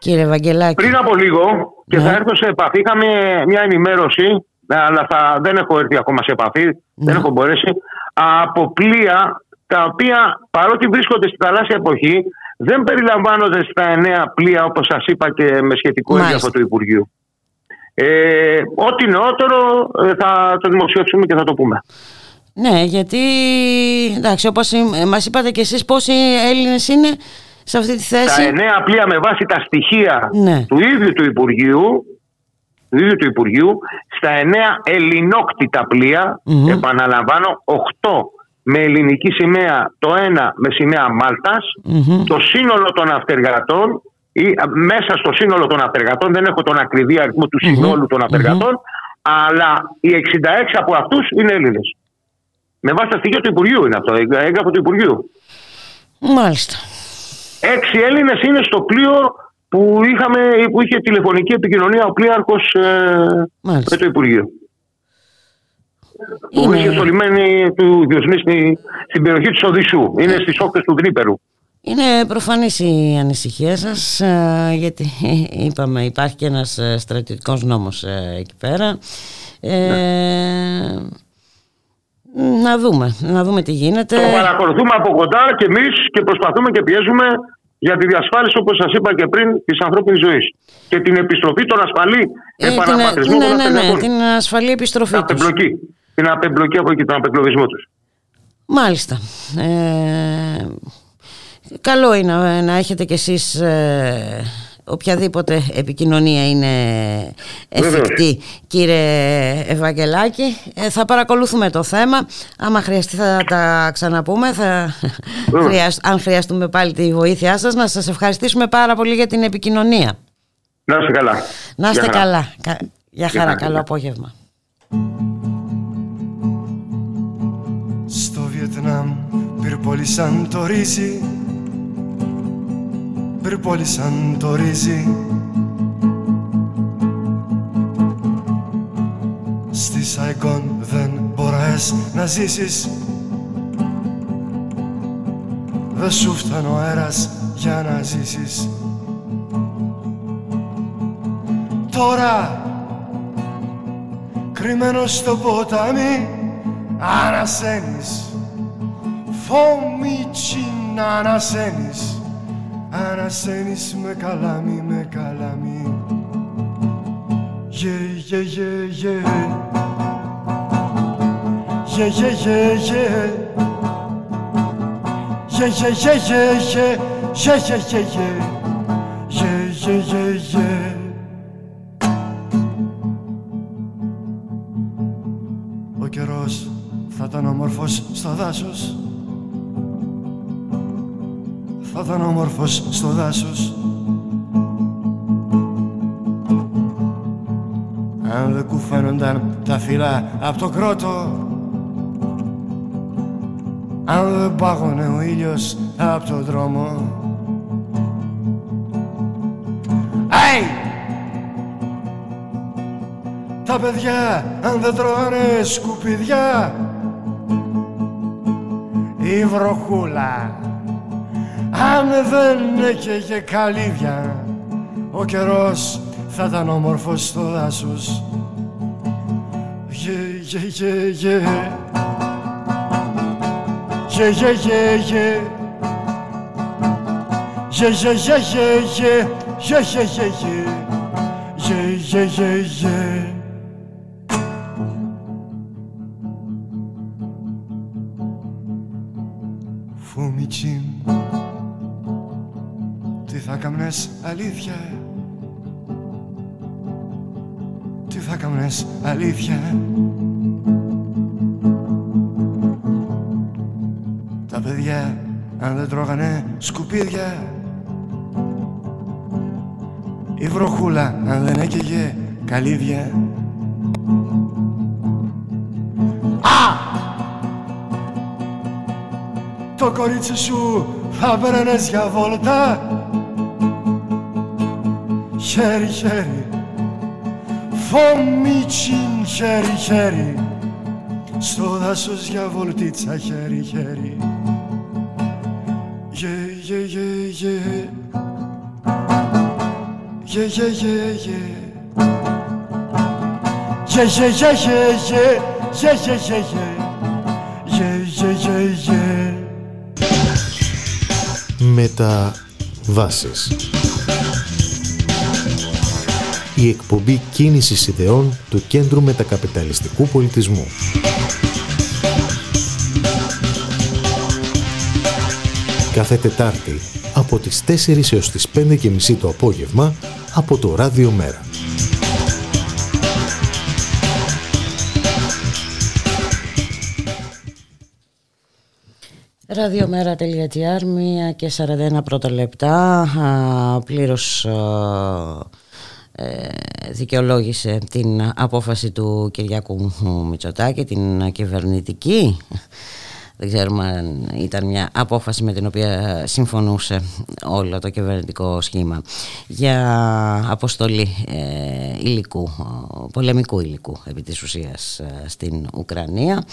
Κύριε Βαγγελάκη. Πριν από λίγο και ναι. θα έρθω σε επαφή, είχαμε μια ενημέρωση, αλλά θα, δεν έχω έρθει ακόμα σε επαφή, δεν ναι. έχω μπορέσει, από πλοία τα οποία παρότι βρίσκονται στη θαλάσσια εποχή δεν περιλαμβάνονται στα εννέα πλοία όπως σας είπα και με σχετικό έγγραφο του Υπουργείου. Ε, ό,τι νεότερο ε, θα το δημοσιεύσουμε και θα το πούμε. Ναι, γιατί εντάξει, όπως μας είπατε και εσείς πόσοι Έλληνες είναι σε αυτή τη θέση. Τα εννέα πλοία με βάση τα στοιχεία ναι. του ίδιου του Υπουργείου του ίδιου του Υπουργείου στα εννέα ελληνόκτητα πλοία, mm-hmm. επαναλαμβάνω, 8 με ελληνική σημαία, το ένα με σημαία Μάλτας, mm-hmm. το σύνολο των αυτεργατών ή μέσα στο σύνολο των αυτεργατών, δεν έχω τον ακριβή αριθμό του συνόλου των αυτεργατών, αλλά οι 66 από αυτούς είναι Έλληνες. Με βάση τα στοιχεία του Υπουργείου είναι αυτό, έγγραφο του Υπουργείου. Μάλιστα. Έξι Έλληνες είναι στο πλοίο που, είχαμε, που είχε τηλεφωνική επικοινωνία ο πλοίαρχος ε, με το Υπουργείο. Είναι... Που είχε στο λιμένι του Διοσμής στην περιοχή της Οδυσσού. Είναι στις όχθες του Δνήπερου. Είναι προφανής η ανησυχία σας ε, γιατί είπαμε υπάρχει και ένας ε, στρατιωτικός νόμος ε, εκεί πέρα. Ε, Να δούμε, να δούμε τι γίνεται. Το παρακολουθούμε από κοντά και εμείς και προσπαθούμε και πιέζουμε για τη διασφάλιση, όπως σας είπα και πριν, της ανθρώπινης ζωής και την επιστροφή των ασφαλή ε, επαναπατρισμών ναι, ναι, ναι, την ασφαλή επιστροφή την απεμπλοκή, την απεμπλοκή από εκεί, τον απεμπλοκισμό τους. Μάλιστα. Ε, καλό είναι να έχετε κι εσείς ε, οποιαδήποτε επικοινωνία είναι εφικτή κύριε Ευαγγελάκη ε, θα παρακολουθούμε το θέμα. Άμα χρειαστεί θα τα ξαναπούμε θα... αν χρειαστούμε πάλι τη βοήθειά σας. Να σας ευχαριστήσουμε πάρα πολύ για την επικοινωνία. Να είστε καλά. Να είστε καλά. Για χαρά, καλό απόγευμα. Στο Βιετνάμ πυρπόλησαν το ρύζι πυρπόλησαν το ρύζι. Στη Σαϊκόν δεν μπορείς να ζήσεις. Δεν σου φτάνει ο αέρας για να ζήσεις. Τώρα κρυμμένος στο ποτάμι ανασένεις. Φωμίτσι να ανασένεις Ανασένεις με καλάμι, με καλάμι. Γε, γε, γε, γε. Γε, γε, γε, γε. Γε, γε, γε, γε, γε. Γε, γε, γε, γε. Γε, γε, γε, γε. Ο καιρός θα ήταν όμορφος στο δάσος. Γε, γε, γε, γε θα ήταν όμορφος στο δάσος. Αν δεν κουφαίνονταν τα φύλλα από το κρότο αν δεν πάγωνε ο ήλιος από το δρόμο. Αϊ! Τα παιδιά αν δεν τρώγανε σκουπιδιά η βροχούλα αν δεν έκαιγε καλύβια ο καιρός θα ήταν όμορφος στο δάσος. Γε, γε, γε, γε Γε, γε, γε, γε Γε, γε, γε, γε, γε Γε, γε, γε, γε. Γε, γε, γε, γε αλήθεια. Τι θα κάμνες αλήθεια. Τα παιδιά αν δεν τρώγανε σκουπίδια. Η βροχούλα αν δεν έκαιγε καλύβια. Το κορίτσι σου θα παίρνες για βόλτα χέρι χέρι. Φωμίτσιν χέρι χέρι. Στο δάσος για βολτίτσα χέρι χέρι. Γε γε γε. Γε γε γε γε. Γε γε γε γε γε. Γε γε γε γε. Γε γε γε γε. Μεταβάσεις Η εκπομπή κίνησης ιδεών του Κέντρου Μετακαπιταλιστικού Πολιτισμού Κάθε Τετάρτη από τις 4 έως τις 5 και μισή το απόγευμα από το Ράδιο Μέρα. Ραδιομέρα.gr, μία και 41 πρώτα λεπτά, πλήρως ε, δικαιολόγησε την απόφαση του Κυριάκου Μητσοτάκη, την κυβερνητική δεν ξέρουμε αν ήταν μια απόφαση με την οποία συμφωνούσε όλο το κυβερνητικό σχήμα για αποστολή ε, υλικού, πολεμικού υλικού επί της ουσίας ε, στην Ουκρανία.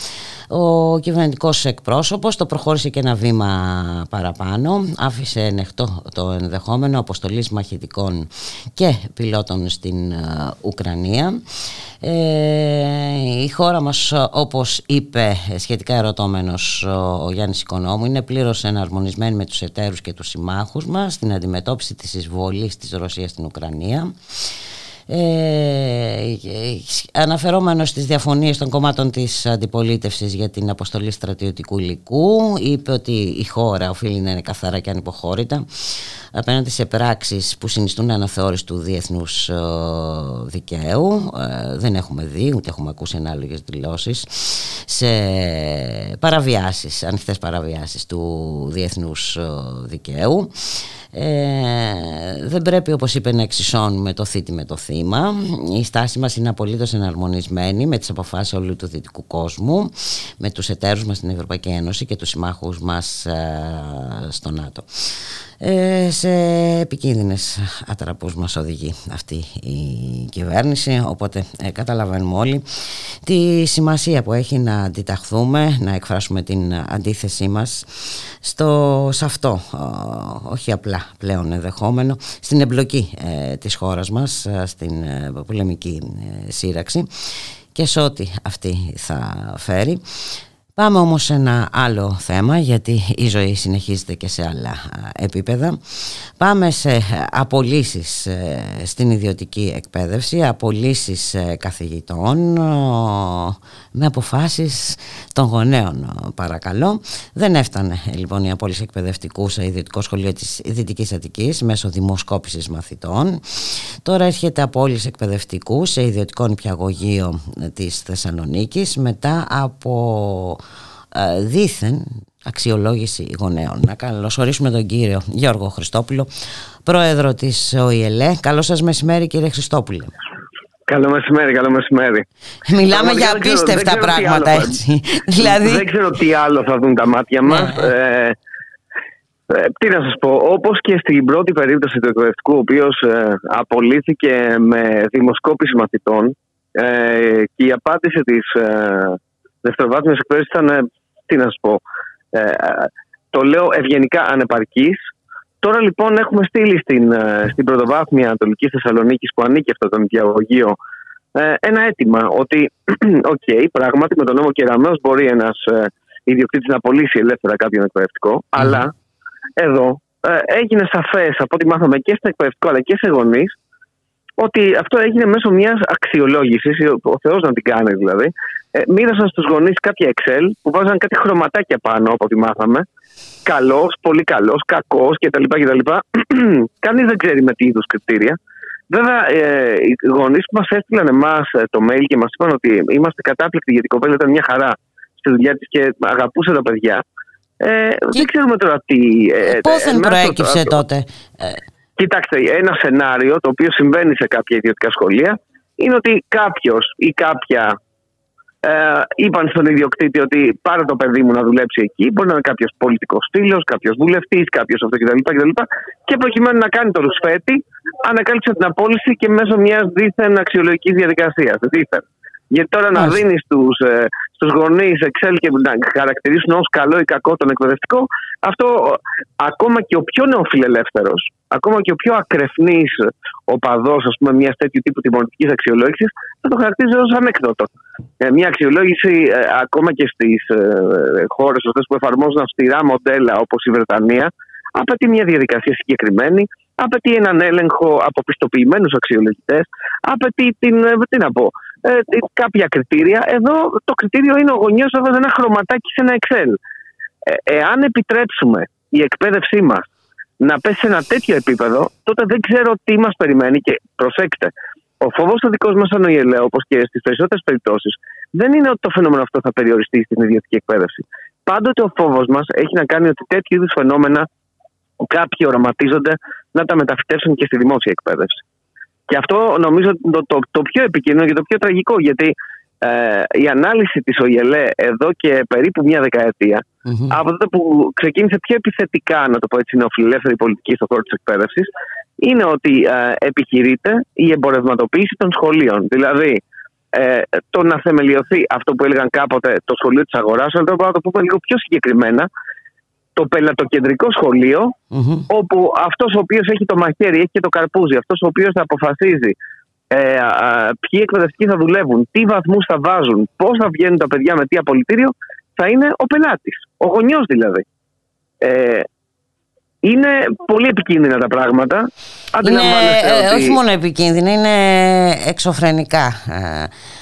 Ο κυβερνητικός εκπρόσωπος το προχώρησε και ένα βήμα παραπάνω, άφησε ενεχτό το ενδεχόμενο αποστολής μαχητικών και πιλότων στην ε, Ουκρανία. Ε, η χώρα μας όπως είπε σχετικά ερωτώμενος ο Γιάννης Οικονόμου είναι πλήρως εναρμονισμένη με τους εταίρους και τους συμμάχους μας στην αντιμετώπιση της εισβολής της Ρωσίας στην Ουκρανία ε, αναφερόμενος στις διαφωνίες των κομμάτων της αντιπολίτευσης για την αποστολή στρατιωτικού υλικού είπε ότι η χώρα οφείλει να είναι καθαρά και ανυποχώρητα απέναντι σε πράξεις που συνιστούν αναθεώρηση του διεθνούς ε, δικαίου. Ε, δεν έχουμε δει ούτε έχουμε ακούσει ανάλογες δηλώσεις σε παραβιάσεις, ανοιχτές παραβιάσεις του διεθνούς ε, δικαίου. Ε, δεν πρέπει όπως είπε να εξισώνουμε το θήτη με το θύμα η στάση μας είναι απολύτως εναρμονισμένη με τις αποφάσεις όλου του δυτικού κόσμου με τους εταίρους μας στην Ευρωπαϊκή Ένωση και τους συμμάχους μας ε, στο ΝΑΤΟ. ε, σε επικίνδυνες ατραπούς μας οδηγεί αυτή η κυβέρνηση οπότε ε, καταλαβαίνουμε όλοι τη σημασία που έχει να αντιταχθούμε να εκφράσουμε την αντίθεσή μας στο, σε αυτό όχι απλά πλέον ενδεχόμενο στην εμπλοκή ε, της χώρας μας ε, στην ε, πολεμική σύραξη και σε ό,τι αυτή θα φέρει Πάμε όμως σε ένα άλλο θέμα γιατί η ζωή συνεχίζεται και σε άλλα επίπεδα. Πάμε σε απολύσεις ε, στην ιδιωτική εκπαίδευση, απολύσεις ε, καθηγητών με αποφάσεις των γονέων παρακαλώ. Δεν έφτανε λοιπόν η απόλυση εκπαιδευτικού σε ιδιωτικό σχολείο της Δυτικής Αττικής μέσω δημοσκόπησης μαθητών. Τώρα έρχεται απόλυση εκπαιδευτικού σε ιδιωτικό νηπιαγωγείο της Θεσσαλονίκης μετά από ε, δήθεν αξιολόγηση γονέων. Να καλωσορίσουμε τον κύριο Γιώργο Χριστόπουλο, πρόεδρο της ΟΗΕΛΕ. Καλό σας μεσημέρι κύριε Χριστόπουλε. Καλό μεσημέρι, καλό μεσημέρι. Μιλάμε για απίστευτα πράγματα έτσι. δηλαδή... Δεν ξέρω τι άλλο θα δουν τα μάτια μας. Ναι. Ε, ε, τι να σας πω, όπως και στην πρώτη περίπτωση του εκπαιδευτικού, ο οποίος ε, απολύθηκε με δημοσκόπηση μαθητών ε, και η απάντηση της ε, δευτεροβάθμιας εκπαίδευσης ήταν τι να σου πω. Ε, το λέω ευγενικά ανεπαρκής. Τώρα λοιπόν έχουμε στείλει στην, ε, στην πρωτοβάθμια Ανατολική Θεσσαλονίκης που ανήκει αυτό το νοικιαγωγείο ε, ένα αίτημα ότι, OK, okay, πράγματι με τον νόμο Κεραμέως μπορεί ένας ε, ιδιοκτήτης να απολύσει ελεύθερα κάποιον αλλά εδώ ε, έγινε σαφές από ό,τι μάθαμε και στην εκπαιδευτικό αλλά και σε γονείς ότι αυτό έγινε μέσω μιας αξιολόγησης, ο Θεός να την κάνει δηλαδή. Ε, μοίρασαν στους γονείς κάποια Excel που βάζαν κάτι χρωματάκια πάνω από ό,τι μάθαμε. Καλός, πολύ καλός, κακός κτλ. κτλ. Κανείς δεν ξέρει με τι είδους κριτήρια. Βέβαια, ε, οι γονείς που μας έστειλαν εμάς ε, το mail και μας είπαν ότι είμαστε κατάπληκτοι γιατί η κοπέλα ήταν μια χαρά στη δουλειά της και αγαπούσε τα παιδιά. Ε, Δεν ξέρουμε τώρα τι. Ε, Πώς δεν προέκυψε τότε; Ε, Κοιτάξτε, ένα σενάριο το οποίο συμβαίνει σε κάποια ιδιωτικά σχολεία είναι ότι κάποιος ή κάποια ε, είπαν στον ιδιοκτήτη ότι πάρε το παιδί μου να δουλέψει εκεί. Μπορεί να είναι κάποιος πολιτικός φίλο, κάποιος βουλευτής, κάποιος αυτό κτλ. Και, και προκειμένου να κάνει το ρουσφέτη, ανακάλυψε την απόλυση και μέσω μιας δίθεν αξιολογικής διαδικασίας. Δίθεν. Γιατί τώρα να δίνεις στου ε, στους γονείς Excel και να χαρακτηρίσουν ως καλό ή κακό τον εκπαιδευτικό, αυτό ακόμα και ο πιο νεοφιλελεύθερος, ακόμα και ο πιο ακρεφνής οπαδός μιας τέτοιου τύπου τιμωρητικής αξιολόγησης, θα το χαρακτηρίζει ως ανέκδοτο. Ε, μια αξιολόγηση ε, ακόμα και στις ε, χώρες που εφαρμόζουν αυστηρά μοντέλα όπως η Βρετανία, απαιτεί μια διαδικασία συγκεκριμένη, απαιτεί έναν έλεγχο από πιστοποιημένους αξιολογητές, απαιτεί την, ε, τι να πω, ε, κάποια κριτήρια. Εδώ το κριτήριο είναι ο γονιός έβαζε ένα χρωματάκι σε ένα Excel. Ε, εάν επιτρέψουμε η εκπαίδευσή μας να πέσει σε ένα τέτοιο επίπεδο, τότε δεν ξέρω τι μας περιμένει. Και προσέξτε, ο φόβο ο δικός μας σαν ΟΗΕΛΕ, όπως και στις περισσότερες περιπτώσεις, δεν είναι ότι το φαινόμενο αυτό θα περιοριστεί στην ιδιωτική εκπαίδευση. Πάντοτε ο φόβος μας έχει να κάνει ότι τέτοιου είδους φαινόμενα κάποιοι οραματίζονται να τα μεταφυτεύσουν και στη δημόσια εκπαίδευση. Και αυτό νομίζω το, το, το πιο επικίνδυνο και το πιο τραγικό, γιατί ε, η ανάλυση της ΟΙΕΛΕ εδώ και περίπου μια δεκαετία, mm-hmm. από τότε που ξεκίνησε πιο επιθετικά, να το πω έτσι, νεοφιλελεύθερη πολιτική στον χώρο της εκπαίδευσης, είναι ότι ε, επιχειρείται η εμπορευματοποίηση των σχολείων. Δηλαδή, ε, το να θεμελιωθεί αυτό που έλεγαν κάποτε το σχολείο της αγοράς, αλλά το να το πούμε λίγο πιο συγκεκριμένα, το πελατοκεντρικό όπου αυτός ο οποίος έχει το μαχαίρι, έχει και το καρπούζι, αυτός ο οποίος θα αποφασίζει ε, ποιοι εκπαιδευτικοί θα δουλεύουν, τι βαθμούς θα βάζουν, πώς θα βγαίνουν τα παιδιά με τι απολυτήριο, θα είναι ο πελάτης, ο γονιός δηλαδή. Ε, είναι πολύ επικίνδυνα τα πράγματα. Είναι, ε, Όχι μόνο επικίνδυνα, είναι εξωφρενικά.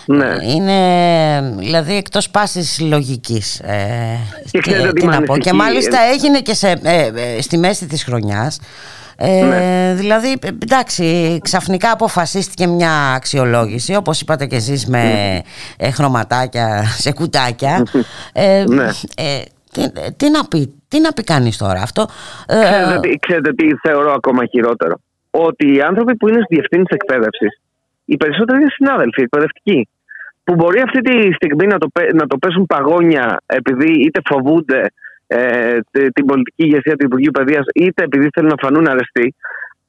Ε, ναι. Είναι δηλαδή εκτός πάσης λογικής. Ε, και, τι, να πω. και μάλιστα έγινε και σε, στη μέση της χρονιάς. ναι. Δηλαδή, εντάξει, ξαφνικά αποφασίστηκε μια αξιολόγηση, όπως είπατε και εσείς με χρωματάκια σε κουτάκια. ναι. τι, τι, να πει, τι να πει κανείς τώρα αυτό. Ε, ξέρετε, ξέρετε τι θεωρώ ακόμα χειρότερο. Ότι οι άνθρωποι που είναι στη διευθύνση εκπαίδευσης, οι περισσότεροι είναι συνάδελφοι, εκπαιδευτικοί, που μπορεί αυτή τη στιγμή να το, να το πέσουν παγόνια επειδή είτε φοβούνται ε, την πολιτική ηγεσία του Υπουργείου Παιδείας, είτε επειδή θέλουν να φανούν αρεστοί,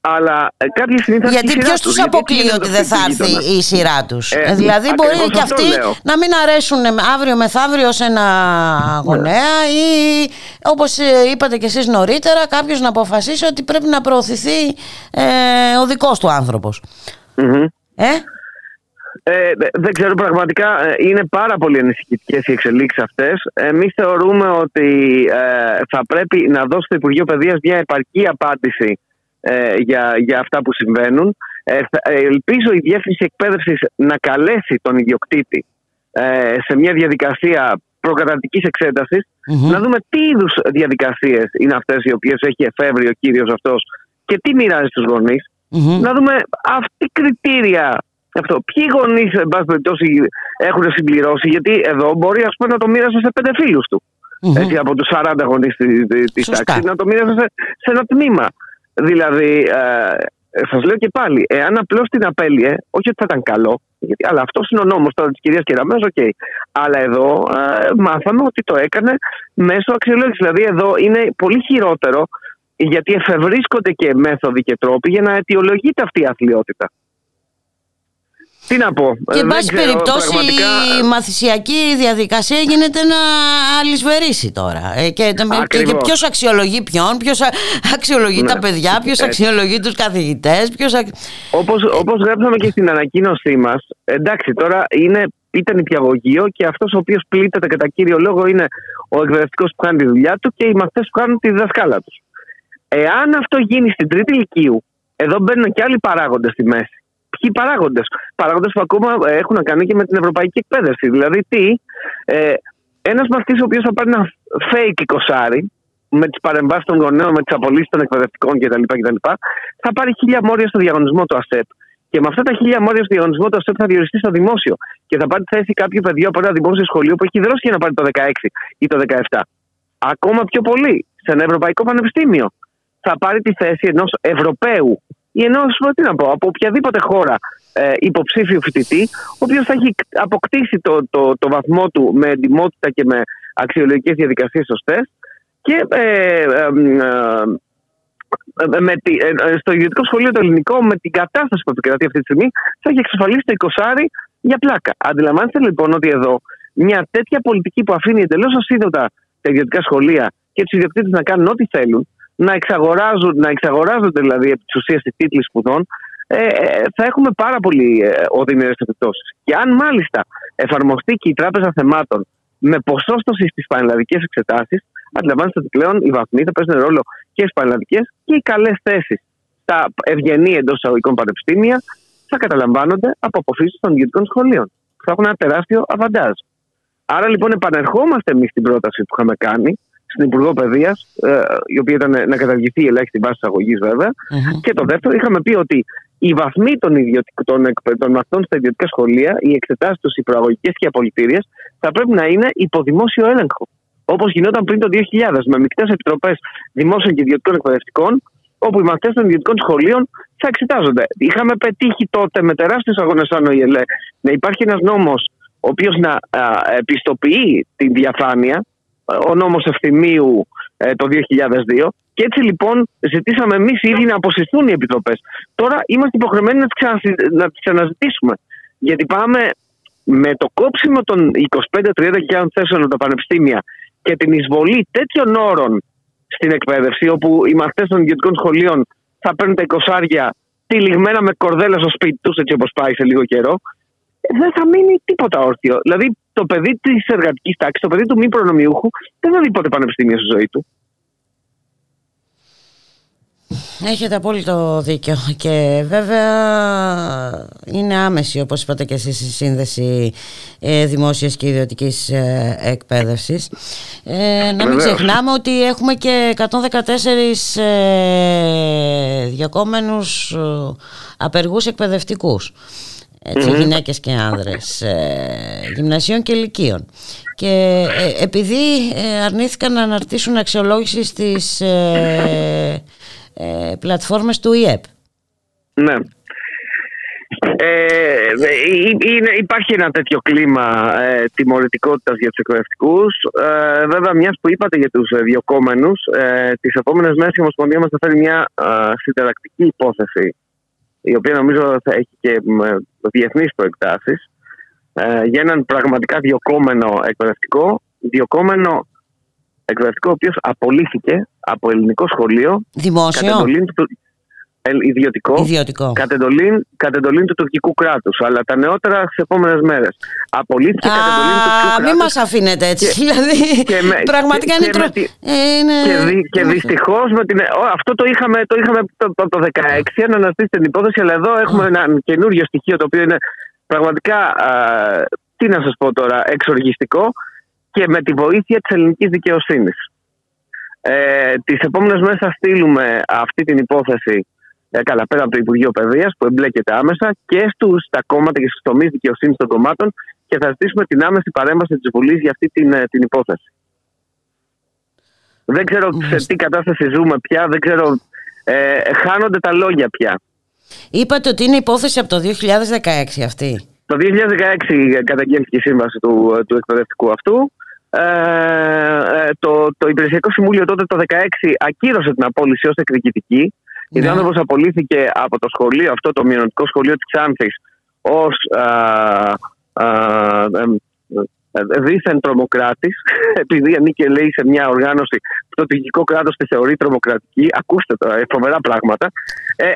αλλά ε, κάποια στιγμή θα Γιατί ποιος τους αποκλεί ότι δεν θα έρθει η σειρά τους; Ε, ε, δηλαδή, μπορεί και αυτοί να μην αρέσουν αύριο μεθαύριο σε ένα γονέα ή όπως είπατε κι εσείς νωρίτερα, κάποιος να αποφασίσει ότι πρέπει να προωθηθεί ε, ο δικός του άνθρωπος. Ε; Ε, δεν ξέρω πραγματικά, είναι πάρα πολύ ανησυχητικέ οι εξελίξεις αυτές. Εμείς θεωρούμε ότι ε, θα πρέπει να δώσει το Υπουργείο Παιδείας μια επαρκή απάντηση ε, για, για αυτά που συμβαίνουν. Ε, ελπίζω η Διεύθυνση Εκπαίδευσης να καλέσει τον ιδιοκτήτη ε, σε μια διαδικασία προκαταρτικής να δούμε τι είδους διαδικασίες είναι αυτές οι οποίες έχει εφεύρει ο κύριος αυτός και τι μοιράζει στους γονείς Να δούμε αυτή κριτήρια. Αυτό. Ποιοι γονείς, εν πάση περιπτώσει, έχουν συμπληρώσει, γιατί εδώ μπορεί ας πούμε, να το μοίρασε σε πέντε φίλους του. Έτσι, από τους 40 γονείς της τάξης, να το μοίρασε σε, σε ένα τμήμα. Δηλαδή, ε, σας λέω και πάλι, εάν απλώς την απέλυε, όχι ότι θα ήταν καλό, γιατί, αλλά αυτός είναι ο νόμος τώρα της κυρίας Κεραμέως, OK. Okay. Αλλά εδώ ε, μάθαμε ότι το έκανε μέσω αξιολόγησης. Δηλαδή, εδώ είναι πολύ χειρότερο, γιατί εφευρίσκονται και μέθοδοι και τρόποι για να αιτιολογείται αυτή η αθλειότητα. Τι να πω. Και εν πάση περιπτώσει η μαθησιακή διαδικασία γίνεται να αλυσβερίσει τώρα. Ε, και, και, και ποιος αξιολογεί ποιον, ποιος αξιολογεί τα ναι. παιδιά, ποιος αξιολογεί τους καθηγητές. Ποιος... Όπως όπως γράψαμε και στην ανακοίνωσή μας, εντάξει τώρα είναι, ήταν υπηαγωγείο και αυτός ο οποίος πλήττεται κατά κύριο λόγο είναι ο εκπαιδευτικός που κάνει τη δουλειά του και οι μαθητές που κάνουν τη διδασκάλα τους. Εάν αυτό γίνει στην τρίτη ηλικίου, εδώ μπαίνουν και άλλοι παράγοντες στη μέση ποιοι παράγοντες. Παράγοντες που ακόμα έχουν να κάνουν και με την ευρωπαϊκή εκπαίδευση. Δηλαδή, τι, ε, ένας μαθητής ο οποίος θα πάρει ένα fake κοσάρι με τις παρεμβάσεις των γονέων, με τις απολύσεις των εκπαιδευτικών κτλ, κτλ. Θα πάρει χίλια μόρια στο διαγωνισμό του ΑΣΕΠ. Και με αυτά τα χίλια μόρια στο διαγωνισμό του ΑΣΕΠ θα διοριστεί στο δημόσιο. Και θα πάρει τη θέση κάποιο παιδιού από ένα δημόσιο σχολείο που έχει δρώσει για να πάρει το 16 ή το 17. Ακόμα πιο πολύ, σε ένα ευρωπαϊκό πανεπιστήμιο. Θα πάρει τη θέση ενός Ευρωπαίου ή ενό, τι να πω, από οποιαδήποτε χώρα ε, υποψήφιο φοιτητή, ο οποίος θα έχει αποκτήσει το, το, το βαθμό του με εντυμότητα και με αξιολογικές διαδικασίες σωστέ και ε, ε, με τη, στο ιδιωτικό σχολείο το ελληνικό, με την κατάσταση που επικρατεί αυτή τη στιγμή, θα έχει εξασφαλίσει το 20 για πλάκα. Αντιλαμβάνεστε λοιπόν ότι εδώ μια τέτοια πολιτική που αφήνει εντελώς ασίδωτα τα ιδιωτικά σχολεία και τους ιδιοκτήτες να κάνουν ό,τι θέλουν, να, εξαγοράζουν, να εξαγοράζονται δηλαδή επί της ουσίας τίτλοι σπουδών, ε, ε, θα έχουμε πάρα πολύ ε, οδυνηρές επιπτώσεις. Και αν μάλιστα εφαρμοστεί και η Τράπεζα Θεμάτων με ποσόστοση στις πανελλαδικές εξετάσεις, αντιλαμβάνεστε ότι πλέον οι βαθμοί θα παίζουν ρόλο και στις πανελλαδικές και οι καλές θέσεις στα ευγενή εντός εισαγωγικών πανεπιστήμια θα καταλαμβάνονται από αποφύσει των ιδιωτικών σχολείων. Θα έχουν ένα τεράστιο αβαντάζ. Άρα λοιπόν επανερχόμαστε εμείς στην πρόταση που είχαμε κάνει στην Υπουργό Παιδείας, ε, η οποία ήταν να καταργηθεί η ελάχιστη βάση αγωγή βέβαια. Και το δεύτερο, είχαμε πει ότι οι βαθμοί των, των, των μαθητών στα ιδιωτικά σχολεία, οι εξετάσεις τους, οι προαγωγικές και οι απολυτήριες, θα πρέπει να είναι υπό δημόσιο έλεγχο. Όπως γινόταν πριν το 2000, με μεικτές επιτροπές δημόσιων και ιδιωτικών εκπαιδευτικών, όπου οι μαθητές των ιδιωτικών σχολείων θα εξετάζονται. Είχαμε πετύχει τότε με τεράστιους αγώνες σαν ο ΙΕΛΕ να υπάρχει ένας νόμος ο οποίος να επιστοποιεί τη διαφάνεια, ο νόμος Ευθυμίου ε, το 2002. Και έτσι λοιπόν ζητήσαμε εμείς ήδη να αποσυρθούν οι επιτροπές. Τώρα είμαστε υποχρεωμένοι να τις ξαναζητήσουμε. Γιατί πάμε με το κόψιμο των 25-30 θέσεων από τα πανεπιστήμια και την εισβολή τέτοιων όρων στην εκπαίδευση, όπου οι μαθητές των ιδιωτικών σχολείων θα παίρνουν τα 20 τυλιγμένα με κορδέλα στο σπίτι τους, έτσι όπως πάει σε λίγο καιρό, δεν θα μείνει τίποτα όρθιο. Δηλαδή, το παιδί της εργατικής τάξης, το παιδί του μη προνομιούχου, δεν θα δει ποτέ πανεπιστήμιο στη ζωή του. Έχετε απόλυτο δίκιο και βέβαια είναι άμεση όπως είπατε και εσείς η σύνδεση ε, δημόσιας και ιδιωτικής ε, εκπαίδευσης. Ε, να μην ξεχνάμε ότι έχουμε και 114 ε, διακόμενους ε, απεργούς εκπαιδευτικούς έτσι, mm γυναίκες και άνδρες ε, γυμνασίων και ηλικίων. Και ε, επειδή ε, αρνήθηκαν να αναρτήσουν αξιολόγηση στις ε, πλατφόρμες του ΙΕΠ. Ναι. Ε, υπάρχει ένα τέτοιο κλίμα ε, τιμωρητικότητας για τους εκπαιδευτικούς. Ε, βέβαια, μιας που είπατε για τους διοκόμενου, ε, τις επόμενες μέρες η Ομοσπονδία μας θα φέρει μια συνταρακτική υπόθεση η οποία νομίζω θα έχει και διεθνείς προεκτάσεις ε, για έναν πραγματικά διοκόμενο εκπαιδευτικό, διοκόμενο εκπαιδευτικό ο οποίος απολύθηκε από ελληνικό σχολείο. Δημόσιο; Ιδιωτικό, ιδιωτικό. Κατ, εντολή, του τουρκικού κράτους. Αλλά τα νεότερα στις επόμενες μέρες. Απολύθηκε κατ' εντολή του τουρκικού κράτους. Μην μας αφήνετε έτσι. Και, δηλαδή, και με, πραγματικά και, είναι. Τρο... Και, είναι... και, δι, και δυστυχώς αυτό το είχαμε, το είχαμε το, το, το 2016, αν αναστήσει την υπόθεση, αλλά εδώ έχουμε ένα καινούριο στοιχείο το οποίο είναι πραγματικά. Α, τι να σας πω τώρα, εξοργιστικό και με τη βοήθεια της ελληνικής δικαιοσύνης. Ε, τις επόμενες μέρες θα στείλουμε αυτή την υπόθεση ε, καλά, πέρα από το Υπουργείο Παιδείας που εμπλέκεται άμεσα και στους, στα κόμματα και στους τομείς δικαιοσύνης των κομμάτων και θα ζητήσουμε την άμεση παρέμβαση της Βουλής για αυτή την, ε, την υπόθεση. Δεν ξέρω σε τι κατάσταση ζούμε πια, δεν ξέρω. Ε, χάνονται τα λόγια πια. Είπατε ότι είναι υπόθεση από το 2016 αυτή. Το 2016 καταγγέλθηκε η σύμβαση του, του εκπαιδευτικού αυτού. Ε, ε, το, το Υπηρεσιακό Συμβούλιο τότε το 2016 ακύρωσε την απόλυση ως εκδικητική. Γιατί ο ναι. άνθρωπος απολύθηκε από το σχολείο, αυτό το μειονοτικό σχολείο της Ξάνθη, ως δίθεν τρομοκράτης, επειδή ανήκε, λέει, σε μια οργάνωση που το τουρκικό κράτος τη θεωρεί τρομοκρατική. Ακούστε τώρα, ε, φοβερά πράγματα. Ε,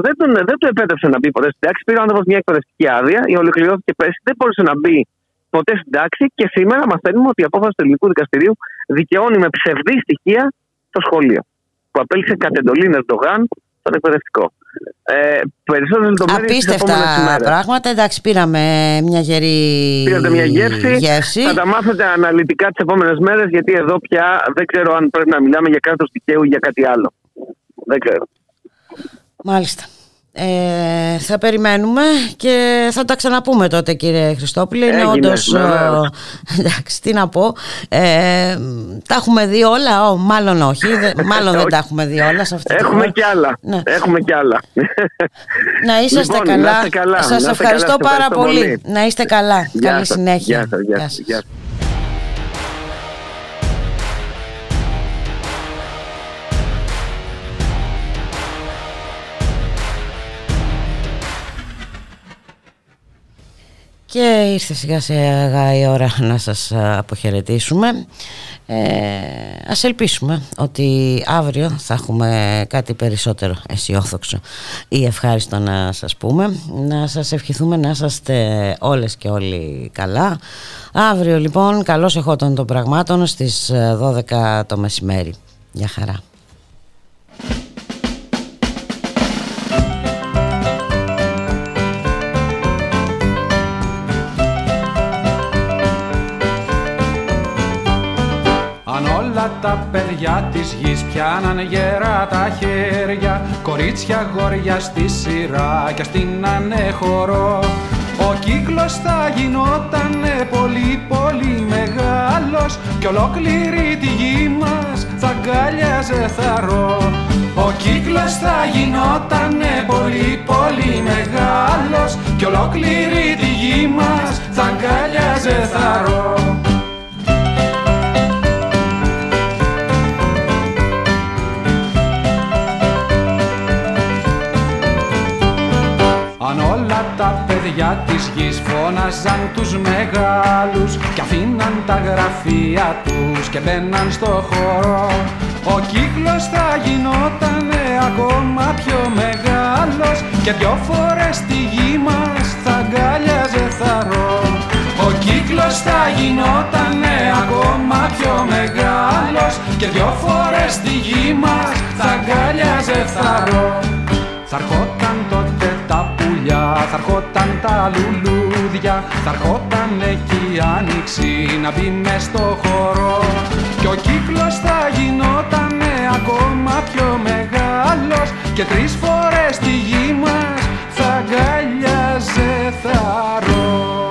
δεν, τον, δεν του επέτρεψε να μπει ποτέ στην τάξη. Πήρε ο άνθρωπος μια εκπαιδευτική άδεια, η ολοκληρώθηκε πέρσι, δεν μπορούσε να μπει ποτέ στην τάξη και σήμερα μαθαίνουμε ότι η απόφαση του ελληνικού δικαστηρίου δικαιώνει με ψευδή στοιχεία το σχολείο που απέλησε κατ' εντολή Ερντογάν στον εκπαιδευτικό. Ε, Περισσότερες λεπτομέρειες Απίστευτα πράγματα. Εντάξει, πήραμε μια γερή Πήρατε μια γεύση. γεύση. Θα τα μάθετε αναλυτικά τις επόμενες μέρες, γιατί εδώ πια δεν ξέρω αν πρέπει να μιλάμε για κράτος δικαίου ή για κάτι άλλο. Δεν ξέρω. Μάλιστα. Ε, θα περιμένουμε και θα τα ξαναπούμε τότε κύριε Χριστόπουλε. Είναι όντως εντάξει τι να πω. Ε, τα έχουμε δει όλα μάλλον όχι μάλλον δεν τα έχουμε δει όλα σε αυτή έχουμε κι άλλα. Ναι. έχουμε κι άλλα. Να είσαστε λοιπόν, καλά, να καλά. Σας ευχαριστώ πάρα πολύ. να είστε καλά. Καλή συνέχεια. Γεια σας, γεια σας. Και ήρθε σιγά σιγά η ώρα να σας αποχαιρετήσουμε. Ε, ας ελπίσουμε ότι αύριο θα έχουμε κάτι περισσότερο αισιόδοξο ή ευχάριστο να σας πούμε. Να σας ευχηθούμε να είσαστε όλες και όλοι καλά. Αύριο λοιπόν καλώς εχόταν των πραγμάτων στις 12 το μεσημέρι. Γεια χαρά. Παιδιά της γης πιάναν γερά τα χέρια Κορίτσια γόρια στη σειρά και στείνανε χορό Ο κύκλος θα γινότανε πολύ πολύ μεγάλος Κι ολόκληρη τη γη μας θα αγκάλιαζε θαρό Ο κύκλος θα γινότανε πολύ πολύ μεγάλος Κι ολόκληρη τη γη μας θα αγκάλιαζε θαρό τα παιδιά της γης φώναζαν τους μεγάλους Κι αφήναν τα γραφεία τους και μπαίναν στο χώρο. Ο κύκλος θα γινότανε ακόμα πιο μεγάλος Και δυο φορές τη γη μας θα αγκάλιαζε θαρό. Ο κύκλος θα γινότανε ακόμα πιο μεγάλος Και δυο φορές τη γη μας θα αγκάλιαζε θαρό. Θα ερχόταν τότε τα θα ερχόταν τα λουλούδια θα ερχόταν εκεί άνοιξη να μπει μες στο χώρο. Και ο κύκλος θα γινότανε ακόμα πιο μεγάλος και τρεις φορές τη γη μας θα αγκαλιάζε θαρρός.